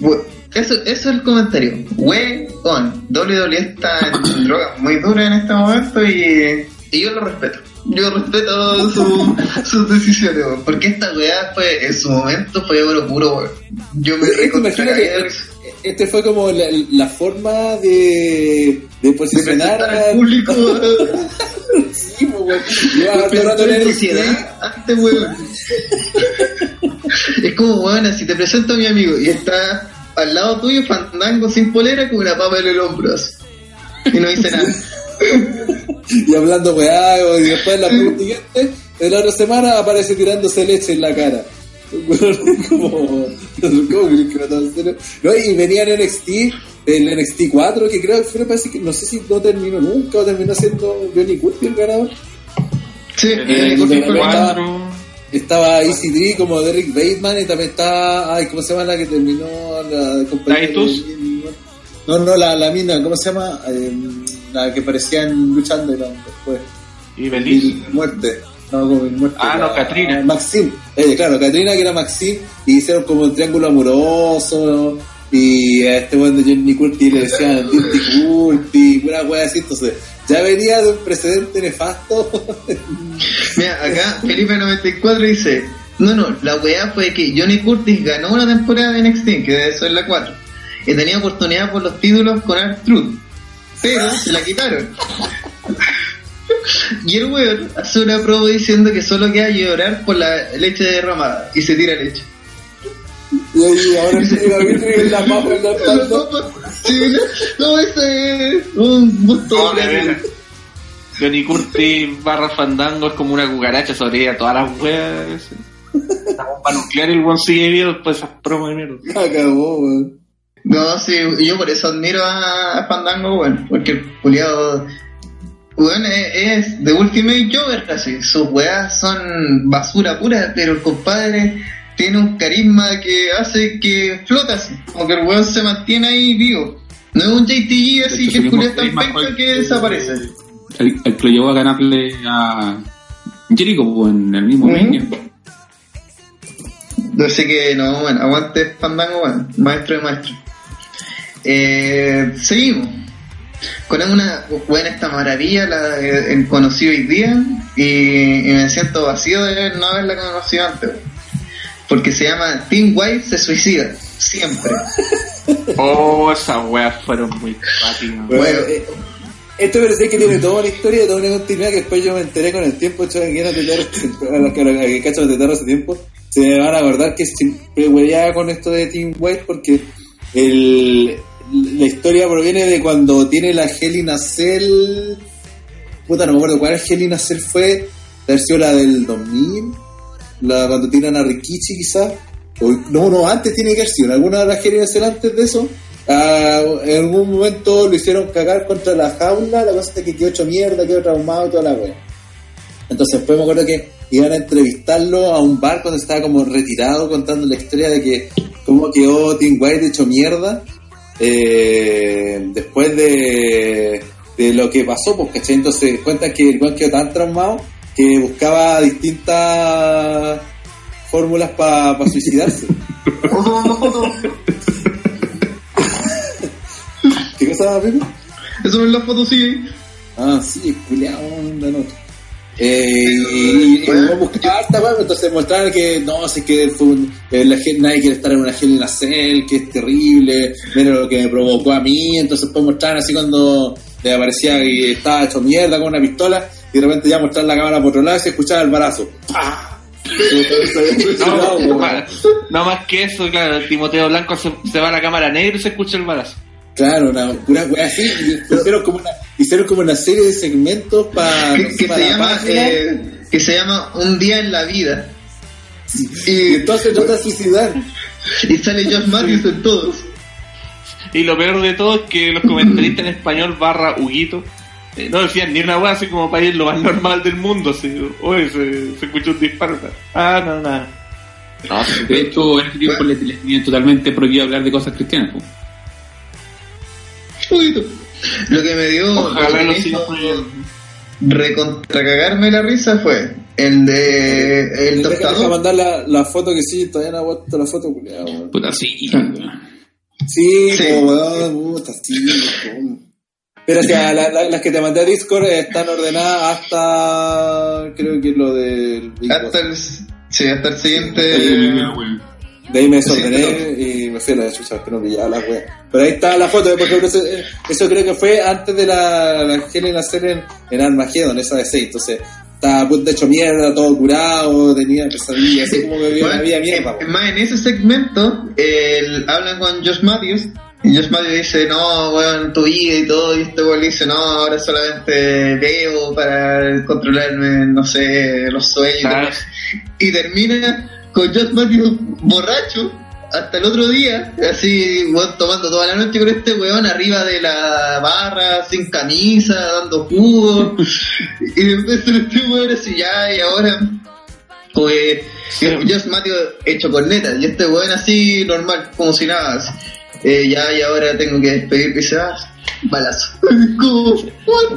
Bu- Eso, eso es el comentario. Weón, WWE está en drogas muy duras en este momento y, Y yo lo respeto. Yo respeto su, sus decisiones. Porque esta weá fue, en su momento fue oro puro, weón. Yo me recontra este fue como la, la forma de, de posicionar al público. sí, weón. Antes, weón. es como, weón, si te presento a mi amigo y está al lado tuyo fandango sin polera con una papa en el hombro. Y no dice nada. y hablando weá, y después la siguiente, de la otra semana aparece tirándose leche en la cara. Como, no, y venía en NXT, el NXT 4, que creo que parece que no sé si no terminó nunca o terminó siendo Johnny Curtis el ganador. Sí, eh, estaba, estaba Easy como Derrick Bateman y también está, ay, ¿cómo se llama la que terminó la compañía? No, no, la, la mina, ¿cómo se llama? Eh, la que parecían luchando y después. Y Belice. muerte. No, como muerte. Ah, no, Katrina. Maxim. Eh, claro, Katrina que era Maxim y hicieron como un triángulo amoroso. Y a este buen de Johnny Curti le decían Dirty Curti, una wea así. Entonces, ya venía de un precedente nefasto. Mira, acá Felipe94 dice: No, no, la weá fue que Johnny Curtis ganó una temporada de NXT, que de eso es la 4. Y tenía oportunidad por los títulos con Art Truth pero se la quitaron. Y el weón hace una promo diciendo que solo queda llorar por la leche derramada y se tira leche. Y ahí ahora se tira en la papa en la papa. Sí, no, ese es un gusto. Johnny Curtis barra fandango es como una cucaracha sobre todas las weas. Estamos para nuclear el buen sigue vivo después esas promos de mierda. Acabó, weón. No, sí, yo por eso admiro a, Fandango, bueno, porque el Juliado, bueno, es, de Ultimate Joker casi. Sus weas son basura pura, pero el compadre tiene un carisma que hace que flota así, como que el weón se mantiene ahí vivo. No es un JTG así que el Juliado tan penca que desaparece. El, que lo llevó a ganarle a Jericho pues, en el mismo uh Así que no, bueno, aguante Fandango, bueno, maestro de maestro. Eh, seguimos. Con una buena esta maravilla, la he conocido hoy día, y, me siento vacío de no haberla conocido antes. Porque se llama Team White se suicida, siempre. oh, esas weas fueron muy fáciles. Bueno, eh, esto me parece que tiene toda una historia, toda una continuidad que después yo me enteré con el tiempo, hecho que a los que, cacho de hace tiempo, se van a acordar que siempre hueveaba con esto de Team White porque el, la historia proviene de cuando tiene la Helena Cell. Puta, no me acuerdo cuál Helena Cell fue. La versión la del 2000. La, cuando tiran a Rikichi, quizás. No, no, antes tiene que haber sido. Alguna de las Helena Cell antes de eso. Ah, en algún momento lo hicieron cagar contra la jaula. La cosa es que quedó hecho mierda, quedó traumado, toda la wea. Entonces, después me acuerdo que iban a entrevistarlo a un bar cuando estaba como retirado contando la historia de que cómo quedó Tim White hecho mierda eh, después de, de, lo que pasó, pues, ¿cachai? Entonces cuenta que el Juan quedó tan traumado que buscaba distintas fórmulas para suicidarse. ¿Qué cosa, Pipo? Eso no es la foto, sí. Ah, sí, culiado, la nota. Eh, y, y, entonces mostraron que no, sé que fue eh, la gente, nadie quiere estar en una gel en cel, que es terrible, mira lo que me provocó a mí, entonces pues mostraron así cuando le aparecía y estaba hecho mierda con una pistola, y de repente ya mostrar la cámara por otro lado y se escuchaba el barazo. no, más que eso, claro, el Timoteo Blanco se, se va a la cámara negra y se escucha el barazo. Claro, una pura wea así. Hicieron como, una, hicieron como una serie de segmentos para. Que, que, se llama, eh, que se llama Un día en la vida. Y, entonces trata de suicidar. Y sale Josh Matthews en todos. Y lo peor de todo es que los comentaristas en español barra Huguito eh, no decían ni una wea así como para ir lo más normal del mundo. Así, Oye, se, se escuchó un disparo. Ah, no, nada. No, de hecho, en este tiempo les, les tenían totalmente prohibido hablar de cosas cristianas. Pues. Lo que me dio recontracagarme la risa fue el de el tostador. Deja mandar la, la, foto que sí, todavía no ha puesto la foto, Puta, sí. Sí, sí. como, puta, sí, Pero o sea, la, la, las que te mandé a Discord están ordenadas hasta. Creo que lo del. Hasta el, sí, hasta el siguiente. De ahí me desordené y me fui a la chucha que no pillaba la wea. Pero ahí está la foto, por ejemplo, eso, eso creo que fue antes de la, la Helen hacer en, en Armageddon, esa de 6. Entonces, estaba punto hecho mierda, todo curado, tenía pesadillas, así como que había, Bueno, había mierda. eh, Más en ese segmento, el, hablan con Josh Matthews. Y Josh Matthews dice, no, weón, tu vida y todo. Y este weón le dice, no, ahora solamente veo para controlarme, no sé, los sueños. y todo". Claro. y termina con Josh Matthews borracho hasta el otro día, así, tomando toda la noche con este weón arriba de la barra, sin camisa, dando jugo, y después este weón así, ya, y ahora, pues, Matthews hecho corneta, y este weón así, normal, como si nada, así. Eh, ya, y ahora tengo que despedir, y se va, balazo. Como?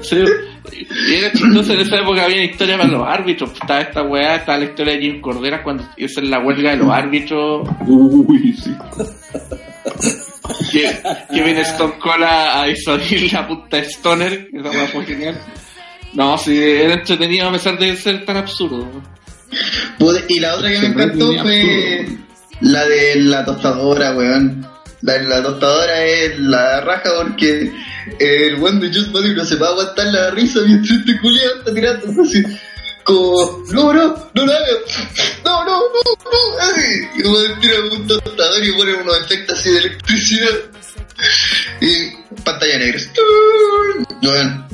Sí. Y era chistoso en esa época había historia para los árbitros. Estaba esta weá, estaba la historia de Jim Cordera cuando esa es la huelga de los árbitros. Uy, sí. Que, que viene Stone Cold a, a disuadir la puta Stoner. Esa weá fue genial. No, sí, era entretenido a pesar de ser tan absurdo. Pude- Y la otra que me encantó fue absurdo. la de la tostadora, weón. La la tostadora es la raja porque el weón de Just Body no se va a aguantar la risa mientras este culiado está tirando así. Como, no, no, no la hagas. No, no, no, no. Así. Y weón tira un tostador y pone unos efectos así de electricidad. Y pantalla negra. Bueno,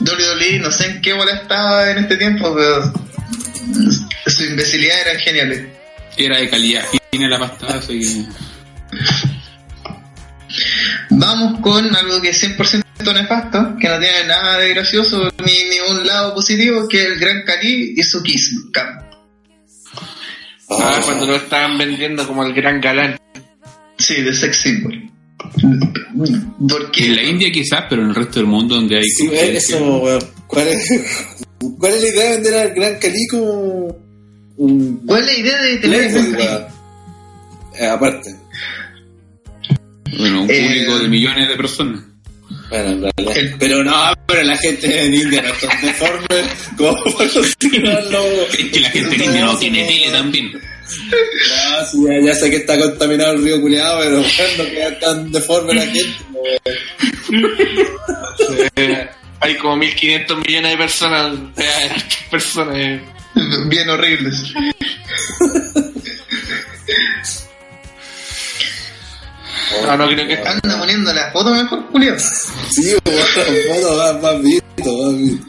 WWE, no sé en qué bola estaba en este tiempo, pero su imbecilidad eran geniales. Era de calidad. Tiene la pastada, así que. Vamos con algo que es 100% nefasto, que no tiene nada de gracioso ni, ni un lado positivo, que es el Gran Cali y su Kiss. Ah, cuando lo estaban vendiendo como el gran galán. Sí, de sex symbol. Porque En la India quizás, pero en el resto del mundo donde hay... Sí, eso, weón. ¿Cuál es, ¿Cuál es la idea de vender al Gran Cali como un ¿Cuál es la idea de tener? Eh, aparte. Bueno, un Eh, público de millones de personas. Bueno, en realidad. El- Pero no, pero la gente en India no es tan deforme como. Es que la gente en India no tiene tele también. Ah, sí, ya, ya sé que está contaminado el río culeado, pero bueno, no queda tan deforme la gente. Eh, hay como 1500 millones de personas. eh, hartas personas. eh. Bien horribles. No, no creo que. Anda poniendo la foto mejor, Julio. Sí, weón, foto más, más visto, más visto.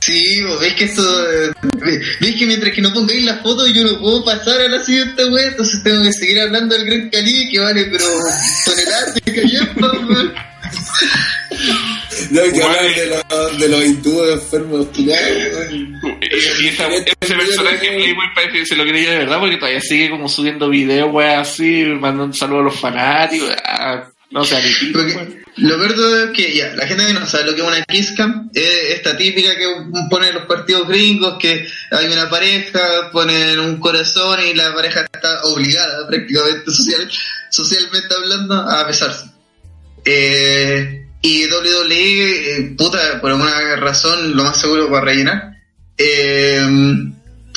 Sí, vos veis que esto. eh, ve- veis que mientras que no pongáis la foto, yo no puedo pasar a la siguiente web, entonces tengo que seguir hablando del Gran Cali, que vale, pero toneladas de weón. No hay que hablar eh. de los, de los hindúes enfermos culeados, weón. Y, y esa- ese personaje de Playboy parece que se lo creía de verdad porque todavía sigue como subiendo videos, weón, así, mandando saludos a los fanáticos. ah, no sé, lo todo es que ya, la gente que no sabe lo que es una kiss cam es esta típica que ponen los partidos gringos, que hay una pareja, ponen un corazón y la pareja está obligada prácticamente social, socialmente hablando a besarse. Eh, y WWE, eh, puta, por alguna razón, lo más seguro para rellenar, eh,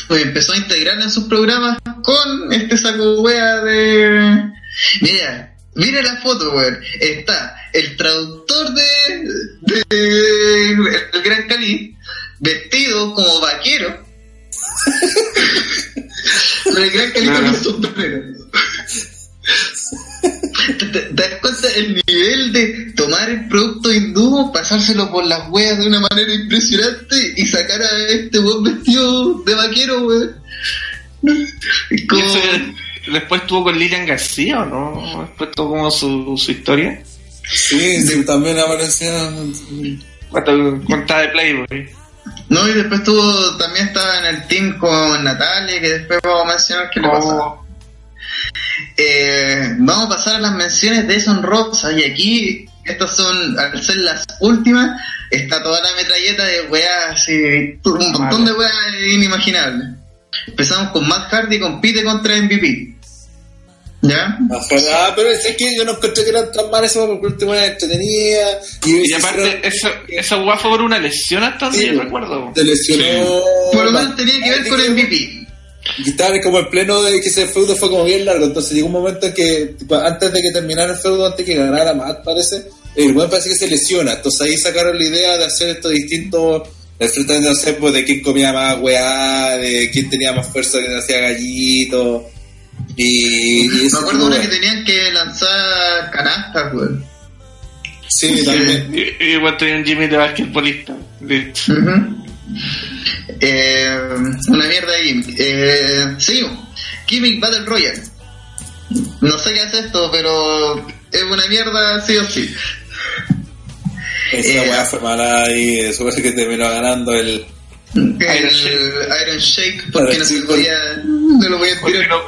pues empezó a integrarla en sus programas con este saco wea de... Mira, mira la foto, weón. Está el traductor de, de el Gran Cali vestido como vaquero. El Gran Cali con un sombrero. ¿Te, te- te das cuenta el nivel de tomar el producto hindú, pasárselo por las weas de una manera impresionante y sacar a este weón vestido de vaquero, weón? Como... después estuvo con Lilian García, ¿o no? Después tuvo como su, su historia. Sí, sí, también aparecía. Contaba de Playboy. No, y después tuvo, también estaba en el team con Natalia, que después vamos a mencionar qué le pasa. Eh, vamos a pasar a las menciones deshonrosas, y aquí, estas son, al ser las últimas, está toda la metralleta de weas, así, un montón de weas inimaginables. Empezamos con Matt Hardy, compite contra MVP. ¿Ya? Ah, pero es que yo no encontré que eran tan malas, porque el último era entretenida. Y, y aparte, esa, esa fue por una lesión hasta donde yo recuerdo. Se lesionó. Por lo menos tenía que ver con el MVP. Y estaba como el pleno de que ese feudo fue como bien largo, entonces llegó un momento en que, tipo, antes de que terminara el feudo, antes de que ganara Matt, parece, el buen parece que se lesiona, entonces ahí sacaron la idea de hacer esto distinto, enfrentando, no sé, pues, de quién comía más weá, de quién tenía más fuerza, que hacía gallito, y... y Me acuerdo una que tenían que lanzar canastas, weón. Sí, también. Y, y igual tenía un Jimmy de basquetbolista. Listo. Ujú. Eh, una mierda de gimmick. Eh, seguimos. Gimmick Battle Royale. No sé qué hace esto, pero es una mierda sí o sí. Esa Eh, weá fue mala y eso parece que terminó ganando el... El Shake. Iron Shake, porque no se podía, no lo podía Porque tirar. no,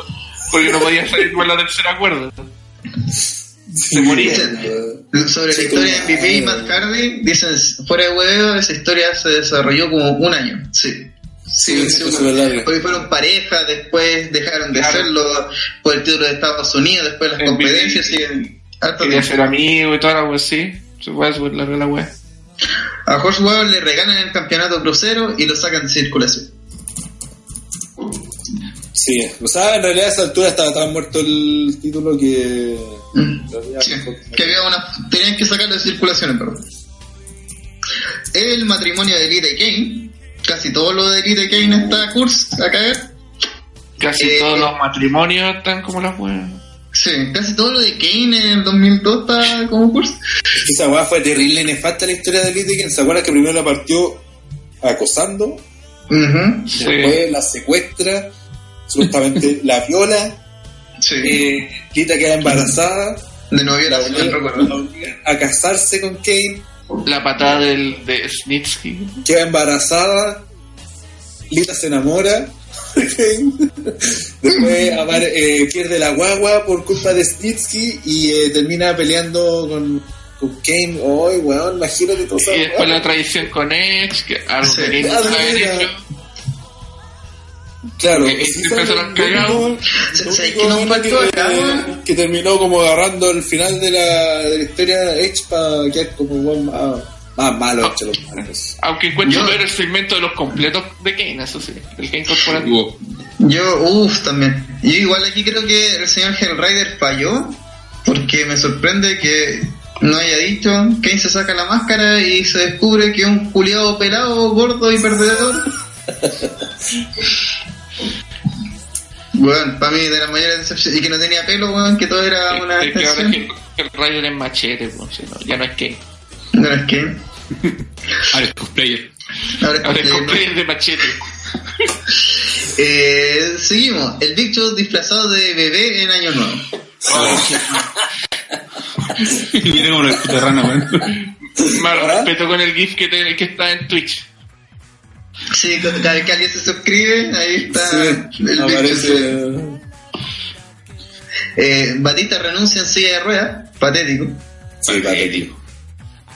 porque no podía salir con la tercera cuerda. Se moría. Dicen, sobre la historia de MVP y Matt Hardy, dicen, fuera de huevo, esa historia se desarrolló como un año. Sí. Sí, sí, porque fueron pareja, después dejaron de Claro. serlo por el título de Estados Unidos, después las MVP. competencias y Quería ser amigo y toda la wea así. Se la la wea. A Horse Webb le regalan el campeonato crucero y lo sacan de circulación. Sí, o sea, en realidad a esa altura estaba tan muerto el título que... Mm. Sí, que había una, tenían que sacarlo de circulación, en verdad. El matrimonio de Elite y Kane, casi todo lo de Elite y Kane está a curso, a caer. Casi Eh, todos los matrimonios están como las weas. Sí, casi todo lo de Kane en el 2002 está como curso. Esa weá fue terrible y nefasta la historia de Elite King. ¿Se acuerdan que primero la partió acosando? Ujú, Sí. Después la secuestra, supuestamente la viola, Sí, eh, Lita queda embarazada, de novio la a casarse con Kane, La patada del, de Snitsky. queda embarazada, Lita se enamora de Kane, después apare- eh, pierde la guagua por culpa de Snitsky y eh, termina peleando con, con Kane. ¡Ay, weón! Imagínate todo. Y después la traición con Edge, que algo Sí. que no faltó que, terminó como agarrando el final de la, de la historia Edge para quedar como más, más malo entre los malos. Aunque encuentro Yo- ver el segmento de los completos de Kane, eso sí. El Kane corporativo. Yo, uff, también. Yo igual aquí creo que el señor Hellrider falló, porque me sorprende que no haya dicho, Kane se saca la máscara y se descubre que es un culiado pelado, gordo y perdedor. Bueno, para mí de las mayores decepciones, y que no tenía pelo, weón, que todo era una Es que ahora extensión. que el Rider es machete, pues, si no, ya no es Kane. No es Kane. Ah, el cosplayer. Ahora es Ahora es cosplayer, de machete. Eh, seguimos, el Big Show disfrazado de bebé en Año Nuevo. Mira como la puta rana, weón. Más respeto con el GIF que, te- que está en Twitch. Sí, cada vez que alguien se suscribe, ahí está Sí, el aparece. Eh, Batista renuncia en silla de ruedas, patético. Sí, patético.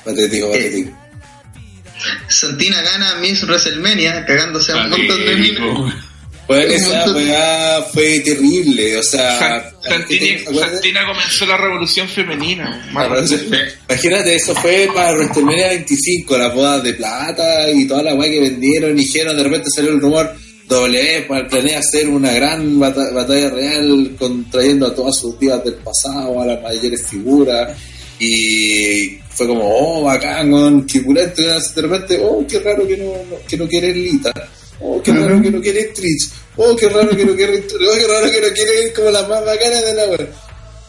Patético, patético. Santina gana Miss WrestleMania, cagándose a un montón de minas. Pues Un esa weá fue terrible, o sea. San- Santina, comenzó la revolución femenina. Imagínate, eso fue para WrestleMania 25, las bodas de plata y toda la weá que vendieron. Y dijeron, de repente salió el rumor, W para planea hacer una gran bata- batalla real con, trayendo a todas sus divas del pasado, a las mayores figuras. Y fue como, oh, bacán, pulento. Y de repente, oh, qué raro que no, no- que no quiere Lita. Oh, qué raro que no quiere Trish. Oh, qué raro que no quiere, oh, qué raro que no quiere como las más bacanas de la weá.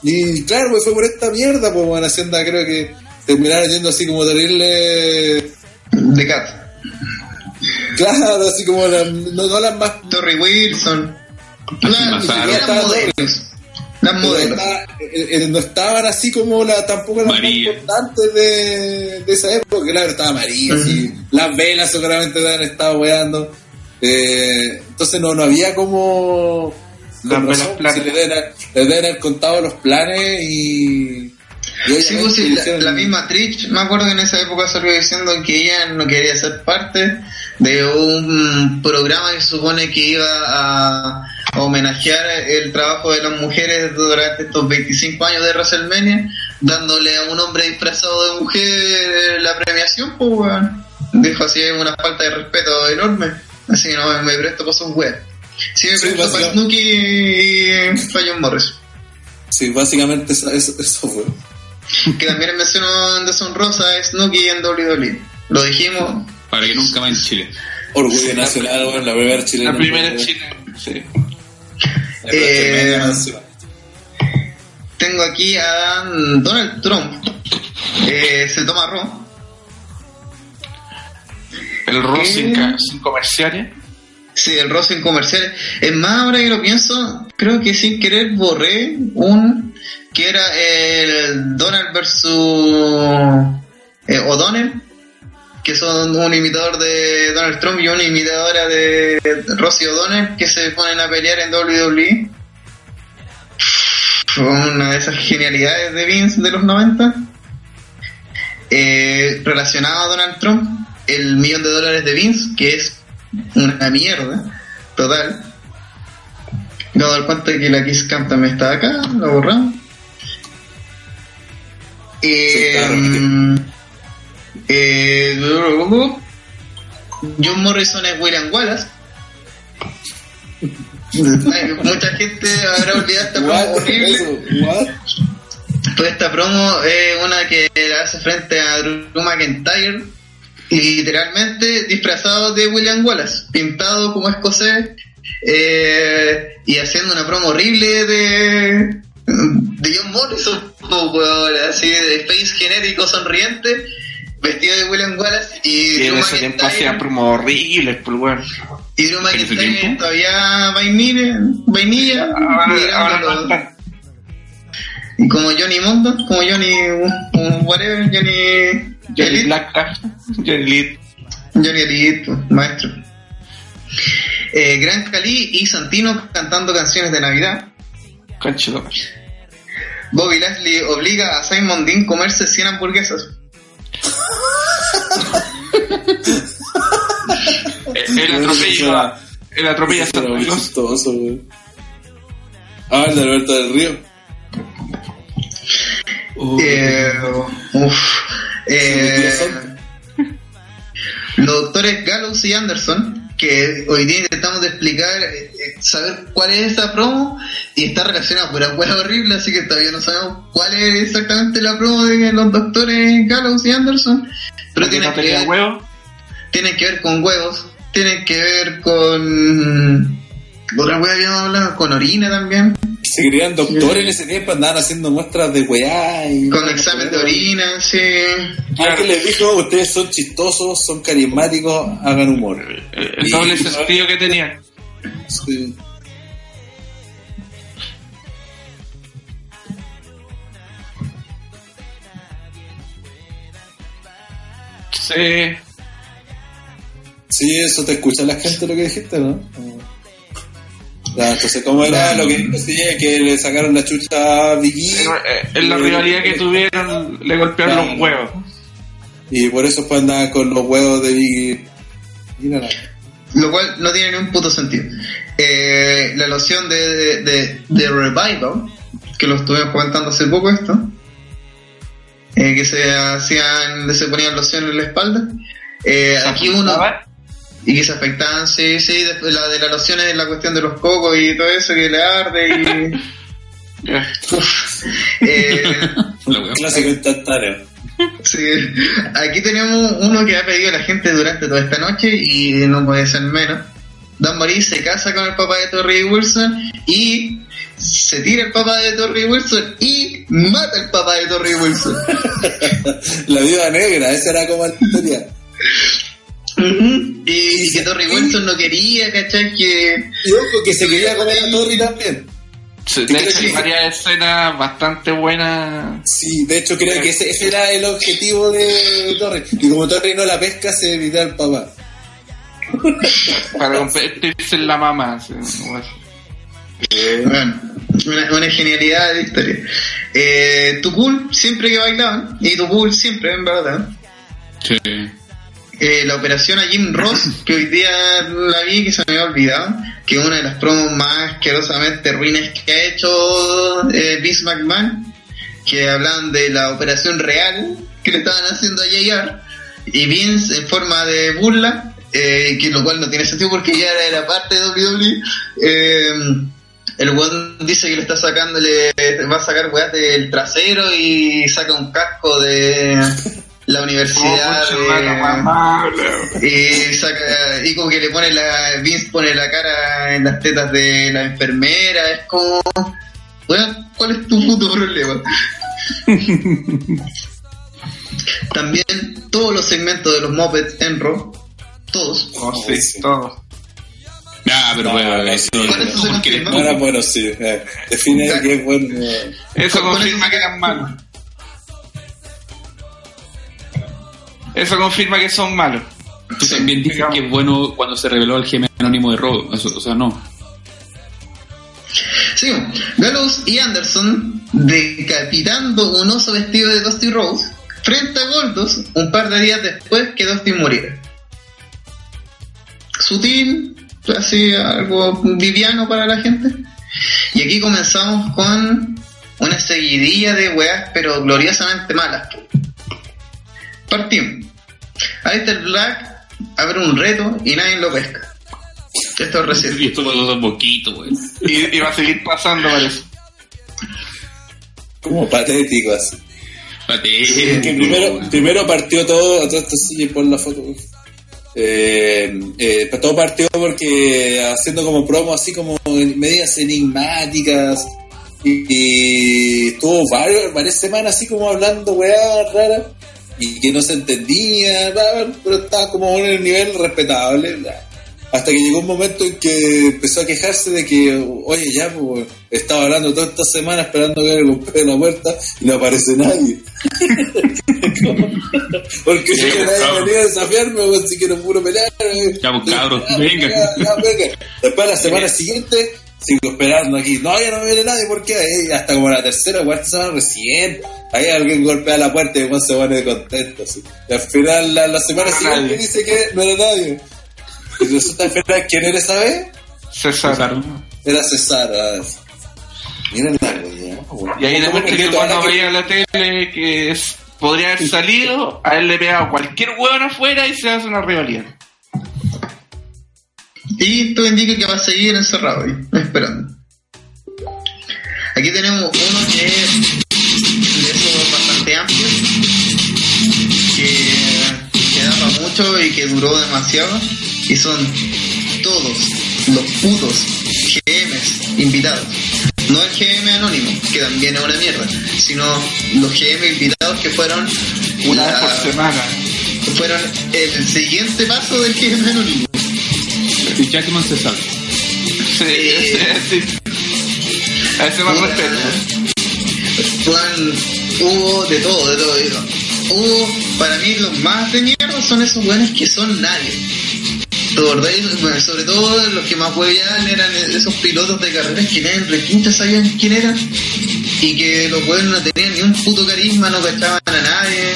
Y claro, pues fue por esta mierda, pues bueno, Hacienda creo que terminaron yendo así como terrible. De Cat. Claro, así como la- no, no las más. Torrey Wilson. No, las modelos. Las modelos. estaba- eh, eh, no estaban así como la, tampoco las María. más importantes de, de esa época. Claro, estaba María, sí. Las velas seguramente habían estado weando. Eh, entonces no, no había como. Las con razón, si le deben, haber- le deben haber contado los planes y. y Sí, pues, sí, la, misma Trish, me acuerdo que en esa época salió diciendo que ella no quería ser parte de un programa que se supone que iba a, homenajear el trabajo de las mujeres durante estos 25 años de WrestleMania, dándole a un hombre disfrazado de mujer la premiación, pues, weón. Dijo así, es una falta de respeto enorme. Así que no me presto para sus weas. Sí, me Sí, presto para. Snooki y para John Morris. Sí, básicamente eso, eso, eso fue. Que también mencionó en deshonrosa es Snooki en WWE. Lo dijimos. Para que nunca más en Chile. Orgullo nacional, weón, la primera chilena. La primera en. Chile. Sí. Eh. Tengo aquí a Donald Trump. Eh, se toma ron. El ¿Qué? sin, sin comerciales. Sí, el roce en comerciales. Es más, ahora que lo pienso, creo que sin querer borré un que era el Donald versus eh, O'Donnell, que son un imitador de Donald Trump y una imitadora de Rosie O'Donnell que se ponen a pelear en WWE. Fue una de esas genialidades de Vince de los 90. Eh, relacionado a Donald Trump, el millón de dólares de Vince, que es una mierda total. Me he dado cuenta que la Kiss Cam también está acá, lo borramos. Eh, eh, John Morrison es William Wallace. Ay, Mucha gente habrá olvidado esta promo horrible. Pues esta promo es una que le hace frente a Drew McIntyre, literalmente disfrazado de William Wallace, pintado como escocés eh, y haciendo una promo horrible de, de John Morrison, así de face genérico sonriente, vestido de William Wallace y Y en Drew ese tiempo hacía McIntyre, promos horribles, pues bueno. y Drew McIntyre todavía vainilla, vainilla Ahora. Y como Johnny Mondo, como Johnny uh, whatever, Johnny Johnny Blackcraft, Johnny Elite. Johnny Elite, pues, maestro. Eh, Gran Cali y Santino cantando canciones de Navidad. Conchito. Bobby Lashley obliga a Simon Dean comerse 100 hamburguesas. Eh, El atropello. El atropello a Santa. Ah, el de Alberto del Río. Eh, uf, eh, los doctores Gallows y Anderson, que hoy día intentamos de explicar, eh, eh, saber cuál es esa promo, y está relacionada por una hueá horrible, así que todavía no sabemos cuál es exactamente la promo de los doctores Gallows y Anderson, pero no que, ver, tienen que ver con huevos, tienen que ver con... Otra hueá habíamos hablado, con orina también, Se creían doctores en ese tiempo, andaban haciendo muestras de weá y... con examen de orina, sí. Alguien les dijo, ustedes son chistosos, son carismáticos, hagan humor. El Y- doble sentido que tenía. Sí. Sí. Sí, eso te escucha la gente lo que dijiste, ¿no? Ya, entonces, ¿cómo era lo que dijo? Sí, que le sacaron la chucha a Biggie. Eh, En la rivalidad que tuvieron, le golpearon Claro. los huevos. Y por eso pues andaba con los huevos de Biggie. Mira la- Lo cual no tiene ni un puto sentido. Eh, la loción de, de, de Revival, que lo estuvimos comentando hace poco esto, eh, que se hacían, se ponían loción en la espalda. Eh, aquí uno, y que se afectaban, sí, sí, después la de la loción es la cuestión de los cocos y todo eso que le arde y... Ya. eh. Clásico instantáneo. Sí, aquí tenemos uno que ha pedido la gente durante toda esta noche y no puede ser menos. Dan Marie se casa con el papá de Torrey Wilson y se tira el papá de Torrey Wilson y mata al papá de Torrey Wilson. La viuda negra, esa era como la historia. Y, y que Torrey Wilson no quería, ¿cachai? Que Y ojo, que se quería comer a Torri también. Sí, De hecho, hay varias escenas bastante buenas. Sí, de hecho creo que ese, ese era el objetivo de Torri. Y como Torri no la pesca, se evita al papá. Para convertirse en la mamá. sí, sé. Bueno, una, una genialidad de historia. Eh, Tukul siempre que bailaban, y Tukul siempre, en verdad. Sí. Eh, la operación a Jim Ross, que hoy día la vi que se me había olvidado, que es una de las promos más asquerosamente ruines que ha hecho eh, Vince McMahon, que hablan de la operación real que le estaban haciendo a JR, y Vince en forma de burla, eh, que lo cual no tiene sentido porque ya era parte de WWE, eh, el weón dice que le está sacando, le va a sacar weas del trasero y saca un casco de la universidad Oh, de- y saca y como que le pone la Vince pone la cara en las tetas de la enfermera es como weón ¿cuál es tu puto problema? también todos los segmentos de los Muppets en Raw todos Oh, sí, todo. Ah, pero No, bueno, no, eso eso porque. Ahora, bueno, sí. eh, define que es bueno. Eso Con- con confirma que eran malos. Eso confirma que son malos. Tú también dices que es bueno cuando se reveló el GM anónimo de robo. Eso, o sea, no. Sí, Gallows y Anderson decapitando un oso vestido de Dusty Rose frente a Goldos un par de días después que Dusty muriera. Sutil, así algo viviano para la gente. Y aquí comenzamos con una seguidilla de weas, pero gloriosamente malas. Partimos. Alistair Black abre un reto y nadie lo pesca. Esto es reciente. Y esto lo dos poquito, güey. Y, y va a seguir pasando, parece. como patético así. Patético. Es que primero, primero partió todo, todo esto sí, pon la foto. Eh, eh, todo partió porque haciendo como promo así como medidas enigmáticas y, y estuvo varios, varias semanas así como hablando weá raras y que no se entendía, pero estaba como en un nivel respetable. Hasta que llegó un momento en que empezó a quejarse de que, oye, ya, pues, estaba hablando toda esta semana esperando que le golpee la puerta y no aparece nadie. Porque Sí, que nadie venía a desafiarme, pues, si quiero puro pelear. eh. Ya, pues, cabros, venga. ya, ya, venga. Después la semana siguiente sigo esperando aquí. No, ya no viene nadie, ¿por qué? Eh, hasta como la tercera o cuarta semana recién. Ahí alguien golpea la puerta y después se pone contento. Así. Y al final, la, la semana No era siguiente nadie. dice que no era nadie. Y resulta al final, ¿quién era esa vez? César. Era César. ah. Mira la. Y ahí ¿Cómo demuestra que cuando que- veía la tele que es, podría haber salido, a él le pegaba cualquier hueón afuera y se hace una rivalidad. Y esto indica que va a seguir encerrado ahí, esperando. Aquí tenemos uno que es de esos bastante amplios, que, que daba mucho y que duró demasiado, y son todos los putos GMs invitados. No el GM anónimo, que también es una mierda, sino los GM invitados que fueron Una vez por semana. fueron el siguiente paso del GM anónimo. Y Jackman César. Sí, sí, sí. A ese más respeto. Juan, hubo de todo, de todo, de todo. Hubo, para mí, los más de mierda son esos buenos que son nadie. ¿Te acordáis? Sobre todo los que más hueveaban eran esos pilotos de carreras que nadie en requinta sabían quién eran y que los buenos no tenían ni un puto carisma, no cachaban a nadie.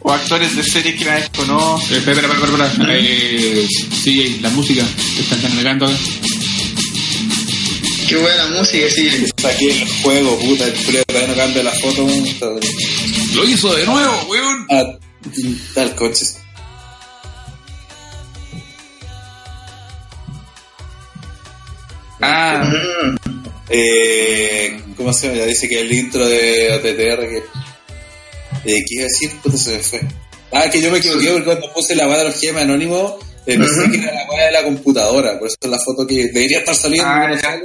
O actores de series que nadie conoce. Eh, espera, espera, espera, espera. Eh, sí, la música que están cargando. Qué buena la música, sí. Saqué el juego, puta, el frío todavía no cambia la foto. Lo hizo de nuevo, weón. Ah, tal coche. Ah, Eh, ¿Cómo se llama? Ya dice que el intro de OTTR que... Eh, ¿Qué iba a decir? Puta, se me fue. Ah, que yo me equivoqué porque cuando puse la weá de los gemas anónimos eh, pensé que era la weá de la computadora, por eso es la foto que debería estar saliendo. Ah, no sale.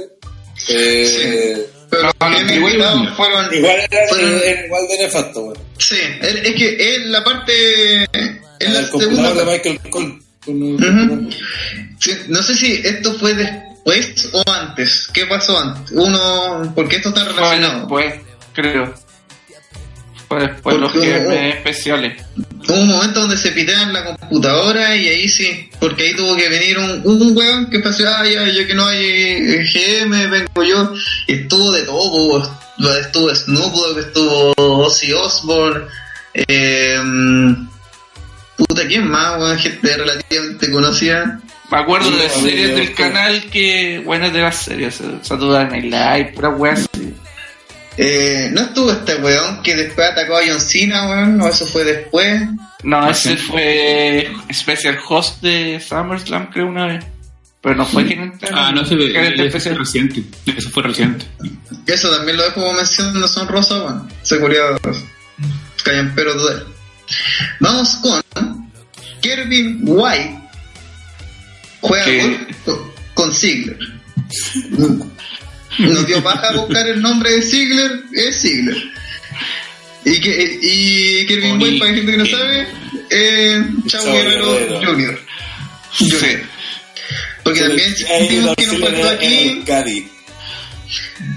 Eh, Pero los GM igual- invitados fueron... Igual era, fueron- era igual de nefasto, weón. Sí, es es que es la parte... Es la El segunda de. Michael Cole. Sí, no sé si esto fue después o antes. ¿Qué pasó antes? Uno, porque esto está fue relacionado. después, creo. Fue después los GM especiales. Hubo un momento donde se pitean la computadora y ahí sí, porque ahí tuvo que venir un, un weón que pasó, ah, ya, ya que no hay eh, GM, vengo yo. Y estuvo de todo, estuvo Snoop Dogg, estuvo Ozzy Osbourne, eh, Puta, ¿quién más, weón? Gente relativamente conocida. Me acuerdo de Sí, series del canal que, buenas de las series, eh, Saturday Night Live, pura weá así. Eh, ¿No estuvo este weón que después atacó a John Cena, weón? ¿O eso fue después? No, ese fue special host de SummerSlam, creo, una vez. Pero no fue gerente. Ah, no, ese, gerente ese fue especial. reciente. Eso fue reciente. Eso también lo dejo como mención de Son Rosa, weón. Seguridad callan pero total. Vamos con Kevin White. Juega Que- con, con Ziggler. Nos dio baja buscar el nombre de Ziggler, es Ziggler. Y, que, y Kevin Oni- White, para la gente que no sabe, eh, Chavo Guerrero. Jr. Sí. Porque también que nos faltó aquí.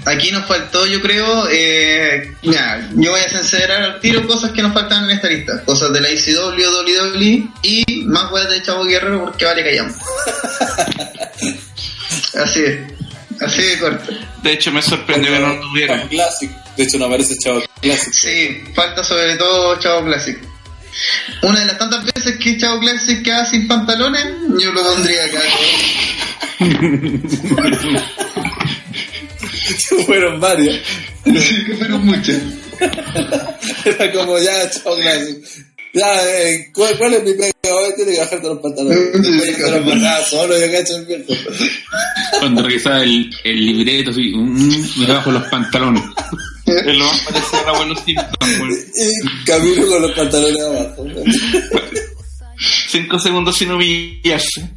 Aquí nos faltó, yo creo, eh, mira, yo voy a sincerar al tiro cosas que nos faltan en esta lista. Cosas de la ICW, WWE y más weas de Chavo Guerrero porque vale callamos. así es, así de corto. De hecho, me sorprendió que no tuviera. Chavo Classic. De hecho, no aparece Chavo Classic. Sí, falta sobre todo Chavo Classic. Una de las tantas veces que Chavo Classic queda sin pantalones, yo lo pondría acá. Fueron varios. Sí, que fueron muchas. Era como ya, Chavo Classic. Ya, eh, ¿cuál, ¿cuál es mi pega? Hoy tiene que bajarte los pantalones. De los bajadas solo, yo cacho el viejo. Cuando revisaba el, el libreto, así, mm, me bajo los pantalones. Es lo más parecido al abuelo Simpson. Y camino con los pantalones abajo. Cinco segundos sin humillarse.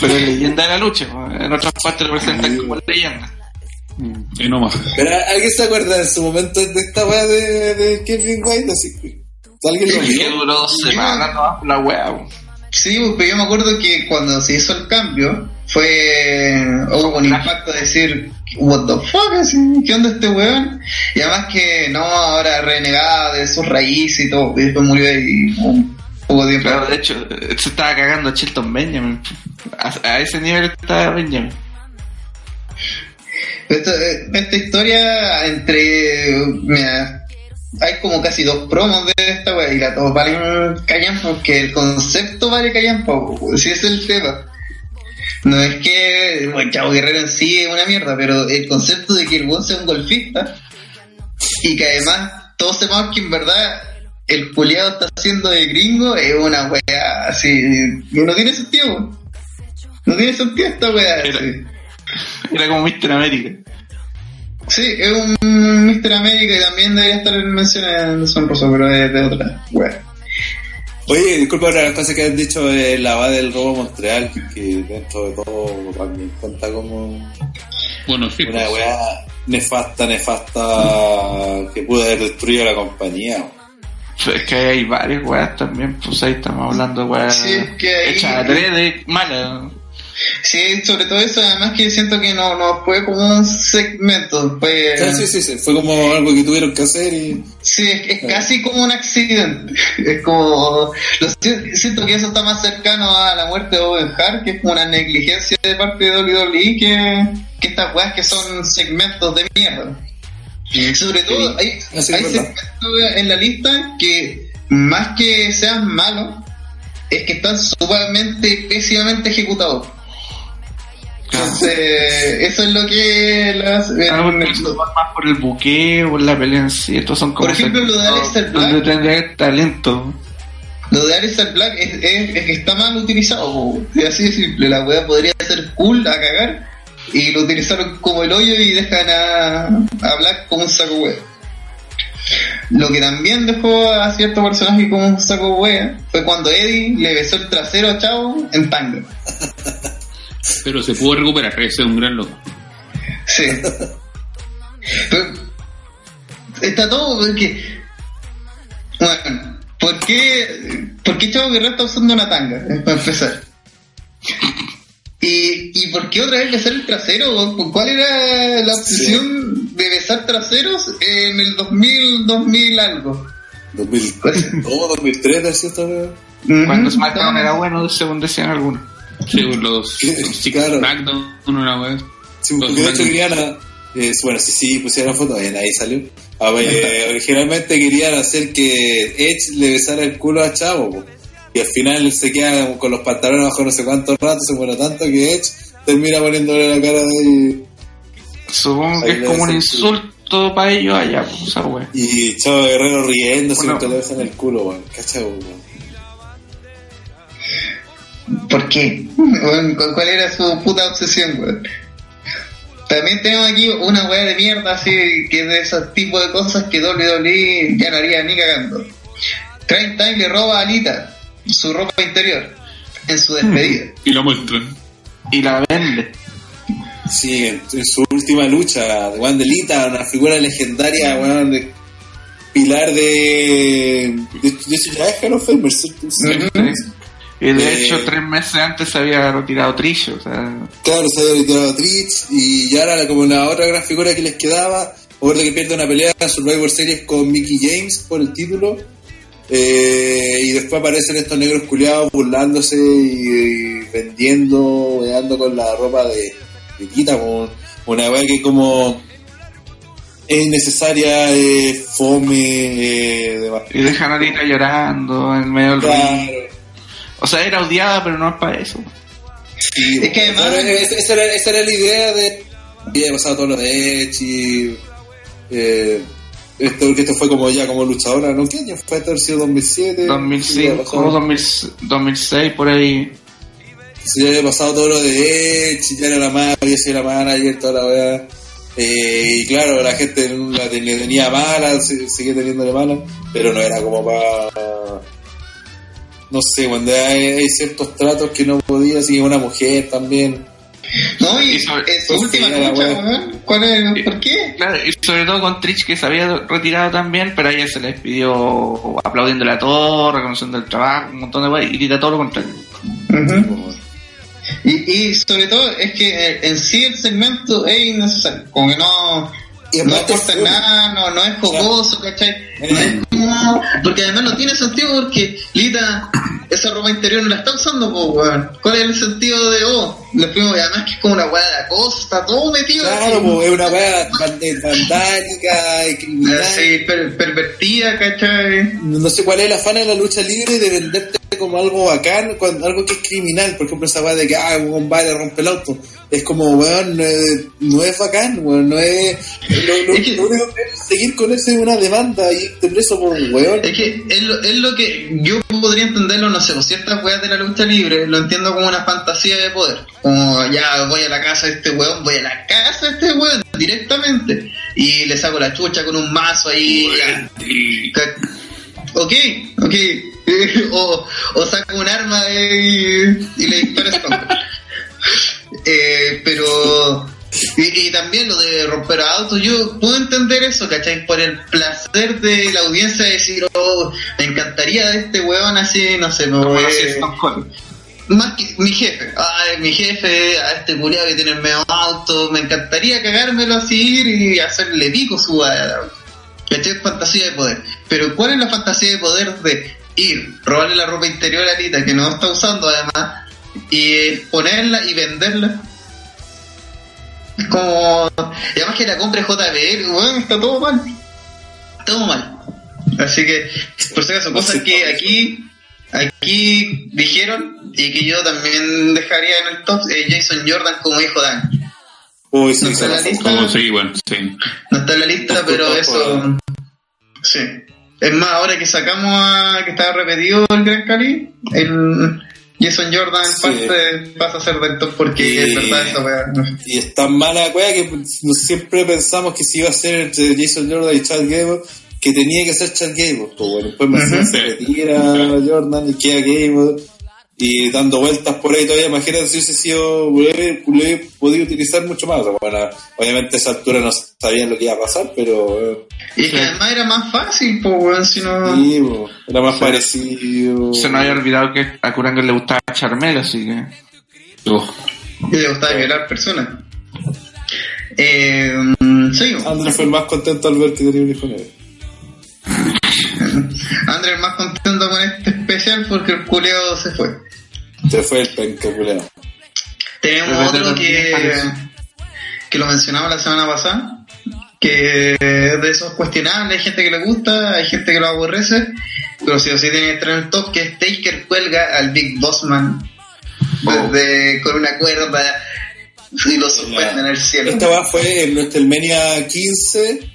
Pero es leyenda de la lucha, en otras partes lo presentan como leyenda. Y no más. Pero ¿alguien se acuerda en su momento de esta weá de, de Kevin White? Así, ¿Alguien lo Que vio? duró dos semanas, no, la weá. Sí, pero yo me acuerdo que cuando se hizo el cambio, fue. hubo un impacto de decir, ¿What the fuck? Así, ¿Qué onda este weón? Y además que no, ahora renegaba de sus raíces y todo, y después murió ahí un Claro, de hecho, eh, se estaba cagando a Chilton Benjamin. A, ese nivel estaba Benjamin. Esta, eh, esta historia entre. Mira, hay como casi dos promos de esta wea y la todos valen callan porque el concepto vale callan si es el tema. No es que bueno, Chavo Guerrero en sí es una mierda, pero el concepto de que el buen sea un golfista y que además todos sepamos que en verdad el culiado está haciendo de gringo es una wea así, no tiene sentido. No tiene sentido esta wea. Era- así. Era como Mr. América. Sí, es un Mr. América y también debería estar en mención en Sonroso, pero es de otra wea. Oye, disculpa otra las cosas que has dicho de la va del robo Montreal, que dentro de todo también cuenta como Bueno, sí. una pues, weá nefasta, nefasta que pudo haber destruido la compañía. Es que hay varias weas también, pues ahí estamos hablando de weas Sí, que hechas a de malas. Sí, sobre todo eso, además que siento que no, no fue como un segmento, fue... Sí, sí, sí, sí, fue como algo que tuvieron que hacer y Sí, es, es casi como un accidente. Es como. Lo, si- siento que eso está más cercano a la muerte de Owen Hart, que es como una negligencia de parte de WWE, que, que estas weas que son segmentos de mierda. Sobre todo, hay, Así hay segmentos en la lista que, más que sean malos, es que están sumamente pésimamente ejecutados. Entonces, eso es lo que las. Ah, eso va más por el buqueo, por la pelea en sí. Estos son como Por ejemplo, lo de Aleister Black. Donde tendría talento. Lo de Aleister Black es, es- es que está mal utilizado, po. Es así de simple. La weá podría ser cool a cagar y lo utilizaron como el hoyo y dejan a, a Black como un saco wea. Lo que también dejó a cierto personaje como un saco wea fue cuando Eddie le besó el trasero a Chavo en tanga. Pero se pudo recuperar, ese es un gran loco. Sí. Pero, está todo porque. Bueno, ¿por qué, ¿por qué Chavo Guerrero está usando una tanga? Para empezar. ¿Y, ¿Y por qué otra vez besar el trasero? ¿Cuál era la obsesión de besar traseros en el 2000, 2000 algo? 2000, Pues- ¿cómo 2003 decía esta weá? Cuando SmackDown era bueno, según decían algunos. Sí, pues, los, Sí, los claro. SmackDown, una wea. Sí, Los porque de hecho querían a, Es, bueno, sí, sí, pusieron la foto, bien, ahí salió. A ver, originalmente querían hacer que Edge le besara el culo a Chavo, po. Y al final se queda con los pantalones bajo no sé cuántos ratos, se muere tanto que Edge termina poniéndole la cara de Supongo que Ahí es como un insulto para ellos allá, pues, esa wea. Y Chavo Guerrero riéndose Bueno. mientras le besan el culo, weón. ¿Por qué? Weón, ¿cu- ¿Cuál era su puta obsesión, weón? También tenemos aquí una weá de mierda así, que es de esos tipos de cosas que WWE ya no haría ni cagando. Crime Time le roba a Alita su ropa interior en su despedida. Y lo muestran. Y la vende. Sí, en, en su última lucha, weón, de Lita, una figura legendaria, de pilar de. De, de hecho, ya es. Y de Eh. hecho, tres meses antes se había retirado Trish, o sea. Claro, se había retirado Trish y ya era como la otra gran figura que les quedaba. Recuerdo que pierde una pelea en Survivor Series con Mickey James por el título. Eh, y después aparecen estos negros culiados burlándose y, y vendiendo, weando con la ropa de, de una weá que como es innecesaria, eh, fome, eh. Y dejan a Alita llorando en medio del. Claro. O sea, era odiada, pero no es para eso. Sí, Es que además- esa, esa era, esa era la idea de. Había pasado todo lo de y. Eh, esto, que esto fue como ya como luchadora, ¿no? ¿Qué año fue? Esto sido 2007. 2005, Sí, ya 2000 2006, por ahí. Se ya había pasado todo lo de Edge, ya era la madre, había sido la manager, toda la weá. Eh, y claro, la gente la ten- le tenía mala, seguía teniéndole mala, pero no era como para. No sé, cuando hay, hay ciertos tratos que no podía, así una mujer también. No, y Y sobre- en su pues, última lucha, ¿cuál es? ¿Por qué? Claro, y sobre todo con Trish que se había retirado también, pero a ella se le pidió aplaudiéndole a todo, reconociendo el trabajo, un montón de weas, y Lita todo lo contrario. Ujú. Y, y sobre todo es que eh, en sí el segmento es innecesario, como que no, Y no aporta nada, no, no es jocoso, ¿cachai? No es como- porque además no tiene sentido porque Lita esa ropa interior no la está usando, pues, weón. ¿Cuál es el sentido de, oh, fuimos, y además que es como una weá de acoso, está todo metido Claro, es una weá van- vandálica, y criminal. per- pervertida, ¿cachai? No sé cuál es el afán de la lucha libre de venderte como algo bacán, cuando, algo que es criminal. Por ejemplo, esa weá de que, ah, un baile rompe el auto. Es como, weón, eh, no es bacán, weón, no es. Lo, lo- Es que- lo único que es seguir con eso es una demanda y irte preso por un weón. Es que es lo, es lo que yo podría entenderlo, no sé, por ciertas weas de la lucha libre, lo entiendo como una fantasía de poder. Como ya voy a la casa de este weón, voy a la casa de este weón directamente. Y le saco la chucha con un mazo ahí. Ok, ok. o, o saco un arma y, y le disparo a Cold. Eh, pero y, y también lo de romper autos, yo puedo entender eso, ¿cachai? Por el placer de la audiencia de decir, oh, me encantaría de este weón así, no sé, me voy. Más que mi jefe, ay, mi jefe, a este culiado que tiene el medio auto, me encantaría cagármelo así y hacerle pico su. ¿Cachai? Fantasía de poder. Pero ¿cuál es la fantasía de poder de ir, robarle la ropa interior a Alita que no está usando además, y ponerla y venderla? Es como... Y además que la compre JBL, weón, está todo mal. Todo mal. Así que, por si acaso, cosas que aquí aquí dijeron y que yo también dejaría en el top eh, Jason Jordan como hijo de Ángel. Uy, sí, No se está en la lista, Como sí, bueno, sí. no está en la lista, pero eso sí. Es más, ahora que sacamos a que estaba repetido el Gran Cali, el Jason Jordan Sí. parte pasa a ser del top porque Y- es verdad esa weá. Y es tan mala wea que siempre pensamos que si iba a ser entre Jason Jordan y Chad Gable, que tenía que ser Chad Gable. Pues bueno, después más Ujú. se retira Jordan y queda Gable. Y dando vueltas por ahí todavía, imagínate si hubiese sido, hubiese podido utilizar mucho más. Sea, bueno, obviamente a esa altura no sabían lo que iba a pasar, pero eh, Y que además era más fácil, pues weón, si no. sí, po, era más parecido. Se nos había olvidado que a Kurango le gustaba Charmel, así que. Uf. Y le gustaba violar personas. Eh, seguimos. Andrés fue el más contento al ver que tenía un hijo negro. Andrés más contento con este especial porque el culeo se fue. Se fue el penca culeado. Tenemos Pero otro que 2010 parece. que lo mencionaba la semana pasada, que de esos cuestionables, hay gente que le gusta, hay gente que lo aborrece, pero sí o sí tiene que estar en el top, que es Taker cuelga al Big Bossman desde, con una cuerda y lo suspende en el cielo. Esta fue en WrestleMania 15,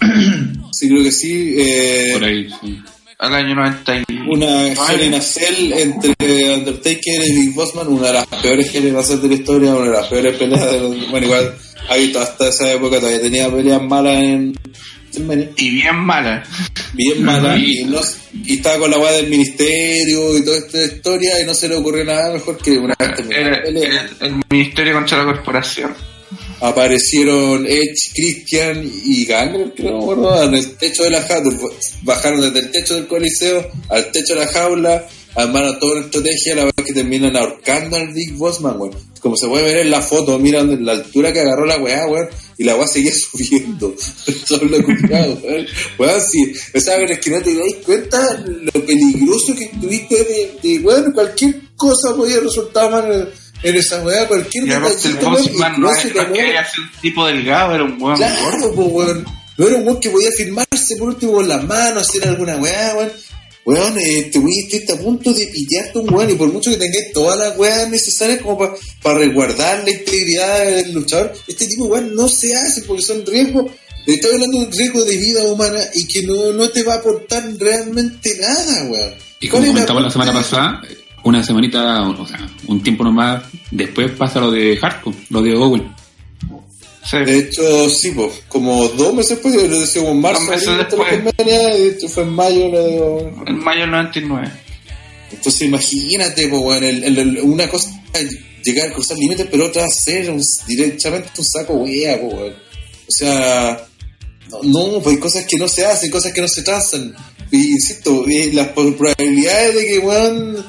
sí creo que sí. Eh, Por ahí, sí. Al año 90 y... Una Hell in a Cell entre Undertaker y Big Bossman, una de las peores Cell de la historia, una de las peores peleas de los... Bueno, igual, ha visto hasta esa época todavía tenía peleas malas en. Y bien mala. Bien malas, y, no, y estaba con la weá del ministerio y toda esta historia, y no se le ocurrió nada mejor que una Era pelea. el, el Ministerio contra la Corporación. Aparecieron Edge, Christian y Gangrel, creo, no en el techo de la jaula, bajaron desde el techo del coliseo al techo de la jaula, armaron toda una estrategia, la verdad que terminan ahorcando al Big Bossman, weón. Como se puede ver en la foto, miran la altura que agarró la weá, weón, y la weá seguía subiendo. Solo cuidado, weón. Weón, sí, o sea, es que no te dais cuenta lo peligroso que estuviste de, de weón, cualquier cosa podía resultar mal en, en esa weá, cualquier Y el detallito, weón, no no es se no es te que sido un tipo delgado, era un buen Claro, pues, weón. No era un weón que podía firmarse por último con las manos, hacer alguna weá, weón. Weón, eh, te voy a a punto de pitearte un weón y por mucho que tengáis todas las weas necesarias como para resguardar la integridad del luchador, este tipo de weón no se hace porque son riesgos. Estoy hablando de un riesgo de vida humana y que no, no te va a aportar realmente nada, weón. Y como ¿Cuál es comentaba la semana pasada, una semanita, o sea, un tiempo nomás después pasa lo de Hardcore, lo de Owen. Sí. De hecho, sí, pues, como dos meses después, yo lo decía como en marzo, Dos meses después. hecho fue en mayo lo de En mayo del 99. Entonces imagínate, pues, weón, el- el- el- una cosa es llegar a cruzar límites, pero otra hacer un- directamente un saco wea, pues. O sea, no, no, pues hay cosas que no se hacen, cosas que no se trazan. Y insisto, eh, las probabilidades de que, weón,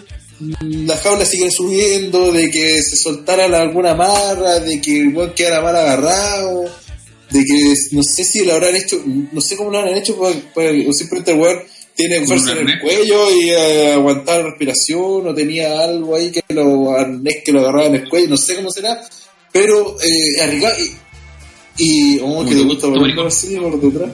la jaula siga subiendo, de que se soltara la- alguna amarra, de que el weón quedara mal agarrado, de que no sé si lo habrán hecho, no sé cómo lo habrán hecho, pues, pues, o simplemente el weón tiene fuerza en el cuello y eh, aguantar la respiración, o tenía algo ahí que lo arnés que lo agarraba en el cuello, no sé cómo será, pero eh, arriesgado y, y oh, que te gusta por por detrás.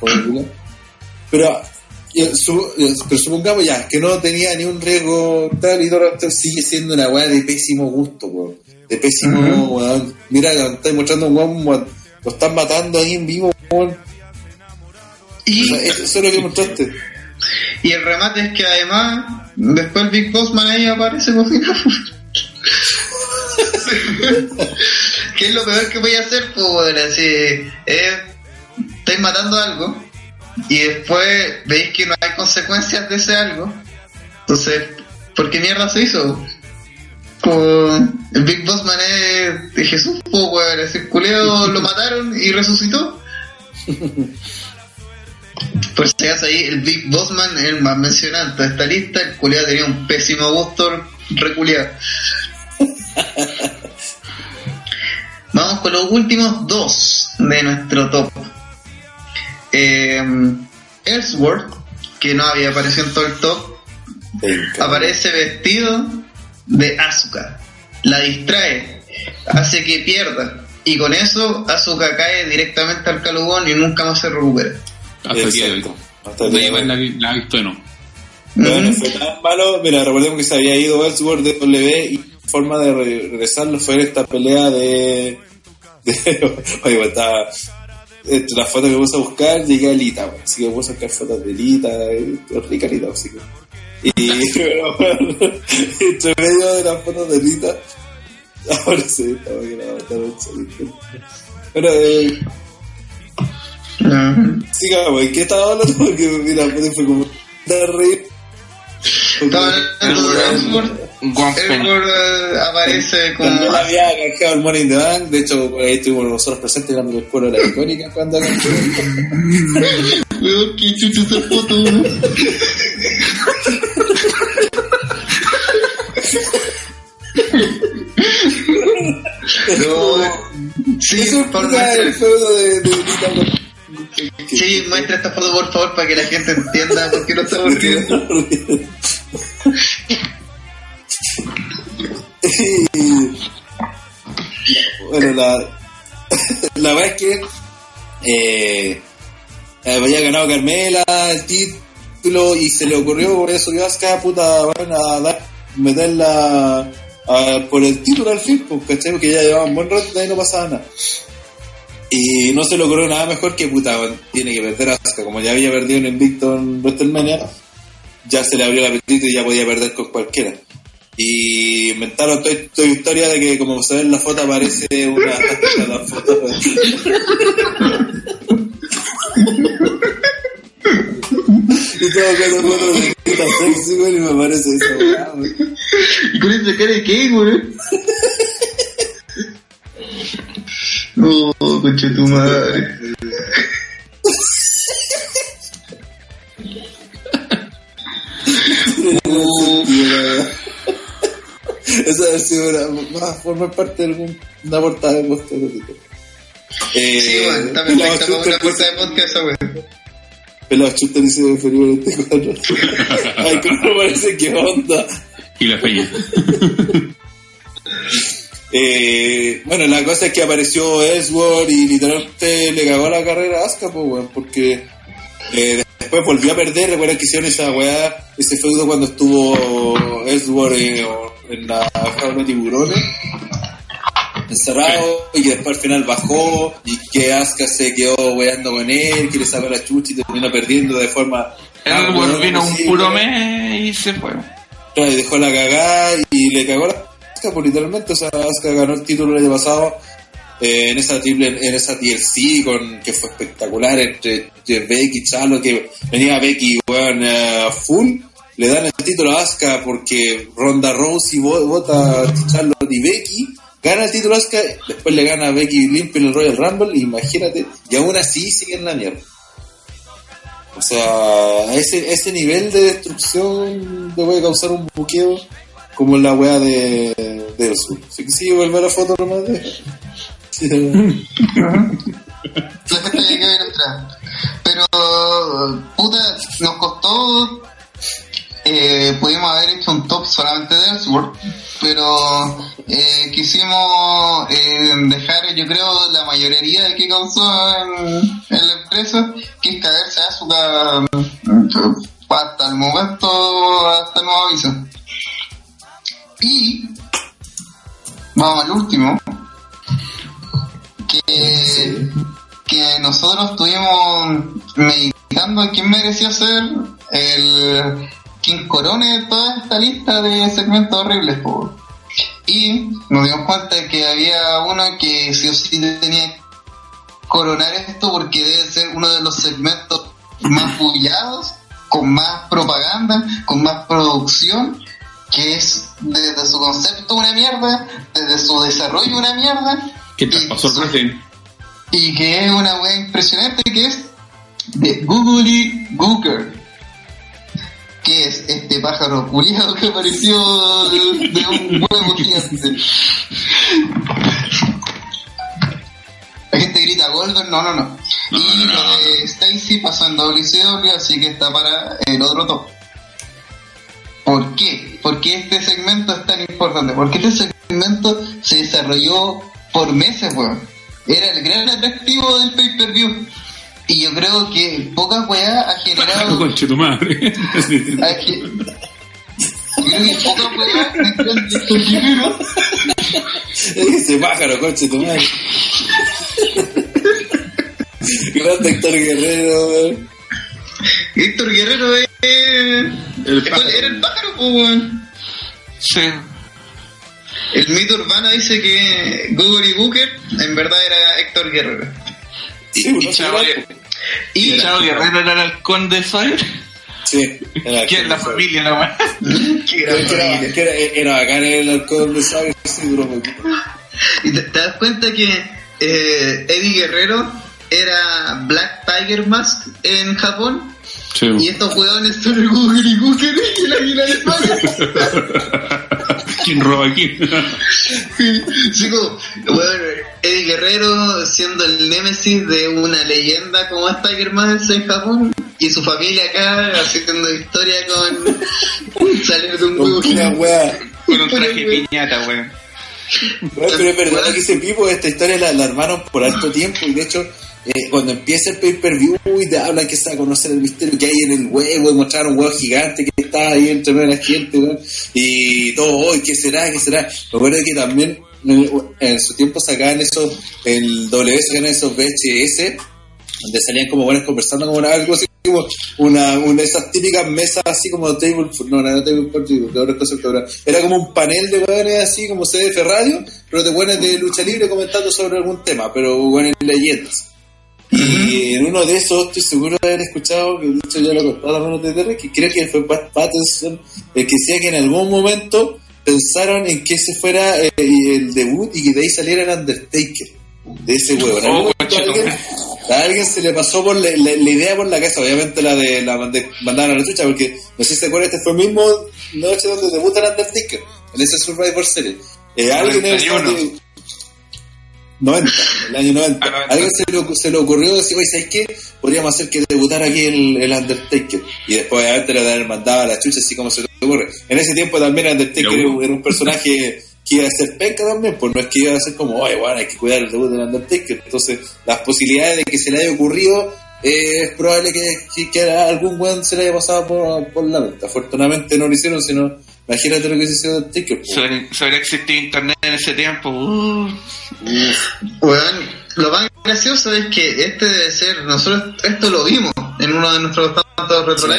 Pero eh, su- eh, pero supongamos ya que no tenía ni un riesgo tal y todo sigue siendo una weá de pésimo gusto, weón. De pésimo, weón. Mira, estáis mostrando un weón, weón, lo están matando ahí en vivo, weón. O Y, sea, eso es lo que mostraste. y el remate es que además, después el Big Bossman ahí aparece cocinando. ¿Qué es lo peor que voy a hacer? Pues, así, eh, estáis matando algo y después veis que no hay consecuencias de ese algo. Entonces, ¿por qué mierda se hizo? Como el Big Bossman es de Jesús, pues, weón, ese culeo lo mataron y resucitó. Por si acaso ahí, el Big Bossman es el más mencionado en toda esta lista. El culiado tenía un pésimo gusto reculeado. Vamos con los últimos dos de nuestro top. Eh, Ellsworth, que no había aparecido en todo el top, aparece vestido de Asuka. La distrae, hace que pierda. Y con eso Asuka cae directamente al calugón y nunca más se recupera. Hasta. Exacto. Hasta el De la, la ha visto de no. Pero no fue tan malo. Mira, recordemos que se había ido Ellsworth de W y la forma de re- regresarlo fue esta pelea de. de oye, pues, estaba. Entre las fotos que puse a buscar, llegué a Lita. Así que puse a buscar fotos de Lita, eh, rica Lita, así que. Y pero, bueno, entre medio de las fotos de Lita, ahora sí, estaba mucho. Pero, eh, sigamos, ¿en qué estaba hablando? Porque, mira, pues, fue como. De reír. Estaba hablando de Ellsworth eh, aparece como. Cuando él había canjeado el Money in the Bank, de hecho, ahí estuvimos nosotros presentes en el pueblo de la icónica cuando canjeó. Weón, qué chucha esa foto, weón. No, sí, por el muestra, feudo de, de con- sí, muestra esta foto por favor para que la gente entienda por qué no estamos riendo. Bueno, la, la verdad es que eh, había ganado Carmela el título y se le ocurrió por eso que Asuka puta van a meterla por el título al fin, pues, ¿cachai? Porque ya llevaba un buen rato y ahí no pasaba nada. Y no se le ocurrió nada mejor que puta, tiene que perder a Asuka, como ya había perdido en Invicto en WrestleMania, ya se le abrió el apetito y ya podía perder con cualquiera. Y inventaron toda toda historia de que como se ve en la foto aparece una la foto. y todo con fotos de sexy, güey, y me parece eso, güey. ¿Y con esa cara de qué, güey? No, concha tu madre. Esa debe sido una, va a formar parte de algún- una portada de podcast. Eh, Sí, bueno, para Chuster una puerta dice- de podcast weón. Pelado Chuster dice Felipe 24. Ay, cómo parece que onda. Y la feña. Eh, bueno, la cosa es que apareció Ellsworth y literalmente le cagó la carrera a Asuka, pues, weón, porque eh, después volvió a perder. Recuerdan que hicieron esa weá, ese feudo cuando estuvo Ellsworth eh, en la jaula de tiburones, encerrado, y que después al final bajó y que Asuka se quedó weando con él, que le sacó la chucha y terminó perdiendo de forma. Bueno, weón, vino un puro mes y se fue. Claro, y dejó la cagada y le cagó la Asuka, pues literalmente, o sea, Asuka ganó el título el año pasado eh, en esa triple, en esa TLC con, que fue espectacular entre, entre Becky y Charlotte, que venía Becky, weón, eh, full, le dan el título a Asuka porque Ronda Rousey vo- vota a Charlotte y Becky, gana el título a Asuka, después le gana a Becky limpio en el Royal Rumble, imagínate, y aún así sigue en la mierda. O sea, ese, ese nivel de destrucción le puede causar un buqueo como la weá de, del sur. Así que sí, vuelve a la foto nomás de... Sí. Pero, puta, nos costó. Eh, pudimos haber hecho un top solamente de Ellsworth, pero eh, quisimos eh, dejar, yo creo, la mayoría que causó en, en la empresa, que es caerse a su hasta el momento, hasta el nuevo aviso. Y vamos al último, que, que nosotros estuvimos meditando en quién merecía ser el quien corone toda esta lista de segmentos horribles. po. Y nos dimos cuenta de que había uno que sí o sí tenía que coronar esto porque debe ser uno de los segmentos más bullados, con más propaganda, con más producción, que es desde su concepto una mierda, desde su desarrollo una mierda, ¿Qué te pasó wrestling? y que es una wea impresionante que es de Googly Gooker que es este pájaro culiado que apareció de, un huevo gigante la gente grita Goldberg, no, no, no y lo de Stacy pasó en WCW así que está para el otro top ¿por qué? ¿por qué este segmento es tan importante? porque este segmento se desarrolló por meses, weón era el gran atractivo del pay-per-view. Y yo creo que pocas weas ha generado. Conche tu madre. ge- yo creo que pocas weas. Ese pájaro, coche, tu madre. Grande Héctor Guerrero, weón. Héctor Guerrero es. El ¿Cuál pájaro. era el pájaro, weón? Sí. El mito urbano dice que Google y Booker en verdad era Héctor Guerrero. Sí, Y Chavo, Y Chavo Guerrero era el halcón de Fire. Sí, era Que la familia, la weá. Era, era, familia. era, era bacán el alcohol de Sabe, sí, duró poquito. Y te, te das cuenta que eh, Eddie Guerrero era Black Tiger Mask en Japón Sí. y estos hueones son el Google y Google y el águila de España. ¿Quién roba aquí? Sí, como, bueno, Eddie Guerrero siendo el némesis de una leyenda como es Tiger Mask en Japón y su familia acá haciendo historia con salir de un huevo Con un traje piñata, weón. pero es verdad que ese Pipo, esta historia la, la armaron por alto tiempo y de hecho eh, cuando empieza el pay-per-view y te hablan que va a conocer el misterio que hay en el huevo y mostraron un huevo gigante que está ahí entre la gente y todo, hoy ¿qué será? ¿qué será? Recuerdo que también en, su tiempo sacaban esos, el W sacaban esos VHS donde salían como buenos conversando como algo así como una, una de esas típicas mesas así como table no, no era table era como un panel de weones así como CDF radio pero de buenos de lucha libre comentando sobre algún tema pero buenas leyendas y en uno de esos estoy seguro de haber escuchado que de hecho ya lo he contado a de TTR que creo que fue Pat Patterson el que decía que en algún momento pensaron en que ese fuera eh, el debut y que de ahí saliera el Undertaker de ese huevo. Oh, a alguien se le pasó por la, idea por la casa, obviamente la de la mandaron a la chucha, porque no sé si te acuerdas, este fue el mismo noche donde debuta el Undertaker, en ese Survivor Series. Eh, alguien 90, el año 90. Ah, alguien se le, se le ocurrió decir, oye, ¿sabes qué? Podríamos hacer que debutara aquí el, el Undertaker. Y después obviamente le haber mandado a la chucha, así como se le ocurre. En ese tiempo también Undertaker era un personaje que iba a ser penca también, pues no es que iba a ser como, oye, bueno, hay que cuidar el debut del Undertaker. Entonces, las posibilidades de que se le haya ocurrido eh, es probable que, que, algún weón se le haya pasado por, por la mente. Afortunadamente no lo hicieron, sino imagínate lo que se hizo Undertaker. Pues. Sobre, existir internet en ese tiempo. Uh. lo más gracioso es que este debe ser, nosotros esto lo vimos en uno de nuestros tantos retro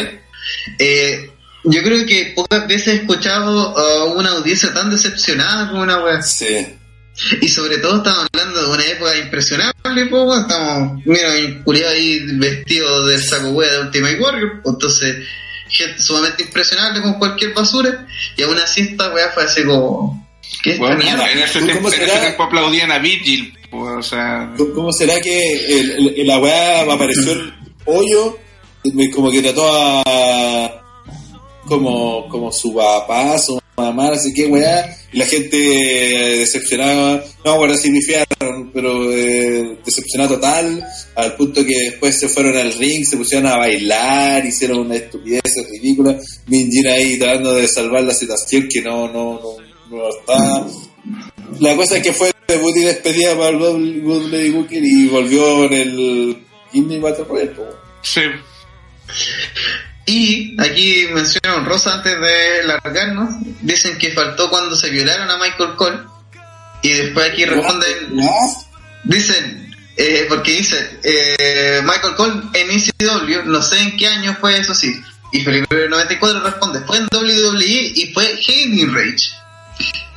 eh, yo creo que pocas veces he escuchado a una audiencia tan decepcionada como una wea. Sí. Y sobre todo estamos hablando de una época impresionable, pues, estamos, mira, culiado ahí vestido del saco wea de Ultimate Warrior, pues, entonces, gente sumamente impresionable con cualquier basura, y aún así esta wea fue así como, ¿qué es bueno, En ese, tiempo, en ese tiempo aplaudían a Vigil, pues, o sea... ¿Cómo será que el, el, la wea apareció el hoyo, como que trató a como, como su papá, su mamá, así que weá, y la gente decepcionaba, no, bueno, sí fiaron, pero eh, decepcionada total, al punto que después se fueron al ring, se pusieron a bailar, hicieron una estupidez ridícula, Minjin ahí tratando de salvar la situación que no, no, no, no está. La cosa es que fue debut y despedida para el Good Lady Booker y volvió en el Gimme Battle Royale. Sí. Y aquí mencionaron Rosa antes de largarnos, dicen que faltó cuando se violaron a Michael Cole. Y después aquí responden, dicen, eh, porque dice, eh, Michael Cole en ECW, no sé en qué año fue eso sí. Y Felipe 94 responde, fue en WWE y fue Heidi Rage.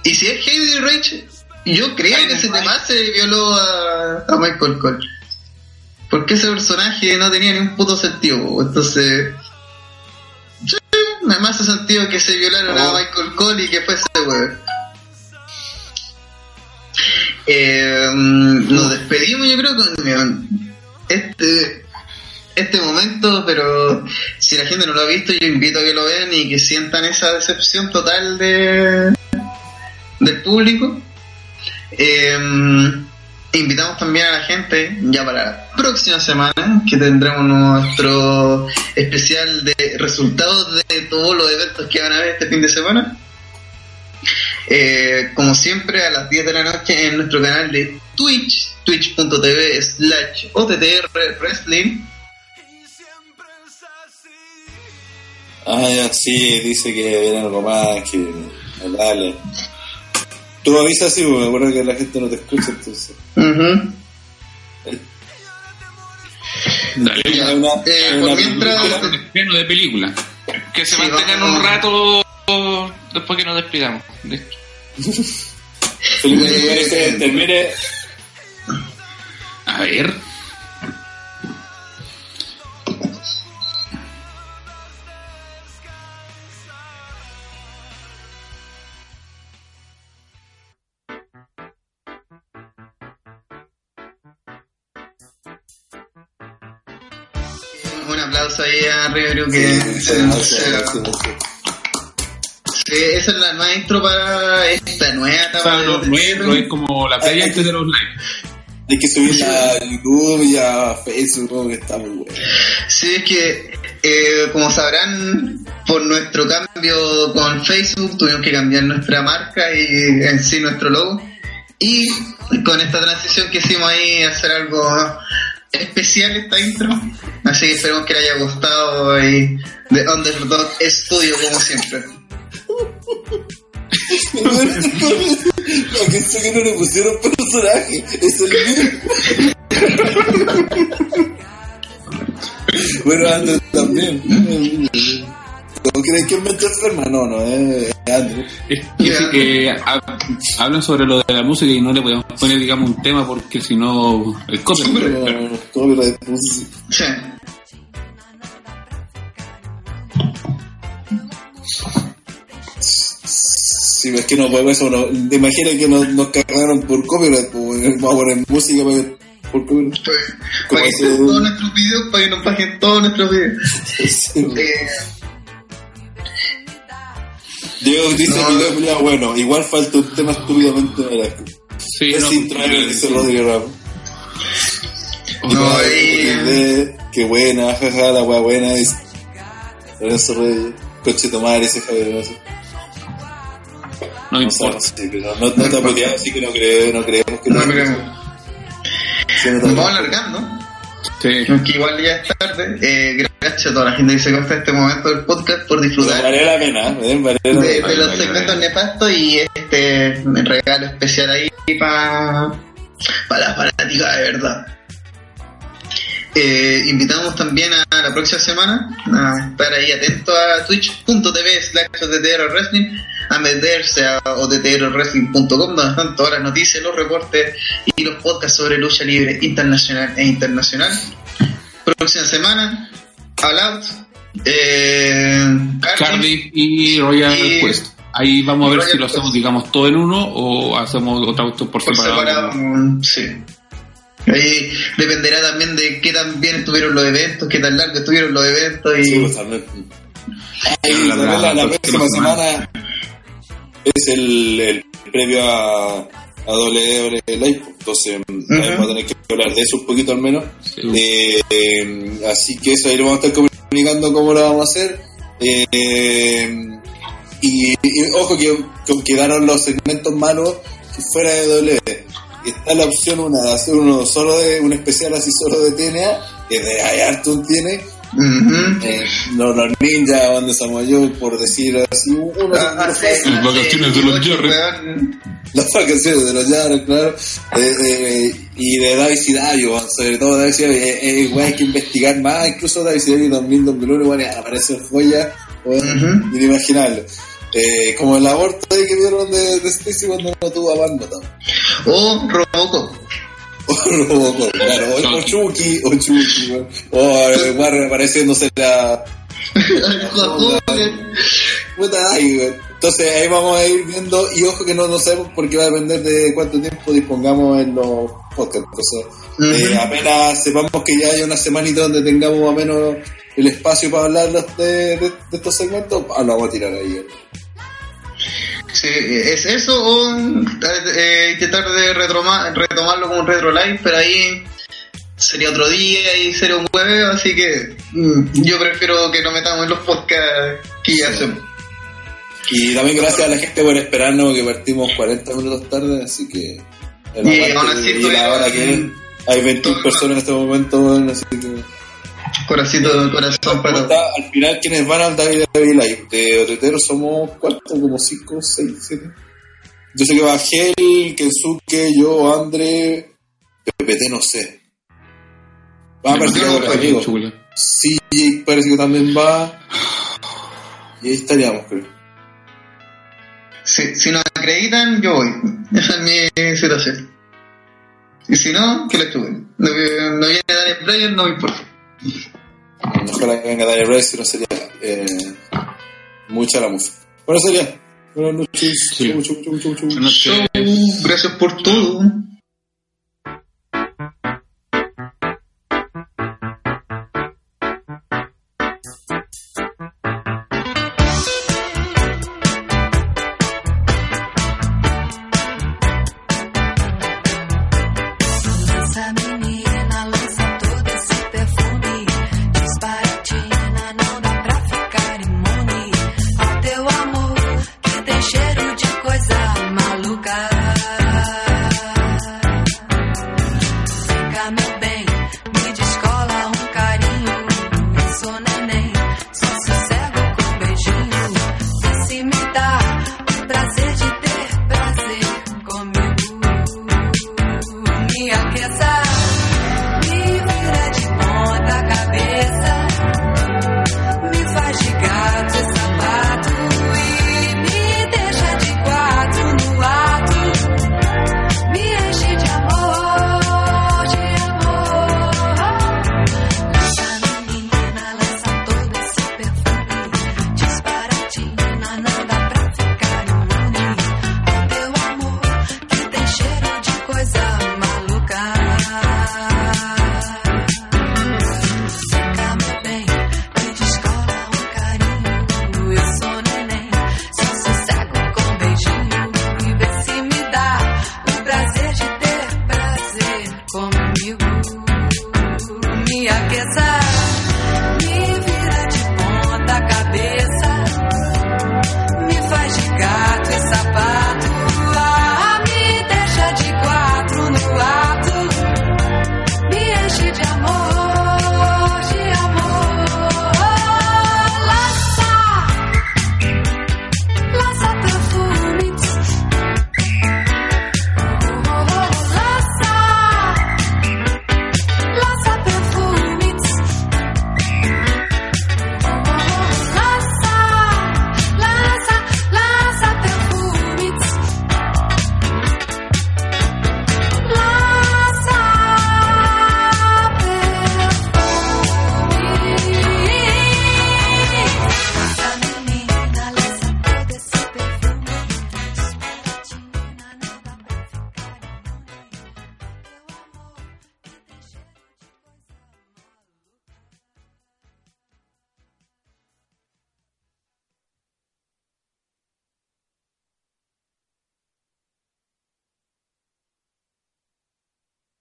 Y si es Heidi Rage, yo creo que ese tema se violó a, a Michael Cole. Porque ese personaje no tenía ni un puto sentido. Entonces, me hace sentido que se violaron a oh. Michael Cole y que fuese weón. Eh, nos despedimos, yo creo, con este este momento, pero si la gente no lo ha visto, yo invito a que lo vean y que sientan esa decepción total de del público. Eh, Invitamos también a la gente ya para la próxima semana que tendremos nuestro especial de resultados de todos los eventos que van a haber este fin de semana. Eh, como siempre a las 10 de la noche en nuestro canal de Twitch, twitch.tv slash OTTR Wrestling. Ah, sí, dice que viene algo más, que dale. Tú avisas así, porque me acuerdo que la gente no te escucha, entonces. Uh Dale, ya, una, eh, una mientras... De película. Que se sí, mantengan un rato después que nos despidamos. Felipe, eh, termine. A ver. Aplauso ahí a Rivero que sí, esa es la maestro para esta nueva etapa. es como la playa antes de los live. Hay que subirla a YouTube y a Facebook, que está muy bueno. Sí, es que Eh, como sabrán, por nuestro cambio con Facebook tuvimos que cambiar nuestra marca y en sí nuestro logo. Y con esta transición que hicimos ahí, hacer algo especial esta intro. Así que esperemos que le haya gustado y de Underdog Studio como siempre. Lo que es que no le pusieron personaje, es el mismo. bueno, Andrew también. ¿Cómo creen que me enferma? No, no, es Andrew. Es que, sí, que ha- hablan sobre lo de la música y no le podemos poner, digamos, un tema porque si no, el copyright. No, copyright, pues, sí. Si es que no podemos eso, no. Imaginen que nos, nos cagaron por copyright, pues, vamos a poner música para, por copyright. Pues, Como paguen ese- todos nuestros videos, para que nos paguen todos nuestros videos. Sí. Eh, Diego dice No. video culiao, bueno, igual falta un tema estúpidamente barato. Sí, Es no, intraer, dice Rodrigo Ramos. no, y- Qué buena, jaja, la wea buena es. Lorenzo Reyes, coche tomar ese Javier no No importa. no, no te ha puteado, así que no, creo, no creemos que no, te- creemos. No Nos vamos alargando. Sí. Que igual ya es tarde. Eh, gracias a toda la gente que se consta este momento del podcast por disfrutar valió la pena, ¿eh? Valió la de, pena. de los Vale, segmentos vale. nefastos y este regalo especial ahí para la fanática de verdad. Eh, invitamos también a la próxima semana a estar ahí atento a twitch.tv slash Wrestling, a meterse a ottrwrestling.com donde están todas las noticias, los reportes y los podcasts sobre lucha libre internacional e internacional. Próxima semana, All Out, eh, Cardiff, y Royal Y- Quest. Ahí vamos a ver Royal si lo Quest. hacemos, digamos, todo en uno o hacemos otra cuestión por por separado. separado, sí. Ahí dependerá también de qué tan bien estuvieron los eventos, qué tan largos estuvieron los eventos y Sí, pues. Ay, La- la- también la, la la próxima próxima semana es el, el previo a, a WWE Live, entonces vamos a tener que hablar de eso un poquito al menos. Sí. Eh, eh, así que eso ahí lo vamos a estar comunicando cómo lo vamos a hacer. Eh, y, y ojo que, que quedaron los segmentos malos que fuera de W. Está la opción una de hacer uno solo de un especial así solo de TNA, que de Ayarton tiene. Eh, los, los ninjas, yo, por decir así, uno Ah, ah, Las vacaciones de los weón. las vacaciones de los Yaros, claro, eh, eh, y de David Sidario, sobre todo David Sidario, eh, eh, igual hay que investigar más, incluso David Sidario 2000, 2001, bueno, aparecen joyas, weón, Ujú. inimaginables. Eh, como el aborto ahí que vieron de, de Stacy cuando no tuvo a también. O Robocop. O Robocop, claro, o, o Chucky, o Chucky, weón. o eh, Warren apareciéndose la. Puta, ay, güey. Entonces ahí vamos a ir viendo y ojo que no, no sabemos porque va a depender de cuánto tiempo dispongamos en los podcasts. Entonces, eh, apenas sepamos que ya hay una semanita donde tengamos o menos el espacio para hablar de, de- de estos segmentos, ah, lo vamos a tirar ahí. Sí, es eso o eh, intentar de retomar, retomarlo como un retro live, pero ahí sería otro día y sería un hueveo, así que mm, yo prefiero que nos metamos en los podcasts que ya hacemos. Y también gracias a la gente por esperarnos que partimos 40 minutos tarde, así que... Y aún así y la hora que hay 21 personas en este momento, así que... Corazoncito de corazón para Está, al final, quienes van al David David Live de Otetero somos cuántos, como 5, 6, 7. Yo sé que va Gel, Kensuke, yo, André, PPT, no sé. Va a aparecer amigos. Chula. Sí, parece que también va. Y ahí estaríamos, creo. Si, si nos acreditan, yo voy. Esa es mi situación. Y si no, que la estuve. No, no viene Daniel Bryan, no me importa. Ojalá que venga Daniel Rice, si no sería eh, mucha la música. Bueno, sería. Buenas noches. Sí. Chau, chau, chau, chau, chau. Buenas Show, noches. gracias por todo.